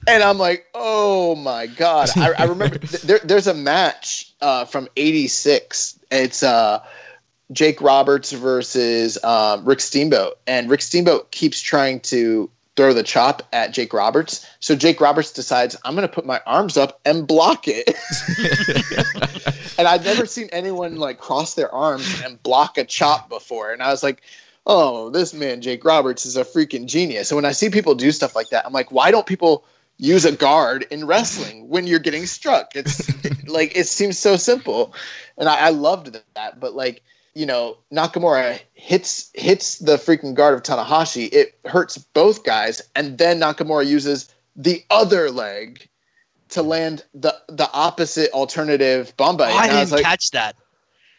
And I'm like, oh my god! I, I remember th- there, there's a match uh, from '86. It's uh, Jake Roberts versus um, Rick Steamboat, and Rick Steamboat keeps trying to throw the chop at Jake Roberts. So Jake Roberts decides I'm going to put my arms up and block it. and I've never seen anyone like cross their arms and block a chop before. And I was like, oh, this man Jake Roberts is a freaking genius. And when I see people do stuff like that, I'm like, why don't people use a guard in wrestling when you're getting struck? It's like it seems so simple, and I, I loved that. But like you know, Nakamura hits hits the freaking guard of Tanahashi. It hurts both guys, and then Nakamura uses the other leg to land the the opposite alternative Bomaye. Oh, I didn't like, catch that.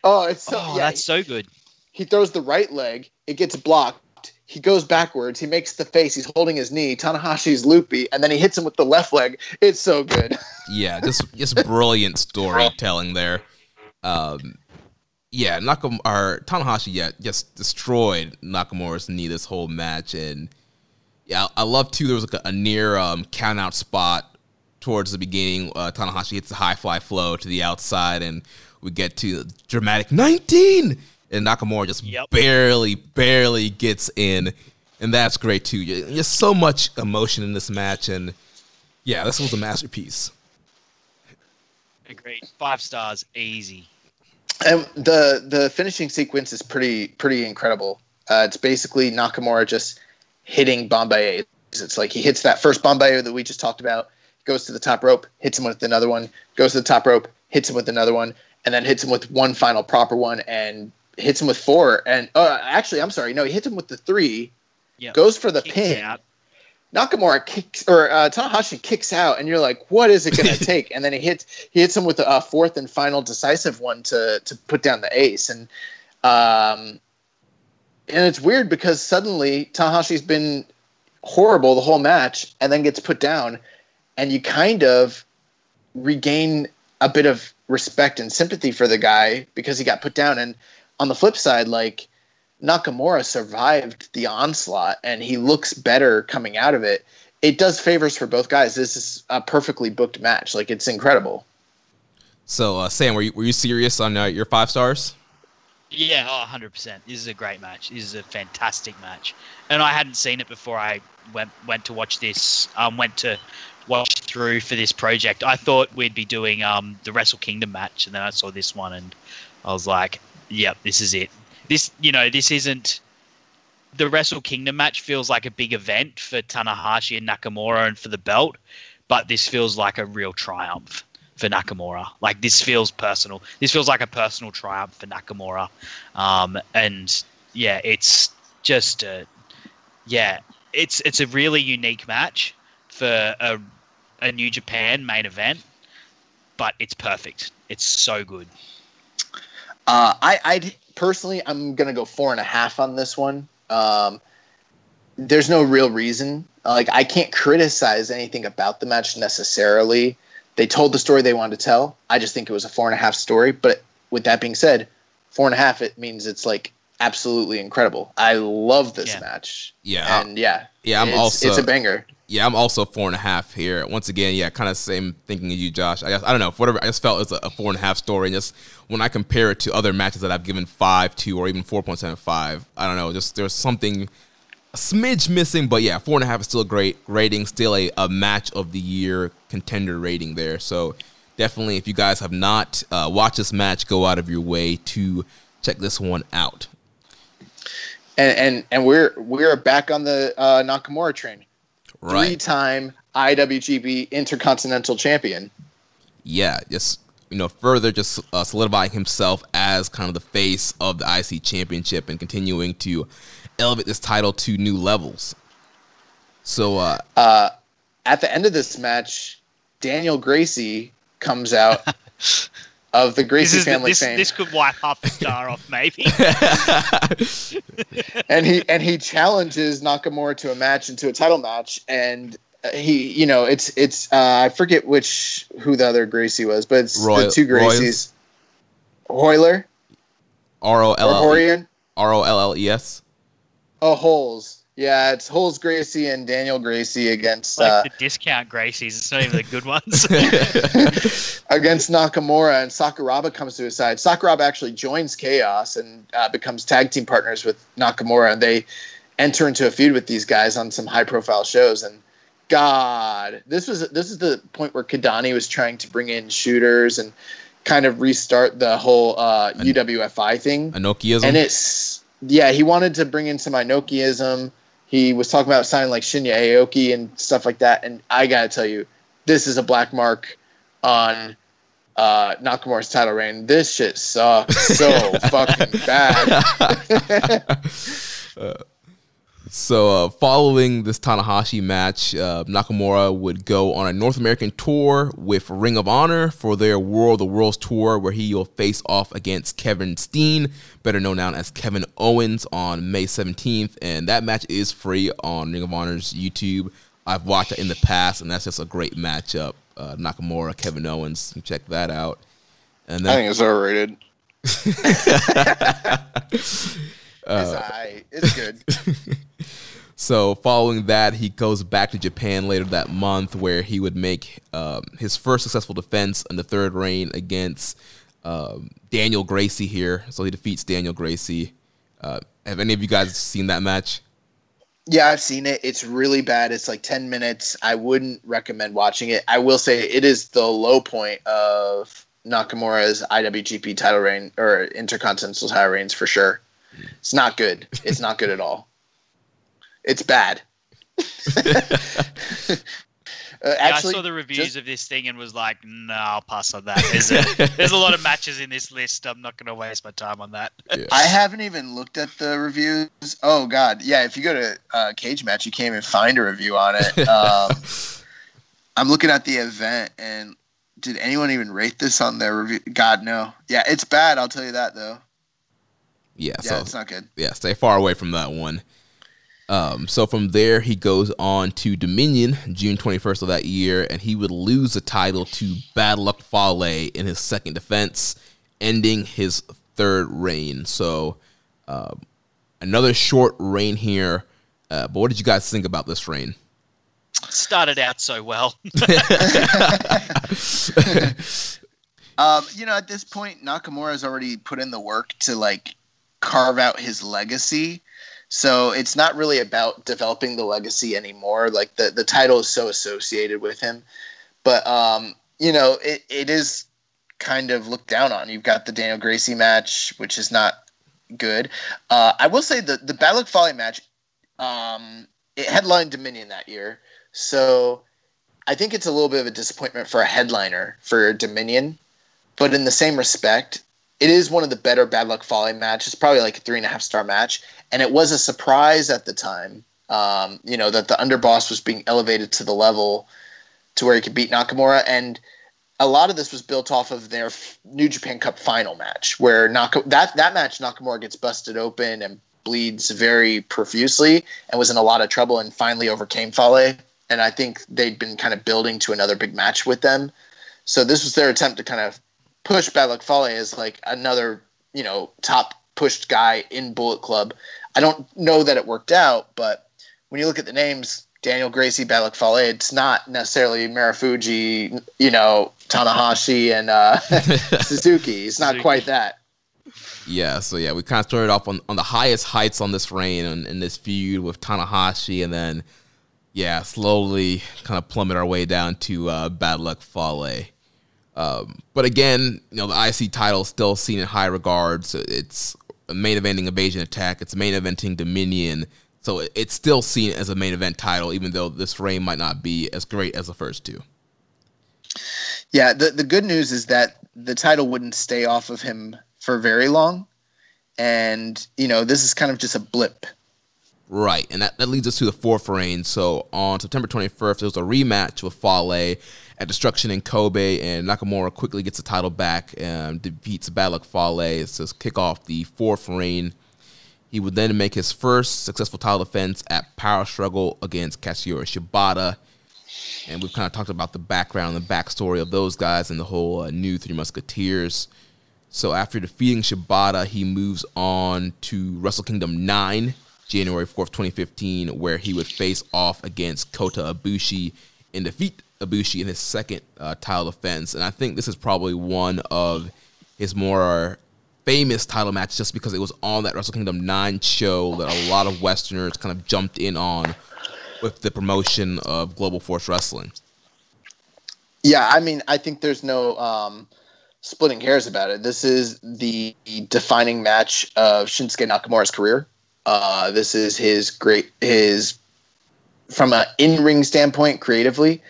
Oh, it's so oh, yeah, that's so good. He throws the right leg, it gets blocked. He goes backwards. He makes the face. He's holding his knee. Tanahashi's loopy, and then he hits him with the left leg. It's so good. Yeah, just just brilliant storytelling there. Um, yeah, Nakamura or Tanahashi yeah just destroyed Nakamura's knee this whole match, and yeah, I love too. There was like a, a near um, count out spot towards the beginning. Uh, Tanahashi hits the high fly flow to the outside, and we get to dramatic nineteen, and Nakamura just Yep. barely, barely gets in, and that's great too. Just so much emotion in this match, and yeah, this was a masterpiece. Agreed. Five stars, easy. And the the finishing sequence is pretty pretty incredible. Uh, it's basically Nakamura just hitting Bomaye. It's like he hits that first Bomaye that we just talked about, goes to the top rope, hits him with another one, goes to the top rope, hits him with another one, and then hits him with one final proper one and hits him with four. And uh, actually, I'm sorry, no, he hits him with the three, Yeah. goes for the Kicks pin. Nakamura kicks or uh, Tanahashi kicks out, and you're like, "What is it going to take?" And then he hits he hits him with a fourth and final decisive one to to put down the ace, and um, and it's weird because suddenly Tanahashi's been horrible the whole match, and then gets put down, and you kind of regain a bit of respect and sympathy for the guy because he got put down, and on the flip side, like. Nakamura survived the onslaught and he looks better coming out of it. It does favors for both guys. This is a perfectly booked match. Like it's incredible. So, uh, Sam, were you were you serious on uh, your five stars? Yeah, oh, 100%. This is a great match. This is a fantastic match. And I hadn't seen it before I went went to watch this, um, went to watch through for this project. I thought we'd be doing um, the Wrestle Kingdom match, and then I saw this one, and I was like, yep, this is it. This, you know, this isn't. The Wrestle Kingdom match feels like a big event for Tanahashi and Nakamura and for the belt, but this feels like a real triumph for Nakamura. Like this feels personal. This feels like a personal triumph for Nakamura. Um, and yeah, it's just a, yeah, it's it's a really unique match for a, a New Japan main event, but it's perfect. It's so good. Uh, I I personally I'm gonna go four and a half on this one. Um, there's no real reason. Like I can't criticize anything about the match necessarily. They told the story they wanted to tell. I just think it was a four and a half story. But with that being said, four and a half it means it's like absolutely incredible. I love this Yeah. match. Yeah, and yeah, yeah, I'm it's, also it's a banger. Yeah, I'm also four and a half here. Once again, yeah, kind of same thinking as you, Josh. I guess I don't know, whatever. I just felt it's a, four and a half story. And just when I compare it to other matches that I've given five to, or even four point seven five, I don't know. Just there's something a smidge missing, but yeah, four and a half is still a great rating. Still a, a match of the year contender rating there. So definitely, if you guys have not uh, watched this match, go out of your way to check this one out. And and and we're we're back on the uh, Nakamura train. Right. Three-time IWGP Intercontinental Champion. yeah, just you know, further just uh, solidifying himself as kind of the face of the IC Championship and continuing to elevate this title to new levels. So, uh, Uh, at the end of this match, Daniel Gracie comes out of the This Gracie is family this, fame, this could wipe half the star off, maybe. and he and he challenges Nakamura to a match into a title match, and uh, he, you know, it's it's uh, I forget which who the other Gracie was, but it's Roy- the two Gracies, Hoyler R O or L L E R O L L E S. Oh, Holes. Yeah, it's Holes Gracie and Daniel Gracie against Like uh, the discount Gracies. It's not even the good ones. against Nakamura, and Sakuraba comes to his side. Sakuraba actually joins Chaos and uh, becomes tag team partners with Nakamura, and they enter into a feud with these guys on some high profile shows. And God, this was this is the point where Kidani was trying to bring in shooters and kind of restart the whole uh, UWFI thing. Inokiism. And it's yeah, he wanted to bring in some Inokiism. He was talking about signing like Shinya Aoki and stuff like that. And I gotta tell you, this is a black mark on uh, Nakamura's title reign. This shit sucks so fucking bad. So, uh, following this Tanahashi match, uh, Nakamura would go on a North American tour with Ring of Honor for their War of the Worlds tour, where he will face off against Kevin Steen, better known now as Kevin Owens, on May 17th. And that match is free on Ring of Honor's YouTube. I've watched it in the past, and that's just a great matchup. Uh, Nakamura, Kevin Owens, check that out. And I then think it's overrated. Uh, it's, good. So following that, he goes back to Japan later that month, where he would make um, his first successful defense in the third reign against um, Daniel Gracie here. So he defeats Daniel Gracie. Uh, have any of you guys seen that match? Yeah, I've seen it. It's really bad. It's like 10 minutes. I wouldn't recommend watching it. I will say it is the low point of Nakamura's IWGP title reign or Intercontinental title reigns for sure. It's not good. It's not good at all. It's bad. Uh, Yeah, actually, I saw the reviews just- of this thing and was like, no, I'll pass on that. There's a, there's a lot of matches in this list. I'm not going to waste my time on that. I haven't even looked at the reviews. Oh God, yeah. If you go to uh, Cage Match, you can't even find a review on it. Um, I'm looking at the event, and did anyone even rate this on their review? God, no. Yeah, it's bad. I'll tell you that though. Yeah, Yeah, so it's not good. yeah, stay far away from that one. Um, so from there, he goes on to Dominion June 21st of that year, and he would lose the title to Bad Luck Fale in his second defense, ending his third reign. So um, another short reign here. Uh, but what did you guys think about this reign? Started out so well. Um, you know, at this point, Nakamura has already put in the work to like carve out his legacy. So it's not really about developing the legacy anymore. Like the, the title is so associated with him. But um, you know, it, it is kind of looked down on. You've got the Daniel Gracie match, which is not good. Uh, I will say the the of Fale match, um, it headlined Dominion that year. So I think it's a little bit of a disappointment for a headliner for Dominion. But in the same respect, it is one of the better Bad Luck Fale matches. Probably like a three and a half star match, and it was a surprise at the time. Um, you know that the underboss was being elevated to the level to where he could beat Nakamura, and a lot of this was built off of their New Japan Cup final match, where Naka- that that match Nakamura gets busted open and bleeds very profusely, and was in a lot of trouble, and finally overcame Fale. And I think they'd been kind of building to another big match with them. So this was their attempt to kind of push Bad Luck Fale as like another, you know, top pushed guy in Bullet Club. I don't know that it worked out, but when you look at the names, Daniel Gracie, Bad Luck Fale, it's not necessarily Marufuji, you know, Tanahashi and uh, Suzuki. It's not Suzuki. quite that. Yeah, so yeah, we kind of started off on, on the highest heights on this reign and in this feud with Tanahashi, and then yeah, slowly kind of plummet our way down to uh, Bad Luck Fale. Um, but again, you know, the IC title is still seen in high regards. It's a main eventing Invasion Attack. It's main eventing Dominion. So it's still seen as a main event title, even though this reign might not be as great as the first two. Yeah, the the good news is that the title wouldn't stay off of him for very long, and you know this is kind of just a blip. Right, and that, that leads us to the fourth reign. So on September 21st, there was a rematch with Fale at Destruction in Kobe, and Nakamura quickly gets the title back and defeats Bad Luck Fale to kick off the fourth reign. He would then make his first successful title defense at Power Struggle against Katsuyori Shibata. And we've kind of talked about the background the backstory of those guys and the whole uh, new Three Musketeers. So after defeating Shibata, he moves on to Wrestle Kingdom 9 January 4th, 2015, where he would face off against Kota Ibushi and defeat Ibushi in his second uh, title defense. And I think this is probably one of his more famous title matches just because it was on that Wrestle Kingdom 9 show that a lot of Westerners kind of jumped in on with the promotion of Global Force Wrestling. Yeah, I mean, I think there's no um, splitting hairs about it. This is the defining match of Shinsuke Nakamura's career. Uh, this is his great his from an in-ring standpoint creatively.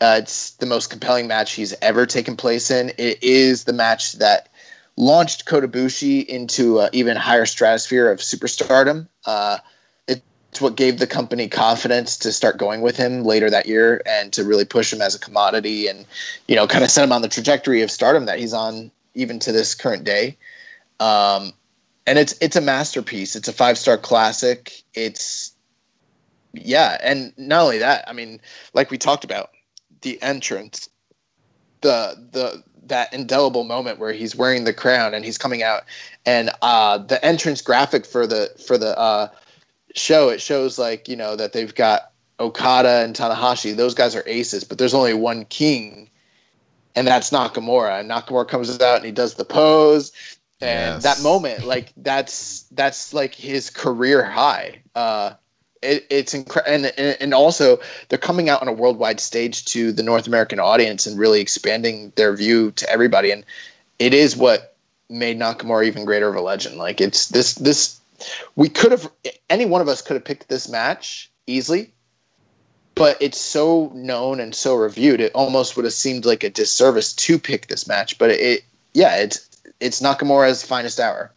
Uh, it's the most compelling match he's ever taken place in. It is the match that launched Kota Ibushi into an even higher stratosphere of superstardom. Uh, it's what gave the company confidence to start going with him later that year and to really push him as a commodity and you know kind of set him on the trajectory of stardom that he's on even to this current day. Um, and it's it's a masterpiece. It's a five star classic. It's yeah, and not only that, I mean, like we talked about, the entrance, the the that indelible moment where he's wearing the crown and he's coming out, and uh, the entrance graphic for the for the uh, show it shows like you know that they've got Okada and Tanahashi. Those guys are aces, but there's only one king, and that's Nakamura. And Nakamura comes out and he does the pose, and yes. that moment, like that's that's like his career high. Uh, it, it's incredible, and, and also they're coming out on a worldwide stage to the North American audience and really expanding their view to everybody. And it is what made Nakamura even greater of a legend. Like it's this this we could have any one of us could have picked this match easily but it's so known and so reviewed it almost would have seemed like a disservice to pick this match but it yeah it's it's nakamura's finest hour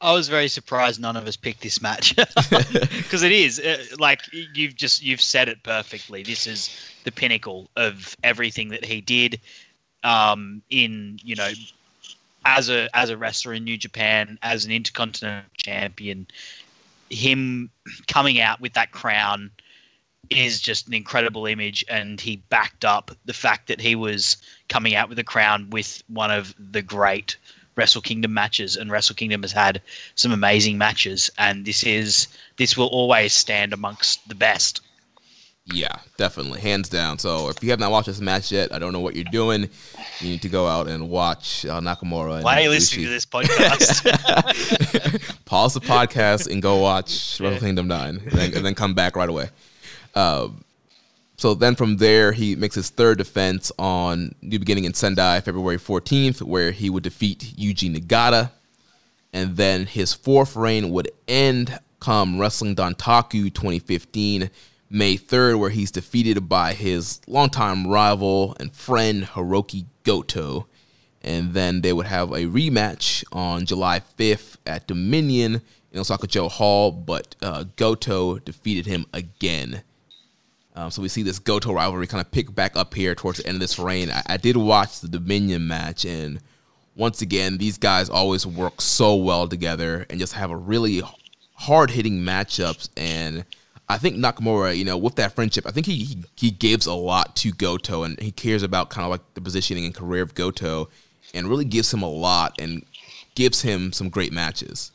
I was very surprised none of us picked this match because it is uh, like you've just you've said it perfectly. This is the pinnacle of everything that he did um, in you know as a as a wrestler in New Japan, as an intercontinental champion, him coming out with that crown is just an incredible image and he backed up the fact that he was coming out with a crown with one of the great Wrestle Kingdom matches and Wrestle Kingdom has had some amazing matches and this is this will always stand amongst the best. Yeah, definitely, hands down. So if you have not watched this match yet, I don't know what you're doing. You need to go out and watch uh, Nakamura. Why are you listening to this podcast? Pause the podcast and go watch Wrestle Kingdom Nine, and then, and then, come back right away. Uh, so then from there, he makes his third defense on New Beginning in Sendai, February 14th, where he would defeat Yuji Nagata. And then his fourth reign would end come Wrestling Dontaku 2015 May 3rd, where he's defeated by his longtime rival and friend Hirooki Goto. And then they would have a rematch on July 5th at Dominion in Osaka-jo Hall, but uh, Goto defeated him again. Um, so we see this Goto rivalry kind of pick back up here towards the end of this reign. I, I did watch the Dominion match, and once again, these guys always work so well together and just have a really hard hitting matchups. And I think Nakamura, you know, with that friendship, I think he, he, he gives a lot to Goto, and he cares about kind of like the positioning and career of Goto, and really gives him a lot and gives him some great matches.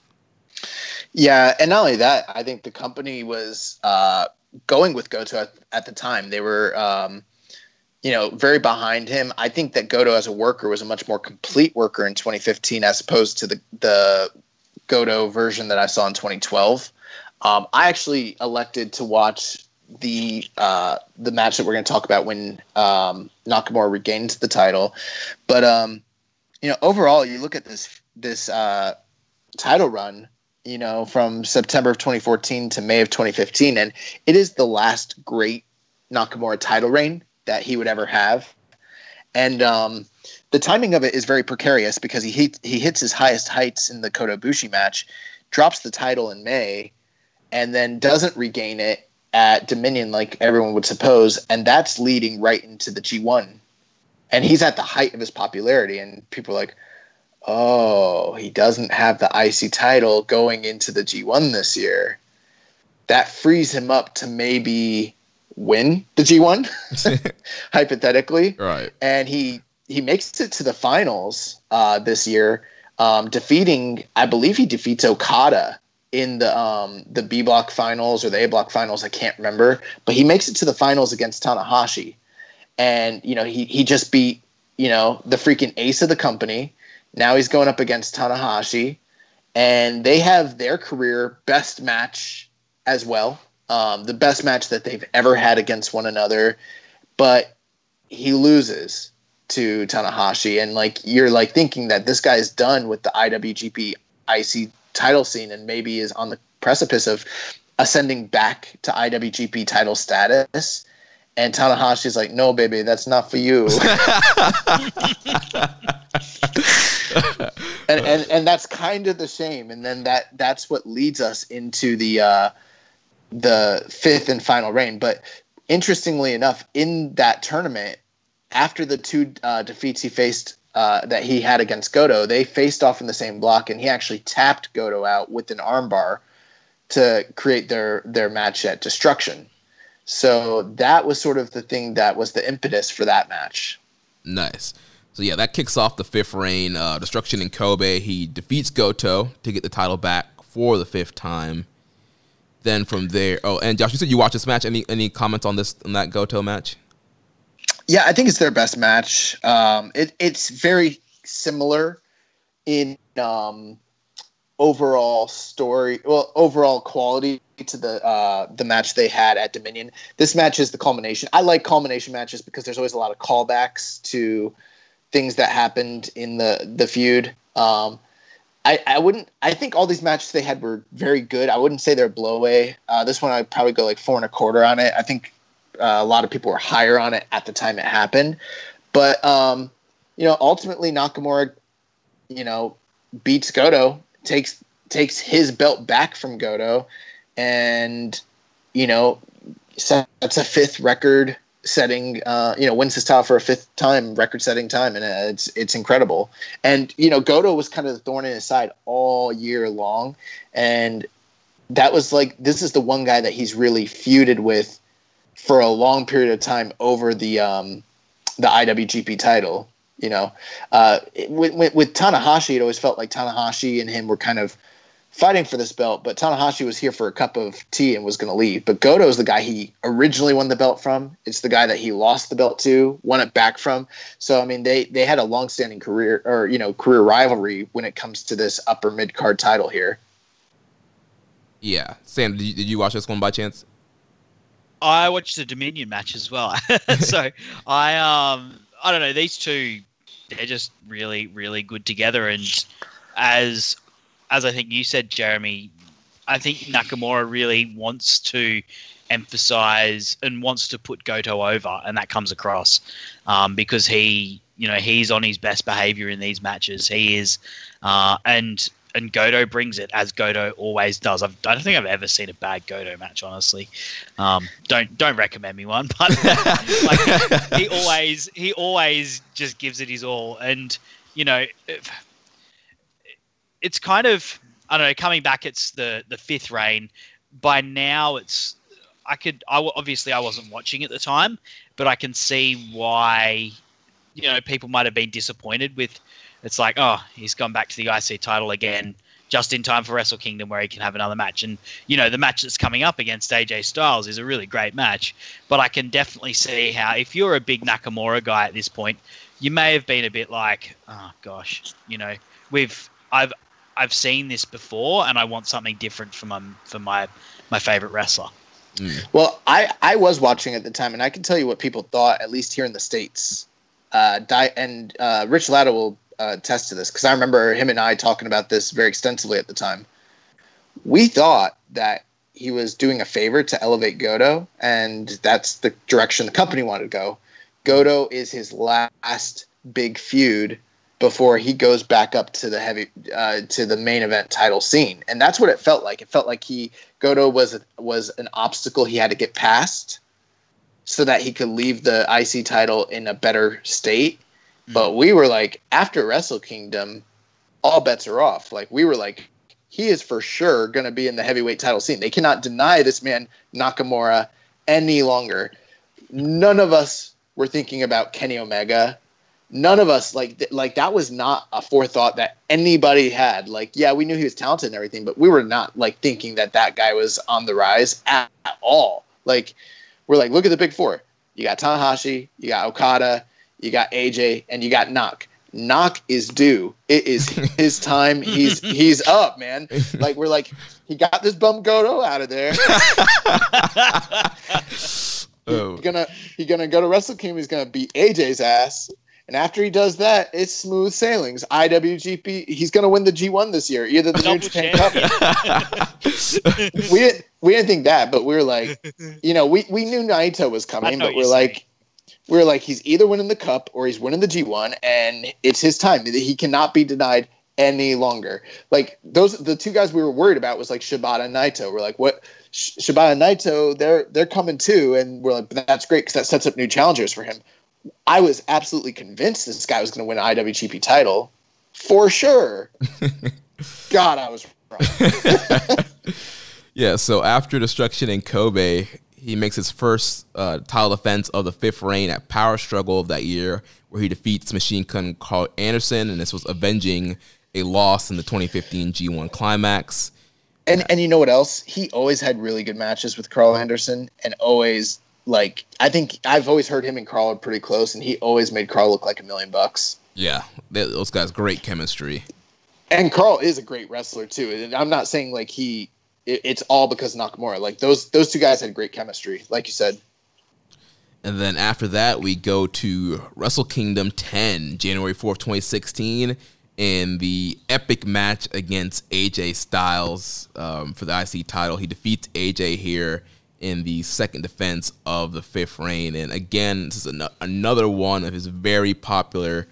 Yeah, and not only that, I think the company was uh, going with Goto at, at, the time. They were, um, you know, very behind him. I think that Goto as a worker was a much more complete worker in 2015 as opposed to the the Goto version that I saw in 2012. Um, I actually elected to watch the uh, the match that we're going to talk about when um, Nakamura regains the title. But um, you know, overall, you look at this this uh, title run. You know, from September of 2014 to May of 2015, and it is the last great Nakamura title reign that he would ever have. And um, the timing of it is very precarious because he he, he hits his highest heights in the Kota Ibushi match, drops the title in May, and then doesn't regain it at Dominion like everyone would suppose, and that's leading right into the G1. And he's at the height of his popularity, and people are like, "Oh, he doesn't have the IC title going into the G1 this year." That frees him up to maybe win the G1, hypothetically. Right. And he he makes it to the finals uh, this year, um, defeating, I believe he defeats Okada in the um the B block finals or the A block finals. I can't remember, but he makes it to the finals against Tanahashi, and you know he he just beat you know the freaking ace of the company. Now he's going up against Tanahashi, and they have their career best match as well. Um, the best match that they've ever had against one another, but he loses to Tanahashi, and like you're like thinking that this guy is done with the IWGP IC title scene and maybe is on the precipice of ascending back to IWGP title status. And Tanahashi's like, no, baby, that's not for you. and, and and that's kind of the shame. And then that that's what leads us into the uh, the fifth and final reign. But interestingly enough, in that tournament, after the two uh, defeats he faced uh, that he had against Goto, they faced off in the same block, and he actually tapped Goto out with an armbar to create their their match at Destruction. So that was sort of the thing that was the impetus for that match. Nice. So yeah, that kicks off the fifth reign. Uh, Destruction in Kobe. He defeats Goto to get the title back for the fifth time. Then from there, oh, and Josh, you said you watched this match. Any any comments on this on that Goto match? Yeah, I think it's their best match. Um, it, it's very similar in um, overall story, well, overall quality to the uh, the match they had at Dominion. This match is the culmination. I like culmination matches because there's always a lot of callbacks to things that happened in the the feud. Um, I, I wouldn't. I think all these matches they had were very good. I wouldn't say they're blowaway. Uh, this one I'd probably go like four and a quarter on it. I think uh, a lot of people were higher on it at the time it happened, but um, you know, ultimately Nakamura, you know, beats Goto, takes takes his belt back from Goto, and you know, sets a fifth record setting uh, you know wins his title for a fifth time record setting time and it's it's incredible and you know Goto was kind of the thorn in his side all year long and that was like this is the one guy that he's really feuded with for a long period of time over the um, the IWGP title. You know, uh, with, with Tanahashi, it always felt like Tanahashi and him were kind of fighting for this belt, but Tanahashi was here for a cup of tea and was going to leave. But Goto is the guy he originally won the belt from. It's the guy that he lost the belt to, won it back from. So I mean, they they had a long-standing career or you know career rivalry when it comes to this upper mid card title here. Yeah, Sam, did you, did you watch this one by chance? I watched the Dominion match as well. so I um I don't know these two they're just really really good together and as as I think you said Jeremy I think Nakamura really wants to emphasize and wants to put Goto over and that comes across um, because he you know he's on his best behavior in these matches he is uh, and and Goto brings it as Goto always does. I've, I don't think I've ever seen a bad Goto match, honestly. Um, don't don't recommend me one, but like, he always he always just gives it his all, and you know, it's kind of I don't know. Coming back, it's the the fifth reign. By now, it's I could I obviously I wasn't watching at the time, but I can see why you know people might have been disappointed with it's like, oh, he's gone back to the IC title again just in time for Wrestle Kingdom where he can have another match. And, you know, the match that's coming up against AJ Styles is a really great match. But I can definitely see how, if you're a big Nakamura guy at this point, you may have been a bit like, oh, gosh, you know, we've, I've, I've seen this before and I want something different for my, for my, my favorite wrestler. Mm. Well, I, I was watching at the time and I can tell you what people thought, at least here in the States. Uh, di- and uh, Rich Latta will uh, attest to this because I remember him and I talking about this very extensively at the time. We thought that he was doing a favor to elevate Goto, and that's the direction the company wanted to go. Goto is his last big feud before he goes back up to the heavy uh, to the main event title scene, and that's what it felt like. It felt like he Goto was was an obstacle he had to get past so that he could leave the IC title in a better state but we were like, after Wrestle Kingdom, all bets are off. Like we were like, he is for sure going to be in the heavyweight title scene. They cannot deny this man Nakamura any longer. None of us were thinking about Kenny Omega. None of us like th- like that was not a forethought that anybody had. Like, yeah, we knew he was talented and everything, but we were not like thinking that that guy was on the rise at, at all. Like, we're like, look at the big four. You got Tanahashi, you got Okada, you got AJ, and you got Knock. Knock is due. It is his time. He's he's up, man. Like we're like, he got this bum Goto out of there. Oh. He's gonna he's gonna go to Wrestle Kingdom. He's gonna beat AJ's ass, and after he does that, it's smooth sailings. IWGP. He's gonna win the G1 this year, either the New Double Japan Cup. We didn't we didn't think that, but we were like, you know, we we knew Naito was coming, but we're you're like. We are like, he's either winning the cup or he's winning the G1, and it's his time. He cannot be denied any longer. Like those, the two guys we were worried about was like Shibata and Naito. We're like, what? Sh- Shibata and Naito, they're they're coming too, and we're like, that's great because that sets up new challengers for him. I was absolutely convinced this guy was going to win an IWGP title for sure. God, I was wrong. Yeah, so after destruction in Kobe, he makes his first uh, title defense of the fifth reign at Power Struggle of that year, where he defeats Machine Gun Karl Anderson, and this was avenging a loss in the 2015 G1 Climax. And and you know what else? He always had really good matches with Karl Anderson, and always like I think I've always heard him and Karl are pretty close, and he always made Karl look like a million bucks. Yeah, they- those guys great chemistry. And Karl is a great wrestler too. And I'm not saying like he it, it's all because Nakamura. Like those those two guys had great chemistry, like you said. And then after that, we go to Wrestle Kingdom 10, January 4th, 2016, in the epic match against AJ Styles um, for the IC title. He defeats AJ here in the second defense of the fifth reign. And again, this is an- another one of his very popular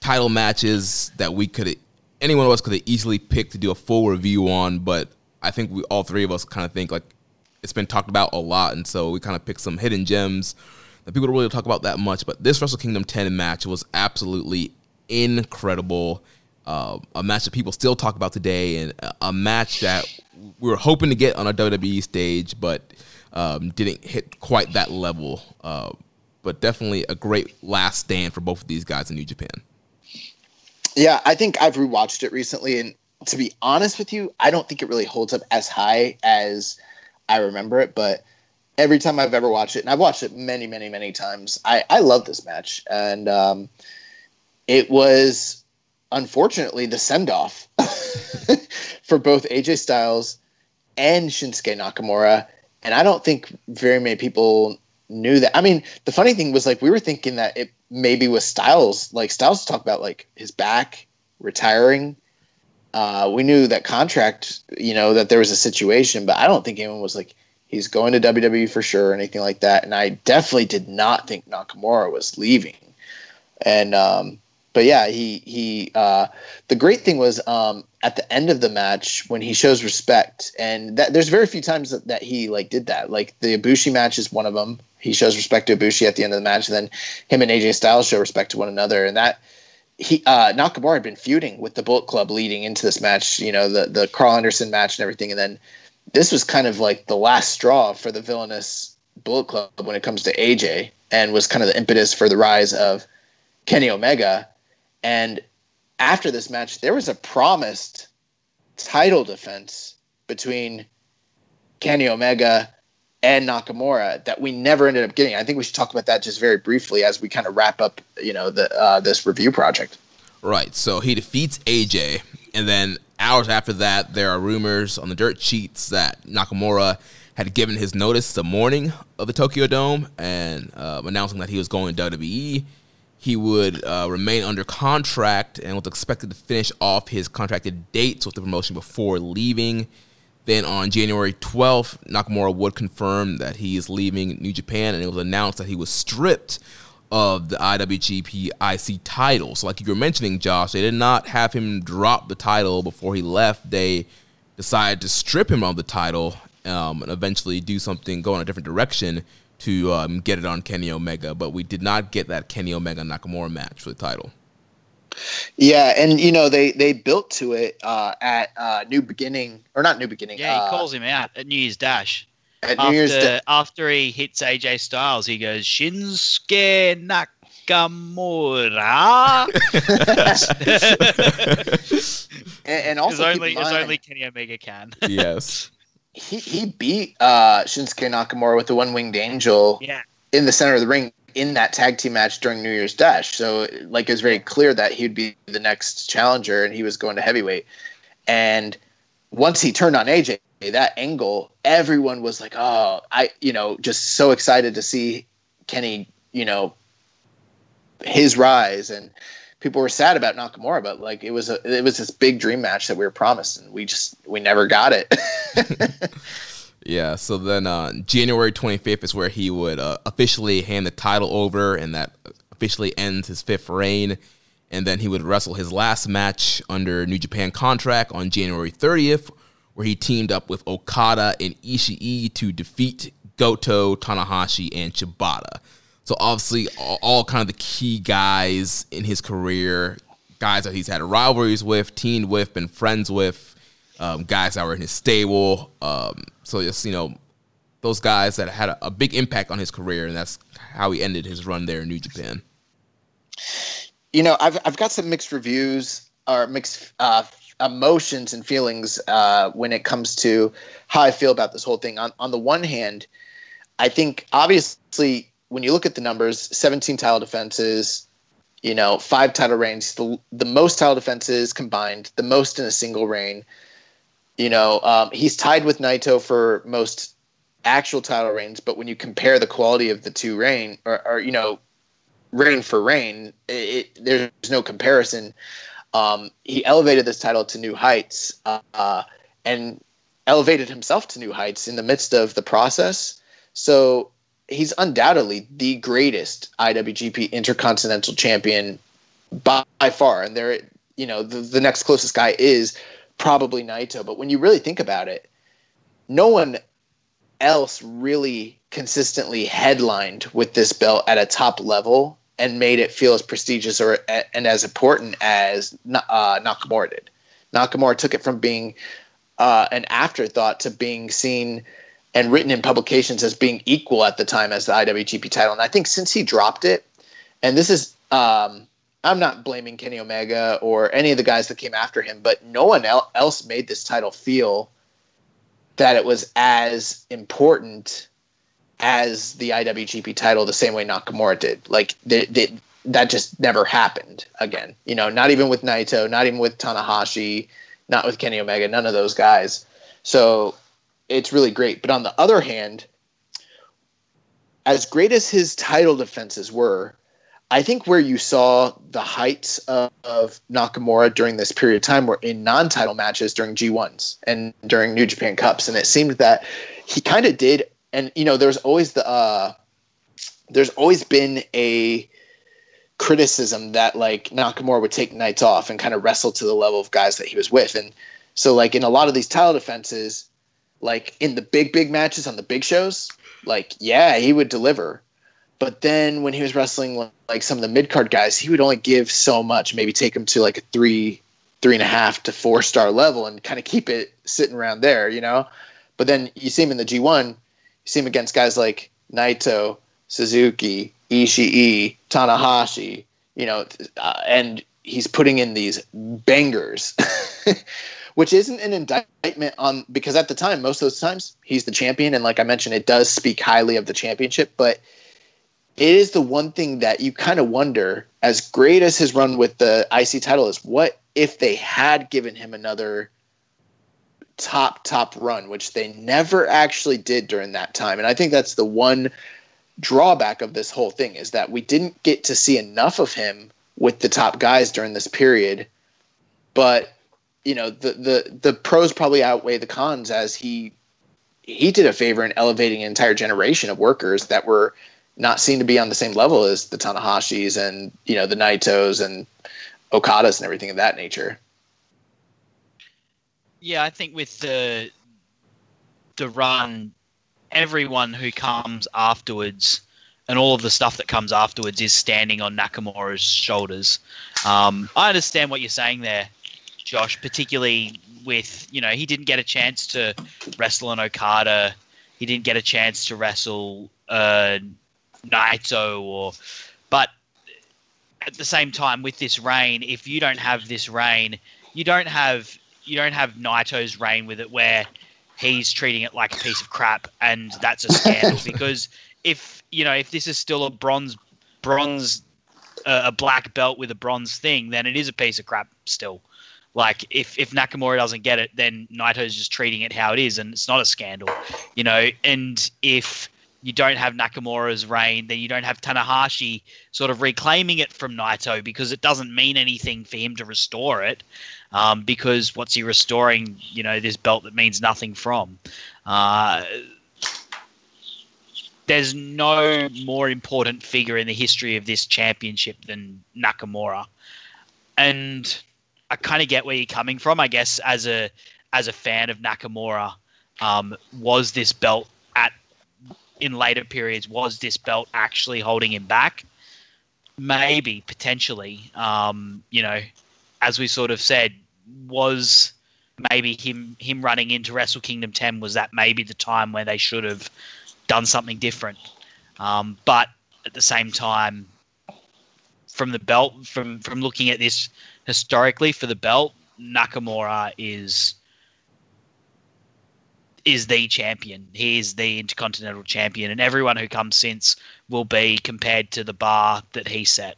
title matches that we could, any one of us could have easily picked to do a full review on. But I think we all three of us kind of think like it's been talked about a lot, and so we kind of picked some hidden gems that people don't really talk about that much. But this Wrestle Kingdom 10 match was absolutely incredible. Uh, a match that people still talk about today, and a- match that we were hoping to get on a WWE stage, but um, didn't hit quite that level. Uh, but definitely a great last stand for both of these guys in New Japan. Yeah, I think I've rewatched it recently, and to be honest with you, I don't think it really holds up as high as I remember it. But every time I've ever watched it, and I've watched it many, many, many times, I, I love this match, and um, it was unfortunately the send off for both AJ Styles and Shinsuke Nakamura, and I don't think very many people knew that. I mean, the funny thing was like we were thinking that it maybe was Styles, like Styles talked about like his back retiring. Uh, we knew that contract, you know, that there was a situation, but I don't think anyone was like he's going to WWE for sure or anything like that. And I definitely did not think Nakamura was leaving. And um, but yeah, he he. Uh, the great thing was um, at the end of the match when he shows respect, and that, there's very few times that, that he like did that. Like the Ibushi match is one of them. He shows respect to Ibushi at the end of the match, and then him and AJ Styles show respect to one another, and that he uh, Nakamura had been feuding with the Bullet Club leading into this match. You know the the Karl Anderson match and everything, and then this was kind of like the last straw for the villainous Bullet Club when it comes to AJ, and was kind of the impetus for the rise of Kenny Omega. And after this match, there was a promised title defense between Kenny Omega and Nakamura that we never ended up getting. I think we should talk about that just very briefly as we kind of wrap up, you know, the uh, this review project. Right. So he defeats AJ, and then hours after that, there are rumors on the dirt sheets that Nakamura had given his notice the morning of the Tokyo Dome and uh, announcing that he was going to WWE. He would uh, remain under contract and was expected to finish off his contracted dates with the promotion before leaving. Then on January 12th, Nakamura would confirm that he is leaving New Japan, and it was announced that he was stripped of the IWGP IC title. So, like you were mentioning, Josh, they did not have him drop the title before he left. They decided to strip him of the title um, and eventually do something, go in a different direction to um, get it on Kenny Omega. But we did not get that Kenny Omega Nakamura match for the title. Yeah, and you know they they built to it uh, at uh, New Beginning or not New Beginning. Yeah, he uh, calls him out at New Year's Dash. at New After, Year's Day. after he hits AJ Styles, he goes Shinsuke Nakamura. and, and also only mind, only Kenny Omega can. yes. he he beat uh, Shinsuke Nakamura with the one winged angel Yeah. in the center of the ring in that tag team match during New Year's Dash. So like it was very clear that he'd be the next challenger and he was going to heavyweight. And once he turned on AJ, that angle, everyone was like, "Oh, I," you know, just so excited to see Kenny, you know, his rise and people were sad about Nakamura, but like it was a it was this big dream match that we were promised and we just we never got it. Yeah, so then uh, January 25th is where he would uh, officially hand the title over, and that officially ends his fifth reign. And then he would wrestle his last match under New Japan contract on January 30th, where he teamed up with Okada and Ishii to defeat Goto, Tanahashi, and Shibata. So obviously, all, all kind of the key guys in his career, guys that he's had rivalries with, teamed with, been friends with, um, guys that were in his stable. Um, so just you know, those guys that had a, a big impact on his career, and that's how he ended his run there in New Japan. you know, I've I've got some mixed reviews or mixed uh, emotions and feelings uh, when it comes to how I feel about this whole thing. On on the one hand, I think obviously when you look at the numbers, 17 title defenses, you know, five title reigns, the the most title defenses combined, the most in a single reign. You know, um, he's tied with Naito for most actual title reigns, but when you compare the quality of the two reign, or, or you know, reign for reign, it, it, there's no comparison. Um, he elevated this title to new heights uh, and elevated himself to new heights in the midst of the process. So he's undoubtedly the greatest IWGP Intercontinental Champion by, by far. And there, you know, the, the next closest guy is probably Naito. But when you really think about it, no one else really consistently headlined with this belt at a top level and made it feel as prestigious or and as important as uh, Nakamura did. Nakamura took it from being uh, an afterthought to being seen and written in publications as being equal at the time as the IWGP title. And I think since he dropped it, and this is um, I'm not blaming Kenny Omega or any of the guys that came after him, but no one else made this title feel that it was as important as the IWGP title the same way Nakamura did. Like they, they, that just never happened again. You know, not even with Naito, not even with Tanahashi, not with Kenny Omega, none of those guys. So it's really great. But on the other hand, as great as his title defenses were, I think where you saw the heights of, of, Nakamura during this period of time were in non-title matches during G1s and during New Japan Cups, and it seemed that he kind of did. And you know, there's always the uh, there's always been a criticism that like Nakamura would take nights off and kind of wrestle to the level of guys that he was with, and so like in a lot of these title defenses, like in the big big matches on the big shows, like yeah, he would deliver but then when he was wrestling like some of the mid card guys, he would only give so much, maybe take him to like a three, three and a half to four star level and kind of keep it sitting around there, you know? But then you see him in the G1, you see him against guys like Naito, Suzuki, Ishii, Tanahashi, you know, uh, and he's putting in these bangers, which isn't an indictment on because at the time, most of those times, he's the champion. And like I mentioned, it does speak highly of the championship, but it is the one thing that you kind of wonder, as great as his run with the IC title is, what if they had given him another top, top run, which they never actually did during that time. And I think that's the one drawback of this whole thing is that we didn't get to see enough of him with the top guys during this period. But, you know, the, the, the pros probably outweigh the cons as he he did a favor in elevating an entire generation of workers that were not seen to be on the same level as the Tanahashis and you know the Naitos and Okadas and everything of that nature. Yeah, I think with the the run, everyone who comes afterwards and all of the stuff that comes afterwards is standing on Nakamura's shoulders. Um, I understand what you're saying there, Josh, particularly with you know he didn't get a chance to wrestle an Okada, he didn't get a chance to wrestle. Uh, Naito or but at the same time, with this reign, if you don't have this reign, you don't have you don't have Naito's reign with it where he's treating it like a piece of crap and that's a scandal because if you know if this is still a bronze bronze uh, a black belt with a bronze thing then it is a piece of crap still like if if Nakamura doesn't get it then Naito's just treating it how it is and it's not a scandal you know and if you don't have Nakamura's reign, then you don't have Tanahashi sort of reclaiming it from Naito because it doesn't mean anything for him to restore it. Um, because what's he restoring? You know, this belt that means nothing from. Uh, there's no more important figure in the history of this championship than Nakamura, and I kind of get where you're coming from. I guess as a as a fan of Nakamura, um, was this belt at in later periods was this belt actually holding him back? Maybe potentially. Um, you know, as we sort of said, was maybe him him running into Wrestle Kingdom 10 was that maybe the time where they should have done something different. Um, but at the same time, from the belt, from from looking at this historically for the belt, Nakamura is is the champion. He is the intercontinental champion, and everyone who comes since will be compared to the bar that he set.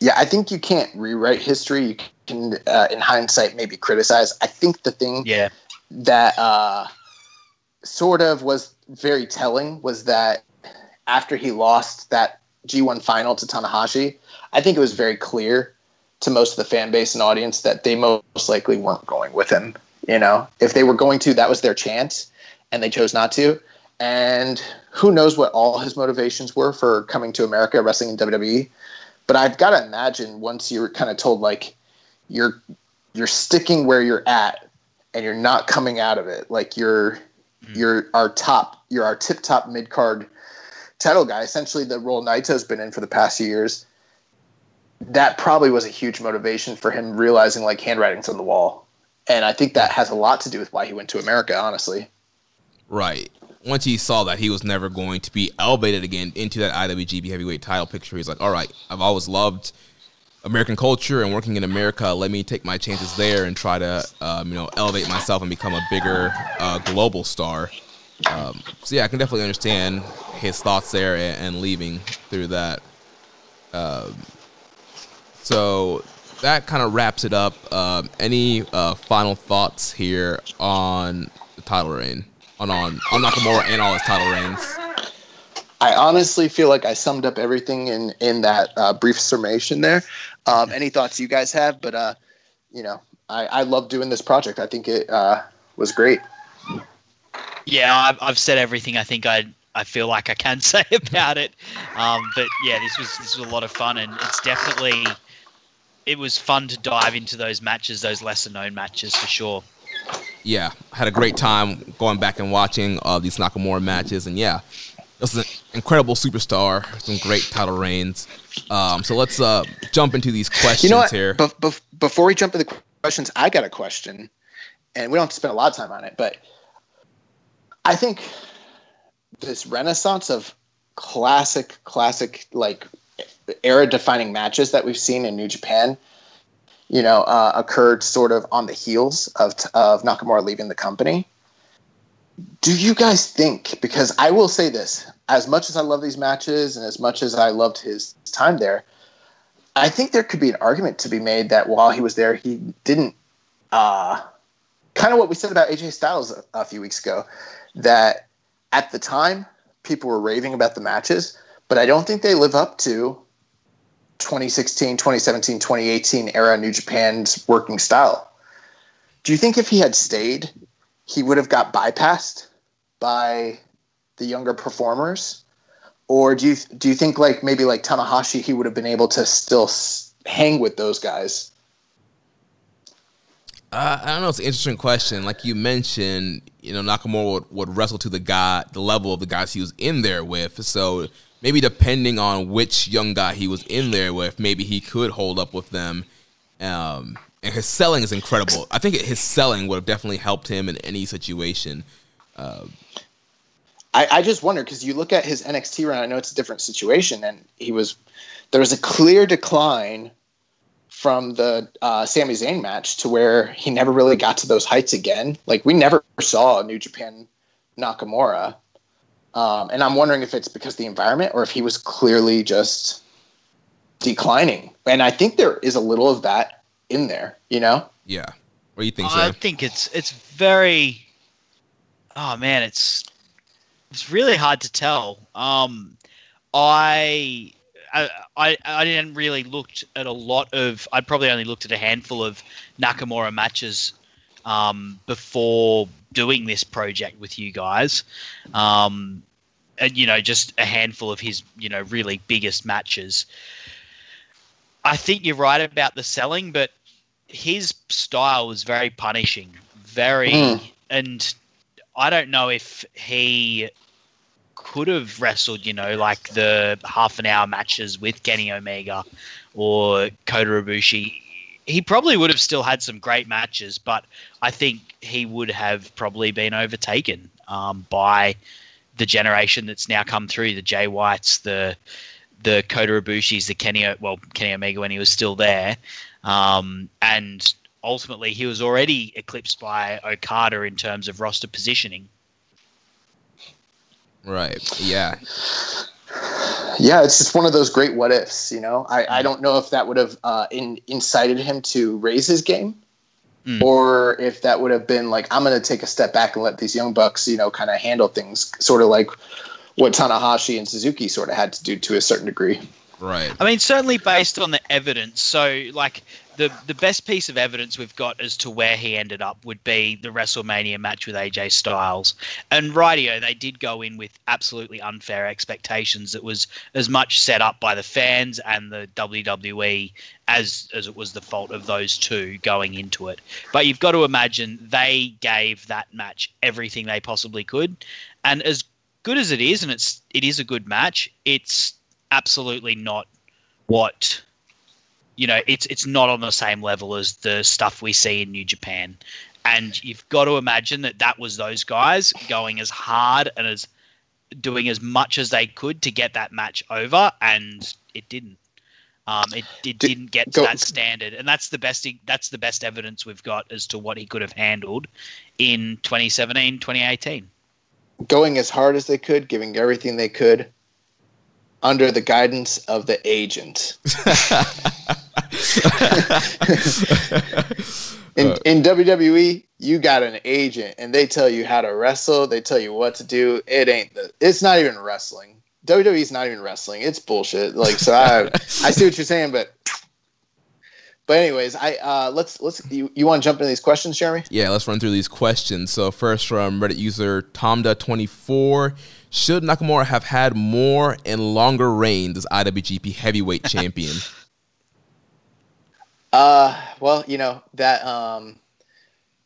Yeah, I think you can't rewrite history. You can, uh, in hindsight, maybe criticize. I think the thing Yeah. that uh, sort of was very telling was that after he lost that G1 final to Tanahashi, I think it was very clear to most of the fan base and audience that they most likely weren't going with him. You know, if they were going to, that was their chance, and they chose not to. And who knows what all his motivations were for coming to America, wrestling in WWE. But I've got to imagine once you're kind of told like you're you're sticking where you're at and you're not coming out of it, like you're hmm. you're our top, you're our tip top mid card title guy. Essentially, the role Naito's been in for the past few years. That probably was a huge motivation for him realizing like handwriting's on the wall, and I think that has a lot to do with why he went to America. Honestly, Right. Once he saw that he was never going to be elevated again into that IWGP Heavyweight title picture, he's like, all right, I've always loved American culture and working in America. Let me take my chances there and try to, um, you know, elevate myself and become a bigger uh, global star. Um, so yeah, I can definitely understand his thoughts there and, and leaving through that. Um, so that kind of wraps it up. Um, any uh, final thoughts here on the title reign, on on on Nakamura and all his title reigns? I honestly feel like I summed up everything in in that uh, brief summation there. Um, any thoughts you guys have? But uh, you know, I, I love doing this project. I think it uh, was great. Yeah, I've, I've said everything I think I I feel like I can say about it. Um, but yeah, this was this was a lot of fun, and it's definitely it was fun to dive into those matches, those lesser known matches for sure. Yeah, had a great time going back and watching uh, these Nakamura matches, and yeah, this is an incredible superstar. Some great title reigns. Um, so let's uh, jump into these questions You know what? here. Bef- bef- before we jump into the questions, I got a question, and we don't have to spend a lot of time on it, but I think this renaissance of classic, classic, like era-defining matches that we've seen in New Japan, you know, uh, occurred sort of on the heels of of Nakamura leaving the company. Do you guys think? Because I will say this: as much as I love these matches, and as much as I loved his time there, I think there could be an argument to be made that while he was there, he didn't. Uh, kind of what we said about AJ Styles a, a few weeks ago, that at the time people were raving about the matches, but I don't think they live up to 2016, 2017, 2018 era New Japan's working style. Do you think if he had stayed, he would have got bypassed by the younger performers? Or do you do you think like maybe like Tanahashi he would have been able to still hang with those guys? Uh, I don't know. It's an interesting question. Like you mentioned, you know, Nakamura would, would wrestle to the guy, the level of the guys he was in there with. So maybe depending on which young guy he was in there with, maybe he could hold up with them. Um, and his selling is incredible. I think his selling would have definitely helped him in any situation. Uh, I, I just wonder because you look at his NXT run. I know it's a different situation, and he was there was a clear decline from the uh, Sami Zayn match to where he never really got to those heights again. Like we never saw New Japan Nakamura, um, and I'm wondering if it's because the environment or if he was clearly just declining. And I think there is a little of that in there. You know? Yeah. What do you think, I think it's it's very. Oh man, it's it's really hard to tell. Um, I. I, I, I didn't really looked at a lot of. I'd probably only looked at a handful of Nakamura matches um, before doing this project with you guys, um, and you know just a handful of his you know really biggest matches. I think you're right about the selling, but his style was very punishing, very, Mm. and I don't know if he could have wrestled, you know, like the half an hour matches with Kenny Omega or Kota Ibushi. He probably would have still had some great matches, but I think he would have probably been overtaken um, by the generation that's now come through the Jay Whites, the the Kota Ibushis, the Kenny well Kenny Omega when he was still there, um, and ultimately he was already eclipsed by Okada in terms of roster positioning. Right. Yeah. Yeah, it's just one of those great what ifs. You know, I, I don't know if that would have uh, in, incited him to raise his game, Mm. or if that would have been like I'm going to take a step back and let these young bucks, you know, kind of handle things, sort of like what Tanahashi and Suzuki sort of had to do to a certain degree. Right. I mean, certainly based on the evidence. So, like the the best piece of evidence we've got as to where he ended up would be the WrestleMania match with AJ Styles. And rightio, they did go in with absolutely unfair expectations. It was as much set up by the fans and the WWE as as it was the fault of those two going into it. But you've got to imagine they gave that match everything they possibly could, and as good as it is, and it's it is a good match. It's absolutely not what you know it's it's not on the same level as the stuff we see in New Japan. And you've got to imagine that that was those guys going as hard and as doing as much as they could to get that match over and it didn't. Um, it, it didn't get to go- that standard. And that's the best that's the best evidence we've got as to what he could have handled in 2017 2018 Going as hard as they could, giving everything they could, under the guidance of the agent. in, in WWE, you got an agent, and they tell you how to wrestle. They tell you what to do. It ain't the. It's not even wrestling. WWE's not even wrestling. It's bullshit. Like so, I I see what you're saying, but but anyways, I uh let's let's you, you want to jump into these questions, Jeremy? Yeah, let's run through these questions. So first from Reddit user Tomda24. Should Nakamura have had more and longer reigns as IWGP heavyweight champion? Uh, well, you know that um,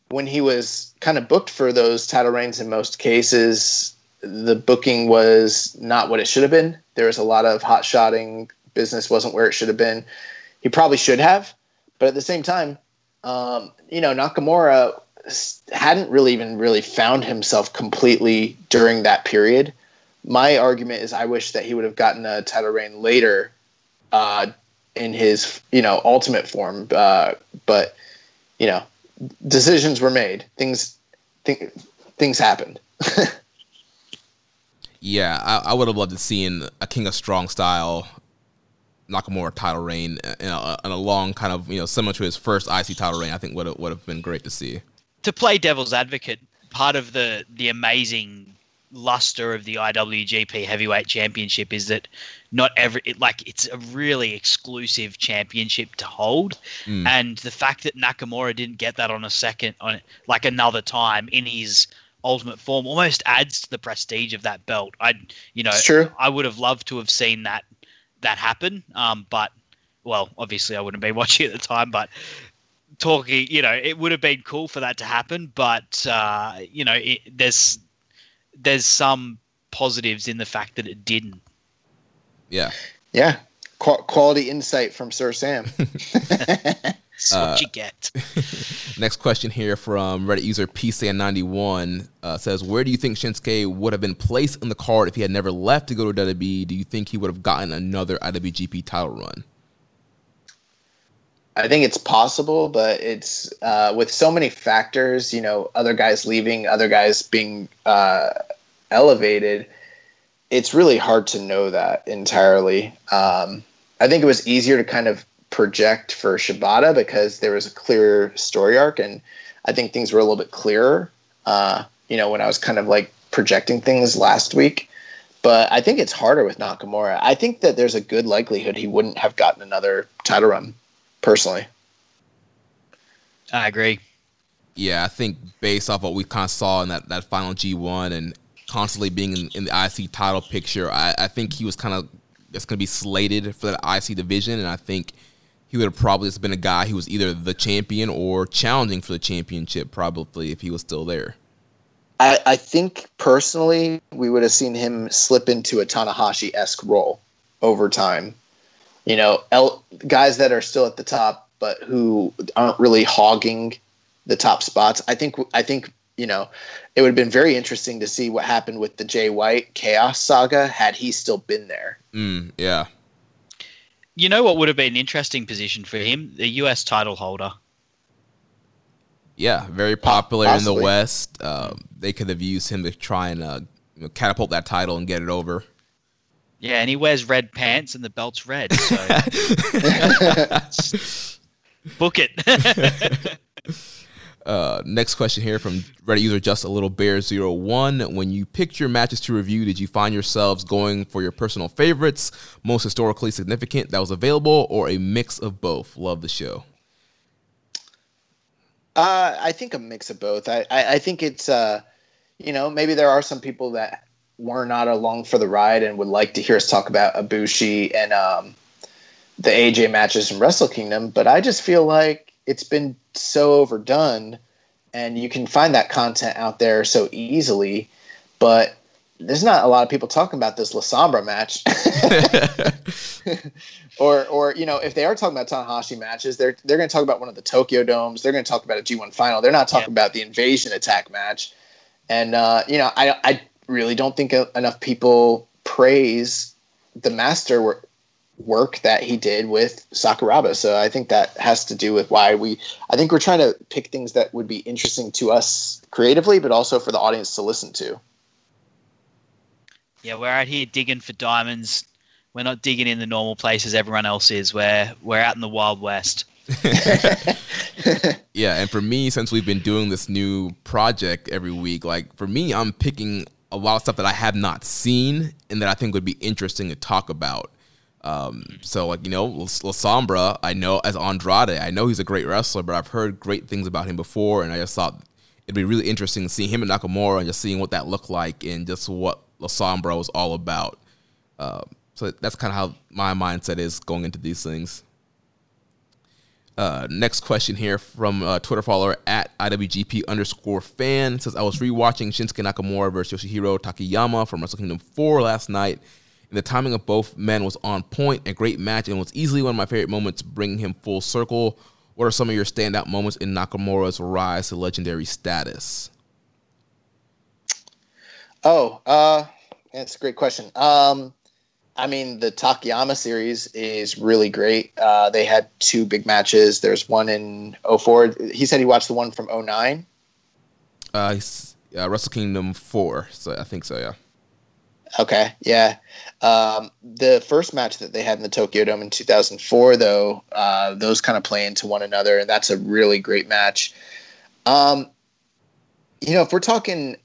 when he was kind of booked for those title reigns, in most cases, the booking was not what it should have been. There was a lot of hot shotting. Business wasn't where it should have been. He probably should have, but at the same time, um, you know, Nakamura hadn't really even really found himself completely during that period. My argument is, I wish that he would have gotten a title reign later, uh, in his you know ultimate form. Uh, but you know, decisions were made. Things th- things happened. yeah, I, I would have loved to seen a King of Strong style Nakamura title reign in a, in a long kind of you know similar to his first IC title reign. I think would have, would have been great to see. To play devil's advocate, part of the the amazing luster of the IWGP Heavyweight Championship is that not every it, like it's a really exclusive championship to hold, Mm. and the fact that Nakamura didn't get that on a second on like another time in his ultimate form almost adds to the prestige of that belt. I you know true. I would have loved to have seen that that happen, um, but well, obviously I wouldn't be watching at the time, but talking, you know, it would have been cool for that to happen, but uh, you know, it, there's there's some positives in the fact that it didn't. Yeah, Yeah, Qu- quality insight from Sir Sam. That's uh, what you get. next question here from Reddit user PSAN91 uh, says, Where do you think Shinsuke would have been placed in the card if he had never left to go to WWE? Do you think he would have gotten another IWGP title run? I think it's possible, but it's uh, with so many factors, you know, other guys leaving, other guys being uh, elevated, it's really hard to know that entirely. Um, I think it was easier to kind of project for Shibata because there was a clear story arc, and I think things were a little bit clearer. Uh, you know, when I was kind of like projecting things last week, but I think it's harder with Nakamura. I think that there's a good likelihood he wouldn't have gotten another title run, personally. I agree. Yeah, I think based off what we kind of saw in that, that final G1 and constantly being in, in the IC title picture, I, I think he was kind of it's going to be slated for that IC division, and I think he would have probably just been a guy who was either the champion or challenging for the championship, probably if he was still there. I, I think personally, we would have seen him slip into a Tanahashi esque role over time. You know, El, guys that are still at the top, but who aren't really hogging the top spots. I think I think you know, it would have been very interesting to see what happened with the Jay White Chaos saga had he still been there. Mm, yeah. You know what would have been an interesting position for him? The U.S. title holder. Yeah, very popular Possibly. in the West. Uh, they could have used him to try and uh, catapult that title and get it over. Yeah, and he wears red pants and the belt's red. So. Book it. Uh, next question here from Reddit user just a little bear zero one. When you picked your matches to review, did you find yourselves going for your personal favorites, most historically significant that was available, or a mix of both? Love the show. Uh, I think a mix of both. I, I, I think it's uh, you know maybe there are some people that were not along for the ride and would like to hear us talk about Ibushi and um, the AJ matches from Wrestle Kingdom, but I just feel like it's been so overdone and you can find that content out there so easily but there's not a lot of people talking about this La Sombra match. or or you know, if they are talking about Tanahashi matches, they're they're going to talk about one of the Tokyo Domes. They're going to talk about a G1 final. They're not talking yeah. about the Invasion Attack match. And uh, you know, I I really don't think enough people praise the master work that he did with Sakuraba. So I think that has to do with why we I think we're trying to pick things that would be interesting to us creatively, but also for the audience to listen to. Yeah, we're out here digging for diamonds. We're not digging in the normal places everyone else is. We're we're out in the wild west. yeah, and for me, since we've been doing this new project every week, like for me, I'm picking a lot of stuff that I have not seen and that I think would be interesting to talk about. Um, so like you know, La Sombra, I know as Andrade, I know he's a great wrestler, but I've heard great things about him before, and I just thought it'd be really interesting to seeing him and Nakamura and just seeing what that looked like and just what La Sombra was all about. Uh, so that's kind of how my mindset is going into these things. Uh, next question here from uh, Twitter follower at IWGP underscore fan says I was rewatching Shinsuke Nakamura versus Yoshihiro Takayama from Wrestle Kingdom 4 last night and the timing of both men was on point, a great match, and was easily one of my favorite moments, bringing him full circle. What are some of your standout moments in Nakamura's rise to legendary status? Oh, uh, that's a great question. Um, I mean, the Takayama series is really great. Uh, they had two big matches. There's one in 04. He said he watched the one from 09. Uh, uh, Wrestle Kingdom 4. So I think so, yeah. Okay, yeah. Um, the first match that they had in the Tokyo Dome in 2004, though, uh, those kind of play into one another, and that's a really great match. Um, you know, if we're talking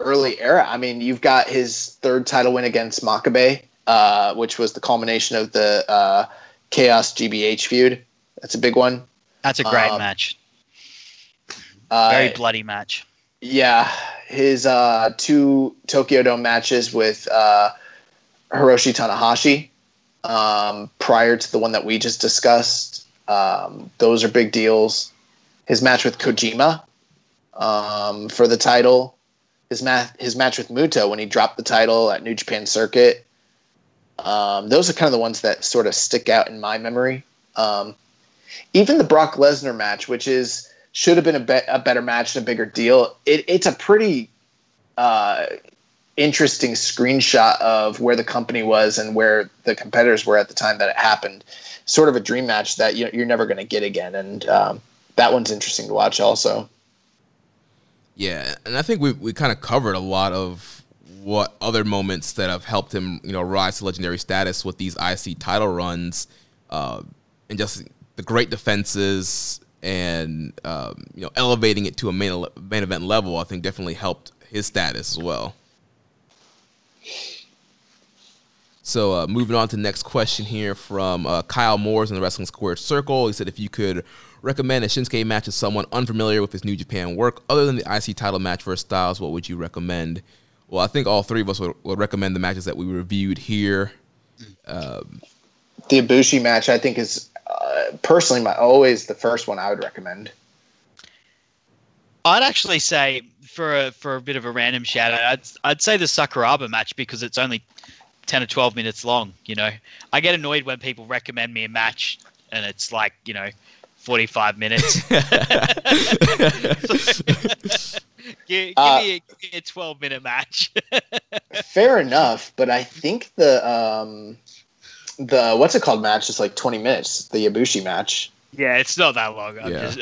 early era, I mean, you've got his third title win against Makabe, uh, which was the culmination of the uh, Chaos GBH feud. That's a big one. That's a great um, match. Very uh, bloody match. Yeah, his uh, two Tokyo Dome matches with uh, Hiroshi Tanahashi um, prior to the one that we just discussed. Um, those are big deals. His match with Kojima um, for the title. His match, his match with Muto when he dropped the title at New Japan Circuit. Um, those are kind of the ones that sort of stick out in my memory. Um, even the Brock Lesnar match, which is should have been a, be- a better match and a bigger deal. It, it's a pretty uh, interesting screenshot of where the company was and where the competitors were at the time that it happened. Sort of a dream match that you, you're never going to get again, and um, that one's interesting to watch also. Yeah, and I think we we kind of covered a lot of what other moments that have helped him, you know, rise to legendary status with these IC title runs, uh, and just the great defenses and um, you know elevating it to a main main event level. I think definitely helped his status as well. So uh, moving on to the next question here from uh, Kyle Moores in the Wrestling Squared Circle. He said, if you could recommend a Shinsuke match to someone unfamiliar with his New Japan work, other than the IC title match for Styles, what would you recommend? Well, I think all three of us would, would recommend the matches that we reviewed here. Um, the Ibushi match, I think, is uh, personally my always the first one I would recommend. I'd actually say for a for a bit of a random shout out, I'd I'd say the Sakuraba match because it's only ten or twelve minutes long. You know, I get annoyed when people recommend me a match and it's like you know, forty five minutes. give, give, uh, me a, give, me a, twelve minute match. fair enough, but I think the um, the what's it called match is like twenty minutes. The Ibushi match. Yeah, it's not that long. Yeah. Just,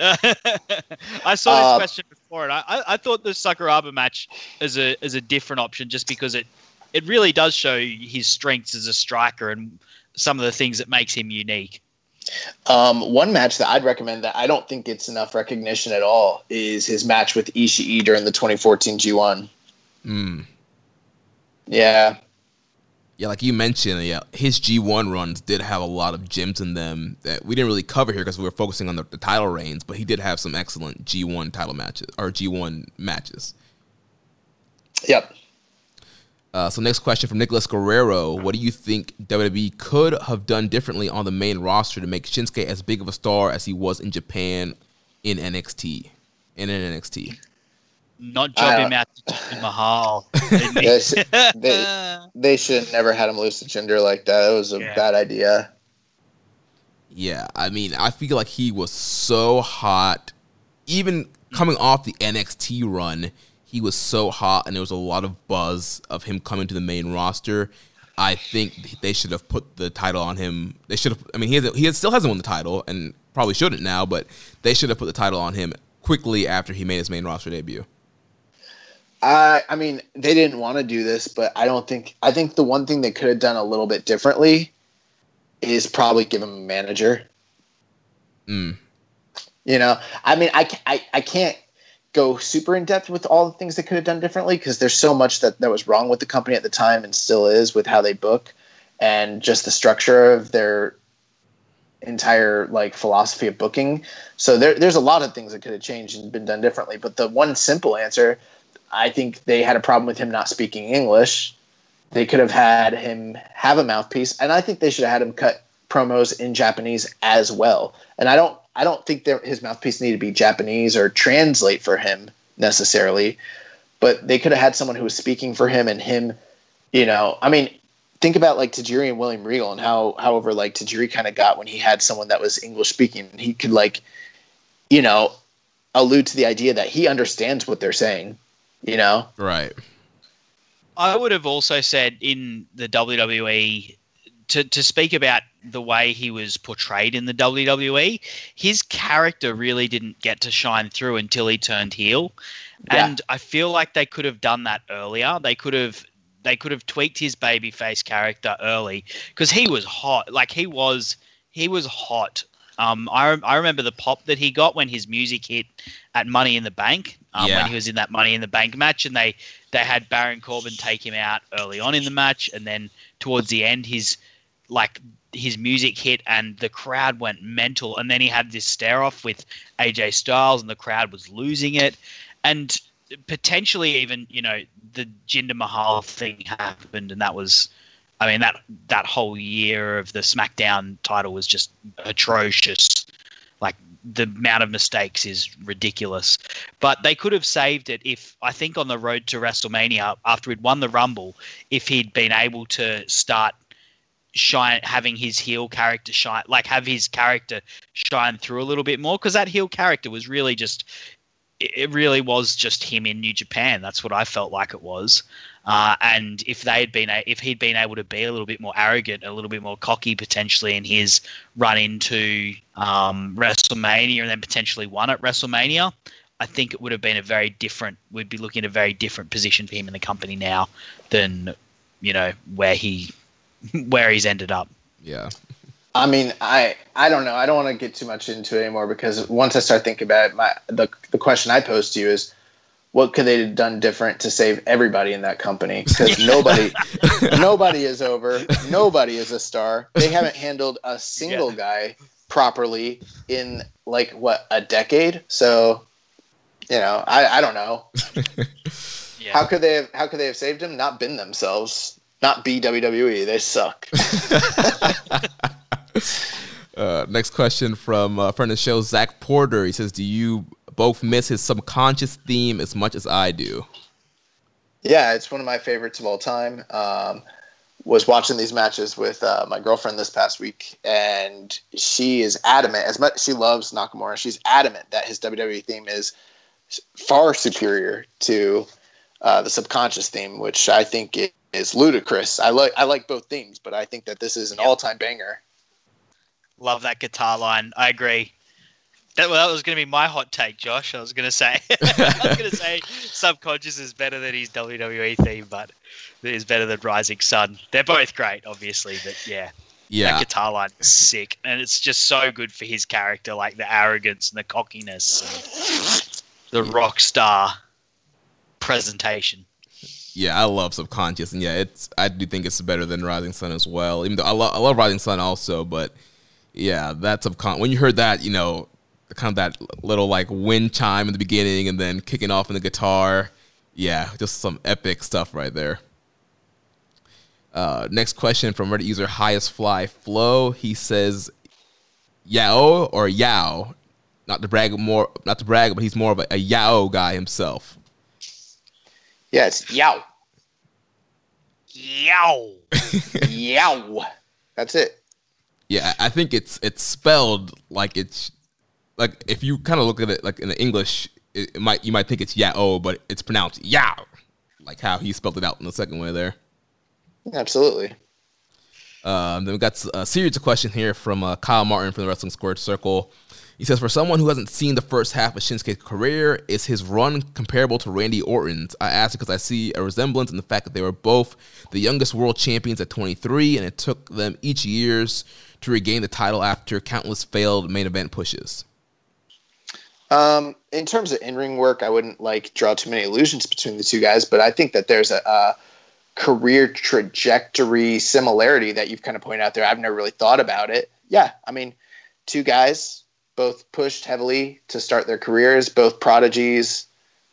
I saw this uh, question before, and I, I thought the Sakuraba match is a is a different option just because it it really does show his strengths as a striker and some of the things that makes him unique. Um, one match that I'd recommend that I don't think gets enough recognition at all is his match with Ishii during the 2014 G1. Mm. Yeah, yeah, like you mentioned, yeah, his G1 runs did have a lot of gems in them that we didn't really cover here because we were focusing on the, the, title reigns, but he did have some excellent G1 title matches or G1 matches. Yep. Uh, so next question from Nicholas Guerrero: What do you think WWE could have done differently on the main roster to make Shinsuke as big of a star as he was in Japan in NXT? In an NXT not job him out to Mahal. they, they, they should have never had him lose to Jinder like that. It was a yeah. bad idea. Yeah, I mean, I feel like he was so hot. Even coming off the NXT run, he was so hot, and there was a lot of buzz of him coming to the main roster. I think they should have put the title on him. They should have. I mean, he has, he still hasn't won the title, and probably shouldn't now. But they should have put the title on him quickly after he made his main roster debut. I I mean, they didn't want to do this, but I don't think I think the one thing they could have done a little bit differently is probably give him a manager. Mm. You know, I mean, I, I, I can't go super in depth with all the things they could have done differently because there's so much that, that was wrong with the company at the time and still is with how they book and just the structure of their entire like philosophy of booking. So there, there's a lot of things that could have changed and been done differently. But the one simple answer I think they had a problem with him not speaking English. They could have had him have a mouthpiece, and I think they should have had him cut promos in Japanese as well. And I don't, I don't think that his mouthpiece needed to be Japanese or translate for him necessarily, but they could have had someone who was speaking for him and him. You know, I mean, think about like Tajiri and William Regal and how, however, like Tajiri kind of got when he had someone that was English speaking. He could like, you know, allude to the idea that he understands what they're saying you know? Right. I would have also said in the WWE to, to speak about the way he was portrayed in the WWE, his character really didn't get to shine through until he turned heel. Yeah. And I feel like they could have done that earlier. They could have they could have tweaked his babyface character early because he was hot. Like he was he was hot. Um, I, I remember the pop that he got when his music hit at Money in the Bank um, yeah. when he was in that Money in the Bank match, and they they had Baron Corbin take him out early on in the match, and then towards the end, his like his music hit and the crowd went mental, and then he had this stare off with AJ Styles, and the crowd was losing it, and potentially even you know the Jinder Mahal thing happened, and that was. I mean that that whole year of the SmackDown title was just atrocious Like the amount of mistakes is ridiculous. But they could have saved it if I think on the road to WrestleMania after he'd won the Rumble, if he'd been able to start shine having his heel character shine like have his character shine through a little bit more because that heel character was really just it really was just him in New Japan. That's what I felt like it was. Uh, and if they had been, a, if he'd been able to be a little bit more arrogant, a little bit more cocky potentially in his run into um, WrestleMania and then potentially won at WrestleMania, I think it would have been a very different. We'd be looking at a very different position for him in the company now than you know where he where he's ended up. Yeah. I mean, I I don't know. I don't want to get too much into it anymore because once I start thinking about it, my the the question I pose to you is, what could they have done different to save everybody in that company? Because nobody nobody is over. Nobody is a star. They haven't handled a single yeah. guy properly in like what a decade. So, you know, I I don't know. yeah. How could they have How could they have saved him? Not been themselves. Not be WWE. They suck. uh, next question from uh, friend of the show, Zach Porter. He says, "Do you both miss his subconscious theme as much as I do?" Yeah, it's one of my favorites of all time. Um, was watching these matches with uh, my girlfriend this past week, and she is adamant. As much she loves Nakamura, she's adamant that his WWE theme is far superior to uh, the subconscious theme, which I think is ludicrous. I like I like both themes, but I think that this is an yep. all time banger. Love that guitar line. I agree. That, well, that was going to be my hot take, Josh. I was going to say, I was going to say, subconscious is better than his WWE theme, but it is better than Rising Sun. They're both great, obviously, but yeah, yeah, that guitar line is sick, and it's just so good for his character, like the arrogance and the cockiness, and the rock star presentation. Yeah, I love Subconscious, and yeah, it's I do think it's better than Rising Sun as well. Even though I, lo- I love Rising Sun also, but yeah, that Subcon. When you heard that, you know, kind of that little like wind chime in the beginning, and then kicking off in the guitar, yeah, just some epic stuff right there. Uh, next question from Reddit user Highest Fly Flow. He says, "Yao or Yao." Not to brag more, not to brag, but he's more of a, a Yao guy himself. Yeah, it's yow. Yow. yow. That's it. Yeah, I think it's it's spelled like it's like if you kind of look at it like in the English, it, it, might you might think it's yao, but it's pronounced yow, like how he spelled it out in the second way there. Absolutely. Um, then we got a series of questions here from uh, Kyle Martin from the Wrestling Squared Circle. He says, for someone who hasn't seen the first half of Shinsuke's career, is his run comparable to Randy Orton's? I ask because I see a resemblance in the fact that they were both the youngest world champions at 23, and it took them each years to regain the title after countless failed main event pushes. Um, in terms of in-ring work, I wouldn't like draw too many illusions between the two guys, but I think that there's a, a career trajectory similarity that you've kind of pointed out there. I've never really thought about it. Yeah, I mean, two guys both pushed heavily to start their careers, both prodigies,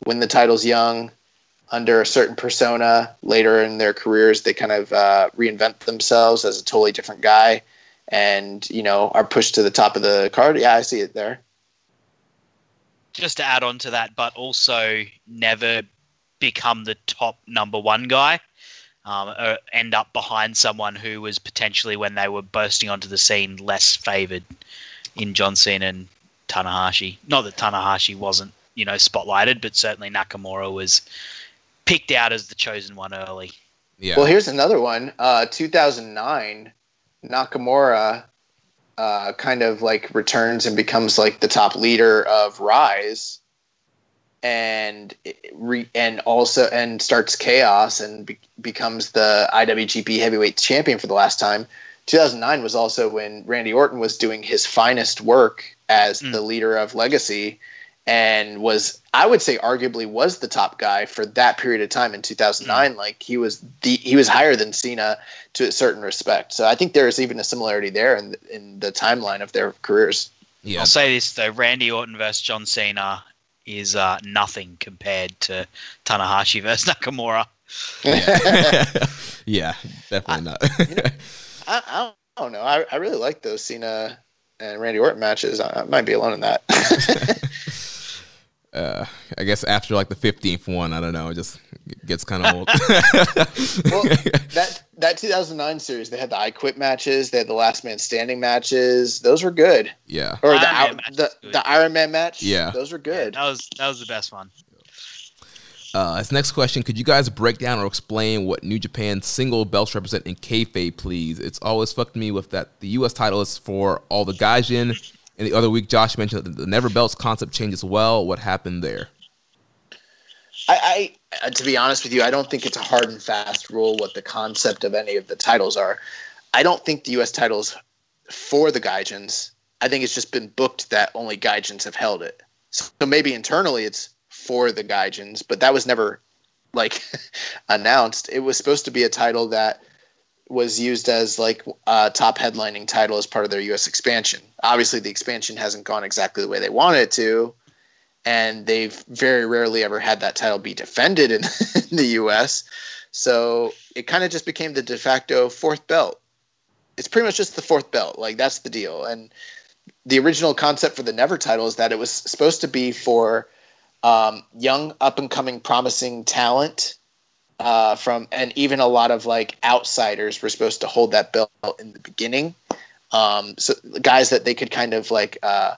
win the titles young, under a certain persona. Later in their careers, they kind of uh, reinvent themselves as a totally different guy, and you know are pushed to the top of the card. Yeah, I see it there. Just to add on to that, but also never become the top number one guy. Um, or end up behind someone who was potentially, when they were bursting onto the scene, less favored in John Cena and Tanahashi. Not that Tanahashi wasn't, you know, spotlighted, but certainly Nakamura was picked out as the chosen one early. Yeah. Well, here's another one. Uh, 2009, Nakamura uh, kind of like returns and becomes like the top leader of Rise, and re- and also and starts chaos and be- becomes the IWGP Heavyweight Champion for the last time. 2009 was also when Randy Orton was doing his finest work as mm. the leader of Legacy and was I would say arguably was the top guy for that period of time in 2009 mm. like he was the he was higher than Cena to a certain respect. So I think there is even a similarity there in in the timeline of their careers. Yeah. I'll say this though, Randy Orton versus John Cena is uh, nothing compared to Tanahashi versus Nakamura. Yeah, yeah definitely not. You know, I, I don't know. I, I really like those Cena and Randy Orton matches. I, I might be alone in that. uh, I guess after like the fifteenth one, I don't know. It just gets kind of old. well, that that 2009 series, they had the I Quit matches, they had the Last Man Standing matches. Those were good. yeah. Or the Iron Man out, the, the Iron Man match. Yeah. those were good. That was that was the best one. Uh, as next question, could you guys break down or explain what New Japan's single belts represent in kayfabe, please? It's always fucked me with that the U.S. title is for all the Gaijin, and the other week Josh mentioned that the never belts concept changes. well. What happened there? I, I uh, to be honest with you, I don't think it's a hard and fast rule what the concept of any of the titles are. I don't think the U.S. titles for the Gaijins. I think it's just been booked that only Gaijins have held it. So maybe internally it's for the Gaijins, but that was never like announced. It was supposed to be a title that was used as like a top headlining title as part of their U.S. expansion. Obviously, the expansion hasn't gone exactly the way they wanted it to, and they've very rarely ever had that title be defended in, in the U.S. So it kind of just became the de facto fourth belt. It's pretty much just the fourth belt. Like that's the deal. And the original concept for the Never title is that it was supposed to be for um, young, up and coming, promising talent uh, from, and even a lot of like outsiders were supposed to hold that belt in the beginning. Um, so guys that they could kind of like uh,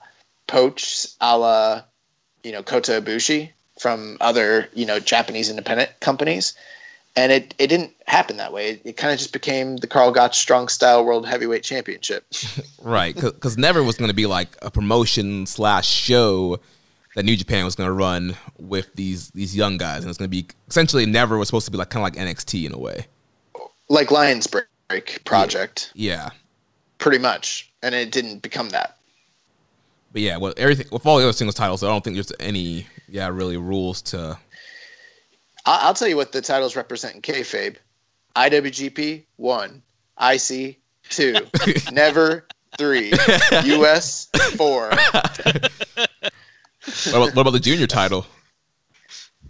poach, a la you know Kota Ibushi from other you know Japanese independent companies, and it it didn't happen that way. It, it kind of just became the Karl Gotch Strong Style World Heavyweight Championship. Right, because Never was going to be like a promotion slash show that New Japan was going to run with these these young guys, and it's going to be essentially Never was supposed to be like kind of like NXT in a way. like Lions Break project, Yeah, pretty much, and it didn't become that. but yeah, with everything with all the other singles titles, I don't think there's any yeah really rules to. I'll, I'll tell you what the titles represent in kayfabe: IWGP one, IC two, Never three, US four, What about, what about the junior title?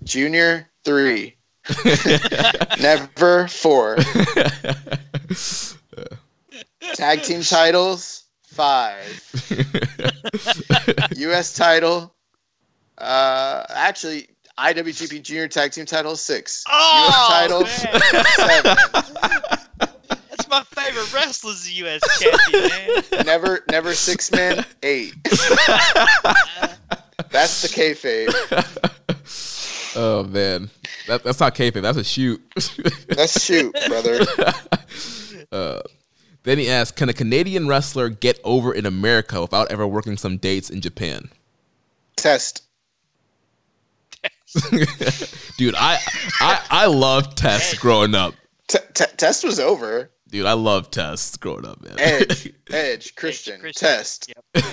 Junior three, Never four. Tag team titles five. U.S. title. Uh, actually, IWGP Junior Tag Team title six. Oh, U.S. title seven. That's my favorite wrestler's the U.S. champion, man. Never, never six man eight. That's the kayfabe. Oh man, that, that's not kayfabe. That's a shoot. Let's shoot, brother. Uh, then he asked, "Can a Canadian wrestler get over in America without ever working some dates in Japan?" Test. Dude, I I I loved Test growing up. T- t- test was over. Dude, I love Test growing up, man. Edge, Edge, Christian, Christian. Test. Yep.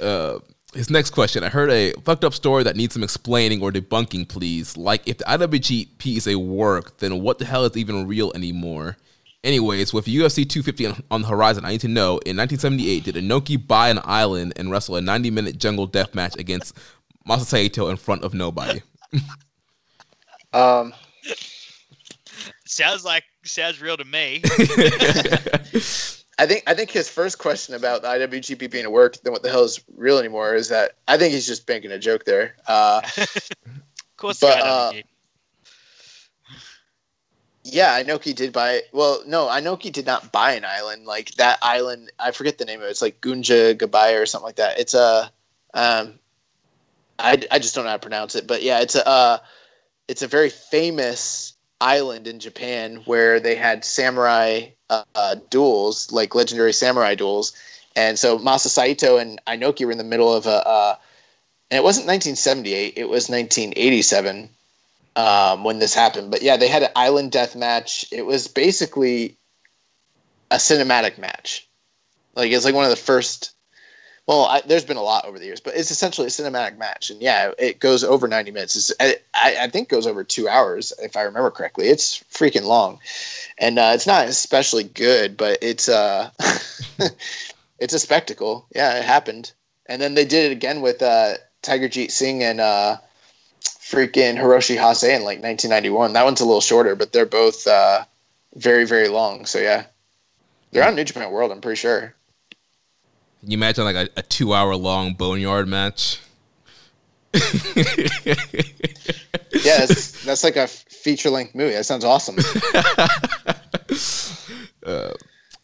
Uh, his next question. I heard a fucked up story that needs some explaining or debunking, please. Like, if the IWGP is a work, then what the hell is even real anymore? Anyways, with UFC 250 on, on the horizon, I need to know in 1978, did Inoki buy an island and wrestle a 90 minute jungle death match against Masa in front of nobody? Um, sounds like sounds real to me. I think I think his first question about the IWGP being a work, then what the hell is real anymore, is that I think he's just making a joke there. Uh, Of course, But, uh, yeah, Inoki did buy. Well, no, Inoki did not buy an island. Like that island, I forget the name of it. It's like Gunja Gabaya or something like that. It's a, um, I, I just don't know how to pronounce it, but yeah, it's a, uh, it's a very famous island in Japan where they had samurai uh, duels, like legendary samurai duels, and so Masa Saito and Inoki were in the middle of a, uh, and it wasn't 1978, it was 1987 um, when this happened. But yeah, they had an island death match. It was basically a cinematic match. Like it's like one of the first. Well, I, there's been a lot over the years, but it's essentially a cinematic match, and yeah, it goes over 90 minutes. It's, I, I think goes over two hours if I remember correctly. It's freaking long, and uh, it's not especially good, but it's uh, it's a spectacle. Yeah, it happened, and then they did it again with uh, Tiger Jeet Singh and uh, freaking Hiroshi Hase in like 1991. That one's a little shorter, but they're both uh, very, very long. So yeah, they're on New Japan World. I'm pretty sure. Can you imagine like a, a two hour long boneyard match? Yeah, that's, that's like a feature length movie. That sounds awesome. uh,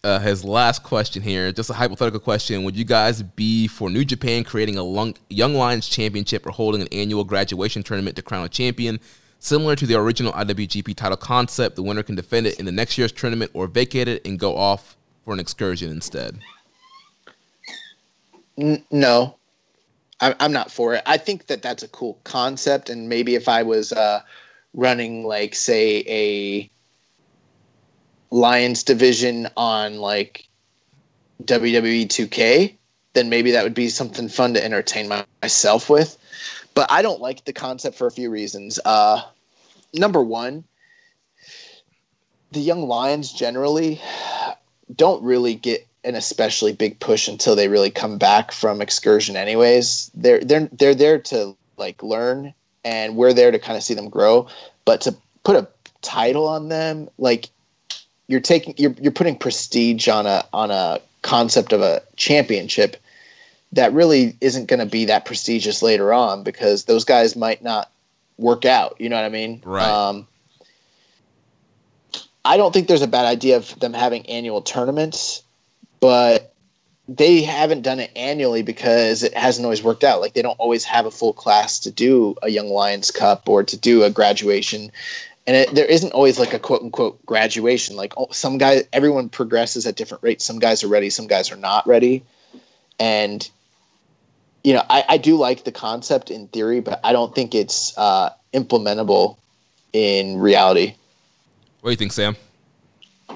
uh, his last question here, just a hypothetical question: Would you guys be for New Japan creating a Lung- Young Lions Championship or holding an annual graduation tournament to crown a champion? Similar to the original IWGP title concept, the winner can defend it in the next year's tournament or vacate it and go off for an excursion instead. N- no, I- I'm not for it. I think that that's a cool concept, and maybe if I was uh, running, like, say, a Lions division on like WWE 2K, then maybe that would be something fun to entertain my- myself with. But I don't like the concept for a few reasons. Uh, number one, the young Lions generally don't really get an especially big push until they really come back from excursion anyways. They're they're they're there to like learn and we're there to kind of see them grow, but to put a title on them like you're taking you're you're putting prestige on a on a concept of a championship that really isn't going to be that prestigious later on because those guys might not work out. You know what I mean? Right. Um, I don't think there's a bad idea of them having annual tournaments, but they haven't done it annually because it hasn't always worked out. Like they don't always have a full class to do a Young Lions Cup or to do a graduation. And it, there isn't always like a quote unquote graduation. Like oh, some guys, everyone progresses at different rates. Some guys are ready, some guys are not ready. And, you know, I, I do like the concept in theory, but I don't think it's uh, implementable in reality. What do you think, Sam?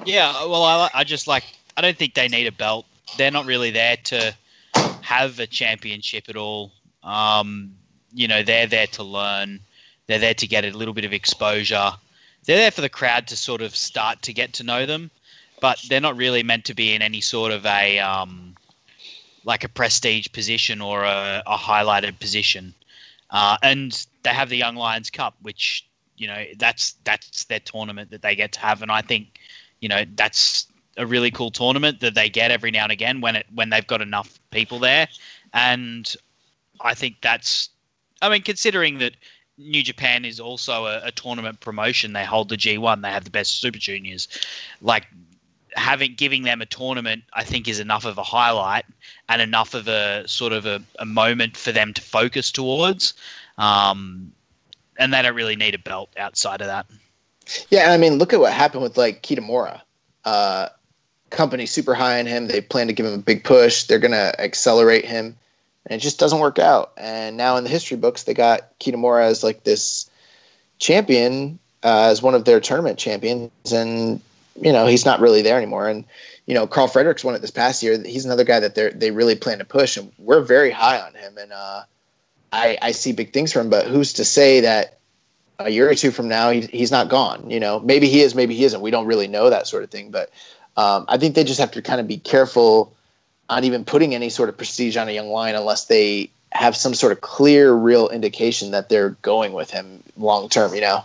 Yeah, well, I, I just like I don't think they need a belt. They're not really there to have a championship at all. Um, you know, they're there to learn. They're there to get a little bit of exposure. They're there for the crowd to sort of start to get to know them, but they're not really meant to be in any sort of a um, like a prestige position or a, a highlighted position. Uh, and they have the Young Lions Cup, which you know that's that's their tournament that they get to have, and I think you know that's a really cool tournament that they get every now and again when it when they've got enough people there, and I think that's I mean considering that New Japan is also a, a tournament promotion, they hold the G1, they have the best Super Juniors, like having giving them a tournament i think is enough of a highlight and enough of a sort of a, a moment for them to focus towards. Um, and they don't really need a belt outside of that. Yeah, I mean, look at what happened with like Kitamura. Uh, company super high on him. They plan to give him a big push. They're gonna accelerate him, and it just doesn't work out. And now in the history books, they got Kitamura as like this champion, uh, as one of their tournament champions, and you know he's not really there anymore. And you know Karl Fredericks won it this past year. He's another guy that they they really plan to push, and we're very high on him. And uh, I I see big things for him, but who's to say that a year or two from now, he, he's not gone. You know, maybe he is, maybe he isn't. We don't really know that sort of thing. But um, I think they just have to kind of be careful on even putting any sort of prestige on a young lion unless they have some sort of clear, real indication that they're going with him long term. You know.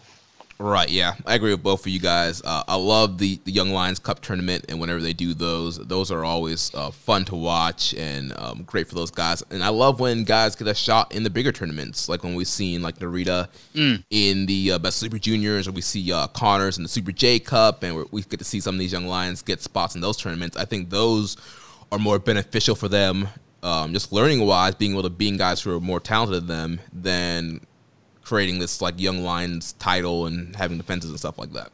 Right, yeah, I agree with both of you guys. Uh, I love the, the Young Lions Cup tournament, and whenever they do those, those are always uh, fun to watch and um, great for those guys. And I love when guys get a shot in the bigger tournaments, like when we've seen like Narita Mm. in the uh, Best Super Juniors, or we see uh, Connors in the Super J Cup, and we're, we get to see some of these young lions get spots in those tournaments. I think those are more beneficial for them, um, just learning wise, being able to being guys who are more talented than them than creating this like young lions title and having defenses and stuff like that.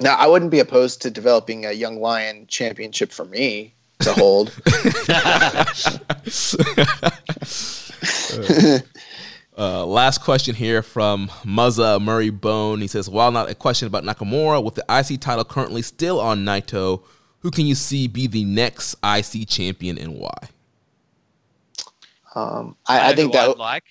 Now, I wouldn't be opposed to developing a young lion championship for me to hold. Uh, last question here from Muzza Murray Bone. He says, while not a question about Nakamura, with the IC title currently still on Naito, who can you see be the next IC champion and why? Um, I, I know think that I'd like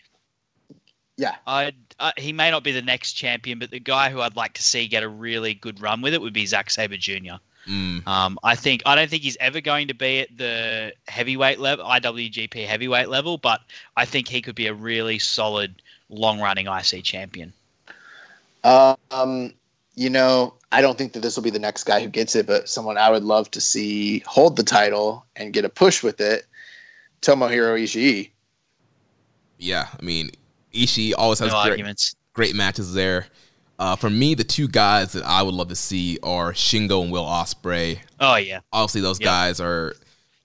yeah, I'd, uh, he may not be the next champion, but the guy who I'd like to see get a really good run with it would be Zack Sabre Jr. Mm, Um, I think I don't think he's ever going to be at the heavyweight level, IWGP heavyweight level, but I think he could be a really solid, long-running IC champion. Um, you know, I don't think that this will be the next guy who gets it, but someone I would love to see hold the title and get a push with it. Tomohiro Ishii. yeah, I mean, Ishii always has No great, arguments. great matches there. Uh, for me, the two guys that I would love to see are Shingo and Will Ospreay. Oh yeah, obviously those yep. guys are.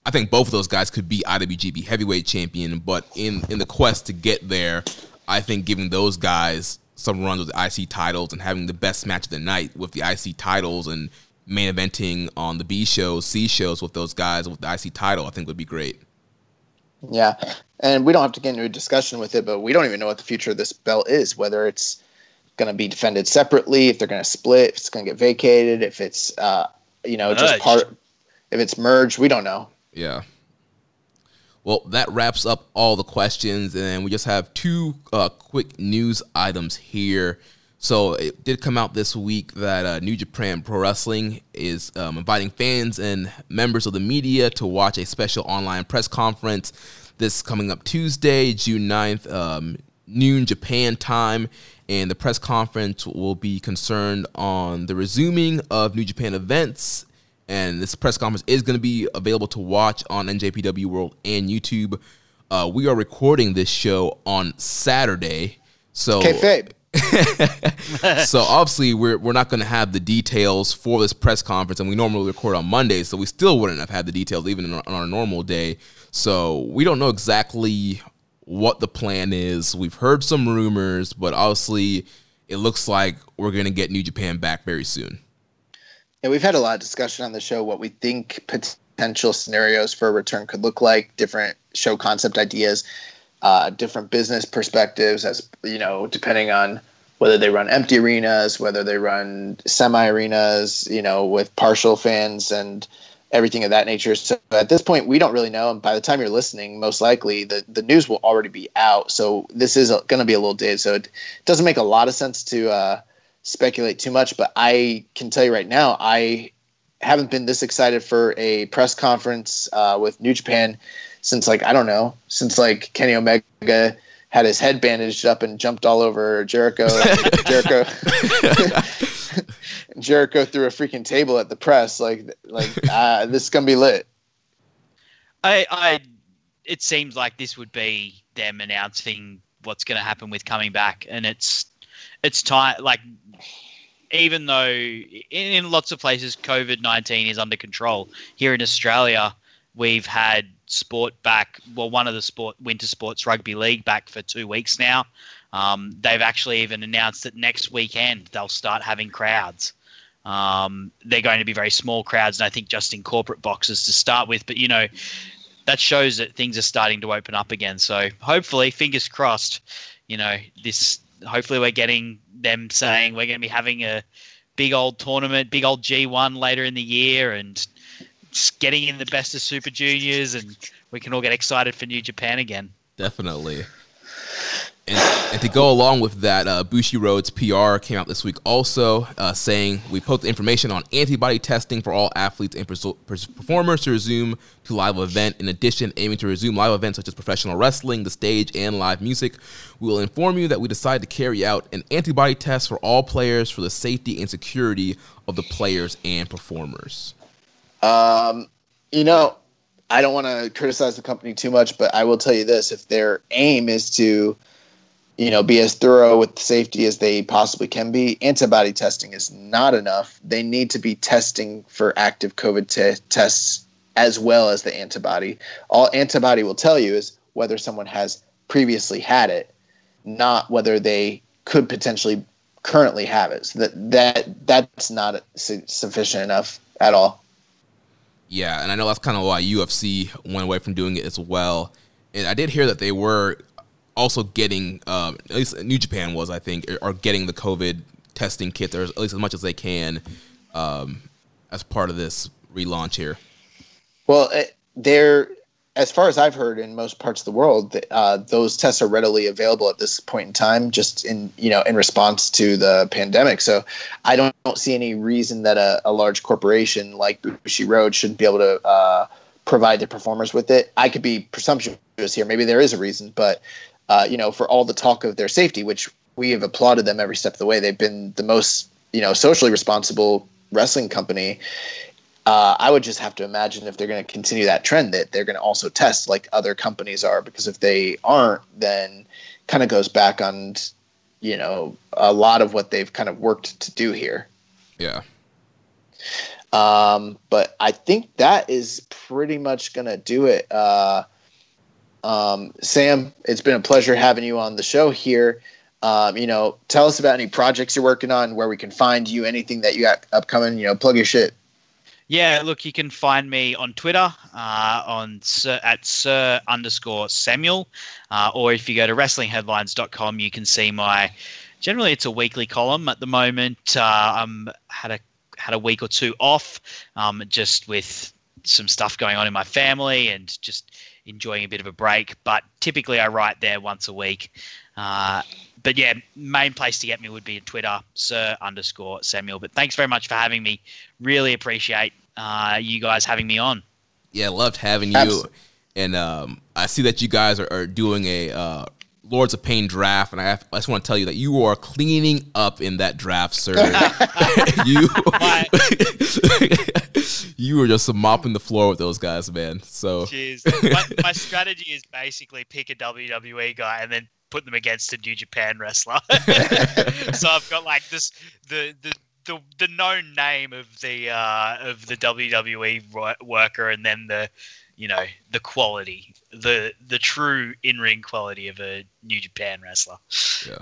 I think both of those guys could be IWGP Heavyweight Champion, but in in the quest to get there, I think giving those guys some runs with the IC titles and having the best match of the night with the IC titles and main eventing on the B shows, C shows with those guys with the IC title, I think would be great. Yeah, and we don't have to get into a discussion with it, but we don't even know what the future of this belt is. Whether it's going to be defended separately, if they're going to split, if it's going to get vacated, if it's uh, you know merged. just part, if it's merged, we don't know. Yeah. Well, that wraps up all the questions, and we just have two uh, quick news items here. So it did come out this week that uh, New Japan Pro Wrestling is um, inviting fans and members of the media to watch a special online press conference this coming up Tuesday, June 9th, um, noon Japan time. And the press conference will be concerned on the resuming of New Japan events. And this press conference is going to be available to watch on NJPW World and YouTube. Uh, we are recording this show on Saturday. So. Okay, so obviously we're we're not going to have the details for this press conference, and we normally record on Mondays, so we still wouldn't have had the details even on our normal day. So we don't know exactly what the plan is. We've heard some rumors, but obviously it looks like we're going to get New Japan back very soon. Yeah, we've had a lot of discussion on the show what we think potential scenarios for a return could look like, different show concept ideas uh, different business perspectives as you know depending on whether they run empty arenas whether they run semi arenas you know with partial fans and everything of that nature. So at this point we don't really know. And by the time you're listening most likely the, the news will already be out. So this is going to be a little dated so it doesn't make a lot of sense to uh, speculate too much but i can tell you right now i haven't been this excited for a press conference uh, with new japan since like I don't know since like Kenny Omega had his head bandaged up and jumped all over Jericho. Jericho. Jericho threw a freaking table at the press. Like, like uh, this is gonna be lit. I, I, it seems like this would be them announcing what's going to happen with coming back, and it's, it's time. Like, even though in, in lots of places COVID nineteen is under control, here in Australia, we've had sport back. Well, one of the sport winter sports rugby league back for two weeks now. Um, they've actually even announced that next weekend they'll start having crowds. Um, they're going to be very small crowds, and I think just in corporate boxes to start with. But you know, that shows that things are starting to open up again. So hopefully, fingers crossed. You know, this. Hopefully, we're getting them saying we're going to be having a big old tournament, big old G1 later in the year, and just getting in the best of Super Juniors, and we can all get excited for New Japan again. Definitely. And, and to go along with that, uh, Bushiroad's PR came out this week also uh, saying we put the information on antibody testing for all athletes and performers to resume to live event. In addition, aiming to resume live events such as professional wrestling, the stage, and live music. We will inform you that we decided to carry out an antibody test for all players for the safety and security of the players and performers. Um, you know, I don't want to criticize the company too much, but I will tell you this: if their aim is to, you know, be as thorough with safety as they possibly can be, antibody testing is not enough. They need to be testing for active COVID tests as well as the antibody. All antibody will tell you is whether someone has previously had it, not whether they could potentially currently have it. So that that that's not sufficient enough at all. Yeah, and I know that's kind of why UFC went away from doing it as well. And I did hear that they were also getting, um, at least New Japan was, I think, are getting the COVID testing kit, or at least as much as they can, um, as part of this relaunch here. Well, they're as far as I've heard in most parts of the world, uh, those tests are readily available at this point in time, just in you know in response to the pandemic. So I don't, don't see any reason that a, a, large corporation like Bushiroad shouldn't be able to uh, provide their performers with it. I could be presumptuous here. Maybe there is a reason, but uh, you know, for all the talk of their safety, which we have applauded them every step of the way, they've been the most you know socially responsible wrestling company uh, I would just have to imagine if they're going to continue that trend that they're going to also test like other companies are because if they aren't, then kind of goes back on you know a lot of what they've kind of worked to do here. Yeah. Um, but I think that is pretty much gonna do it. Uh, um, Sam, it's been a pleasure having you on the show here. Um, you know, tell us about any projects you're working on, where we can find you, anything that you got upcoming. You know, plug your shit. Yeah, look, you can find me on Twitter uh, on sir, at sir underscore Samuel, uh, or if you go to wrestlingheadlines.com, you can see my. Generally, it's a weekly column at the moment. Uh, I'm had a had a week or two off, um, just with some stuff going on in my family and just enjoying a bit of a break. But typically, I write there once a week. Uh, but yeah, main place to get me would be Twitter, Sir underscore Samuel. But thanks very much for having me. Really appreciate uh, you guys having me on. Yeah, loved having you. Absolutely. And um, I see that you guys are, are doing a uh, Lords of Pain draft, and I, have, I just want to tell you that you are cleaning up in that draft, sir. you you were just mopping the floor with those guys, man. So Cheers. my, my strategy is basically pick a WWE guy and then put them against a New Japan wrestler. so I've got like this the the. The, the known name of the uh, of the WWE worker, and then the you know the quality, the the true in ring quality of a New Japan wrestler. Yeah.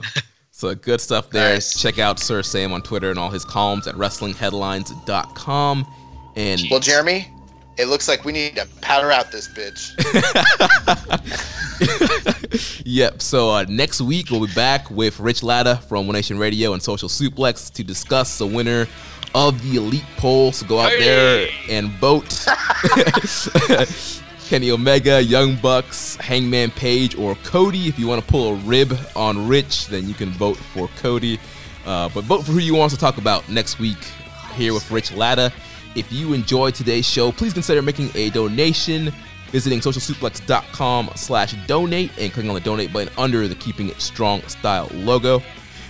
So good stuff there. Nice. Check out Sir Sam on Twitter and all his columns at wrestlingheadlines.com. And Well, Jeremy, it looks like we need to powder out this bitch. yep. So uh, next week we'll be back with Rich Latta from One Nation Radio and Social Suplex to discuss the winner of the Elite Poll. So go out there and vote. Kenny Omega, Young Bucks, Hangman Page, or Cody. If you want to pull a rib on Rich, then you can vote for Cody. Uh, but vote for who you want us to talk about next week here with Rich Latta. If you enjoyed today's show, please consider making a donation visiting socialsuplex.com slash donate and clicking on the donate button under the Keeping It Strong Style logo.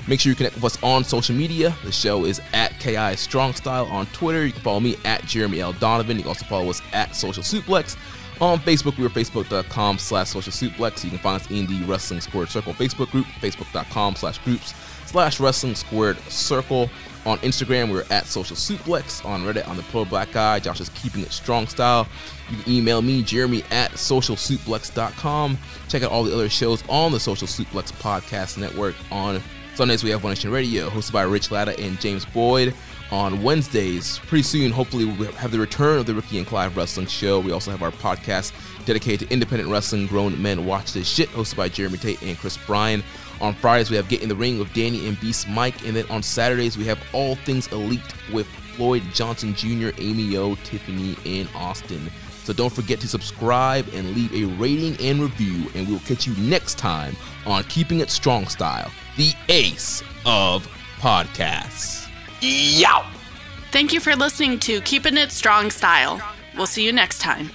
Make sure you connect with us on social media. The show is at KI Strong Style on Twitter. You can follow me at Jeremy L. Donovan. You can also follow us at Social Suplex. On Facebook, we are facebook.com slash social suplex. You can find us in the Wrestling Squared Circle Facebook group, facebook.com slash groups slash wrestling squared circle. On Instagram, we're at social suplex. On Reddit, on the Pro Black Guy, Josh is keeping it strong style. You can email me, Jeremy at socialsuplex.com. Check out all the other shows on the Social Suplex Podcast Network. On Sundays, we have One Nation Radio, hosted by Rich Latta and James Boyd. On Wednesdays, pretty soon, hopefully, we'll have the return of the Ricky and Clive Wrestling Show. We also have our podcast dedicated to independent wrestling. Grown Men Watch This Shit, hosted by Jeremy Tate and Chris Bryan. On Fridays, we have Get in the Ring with Danny and Beast Mike. And then on Saturdays, we have All Things Elite with Floyd Johnson Jr., Amy O, Tiffany, and Austin. So don't forget to subscribe and leave a rating and review. And we'll catch you next time on Keeping It Strong Style, the ace of podcasts. Yow! Thank you for listening to Keeping It Strong Style. We'll see you next time.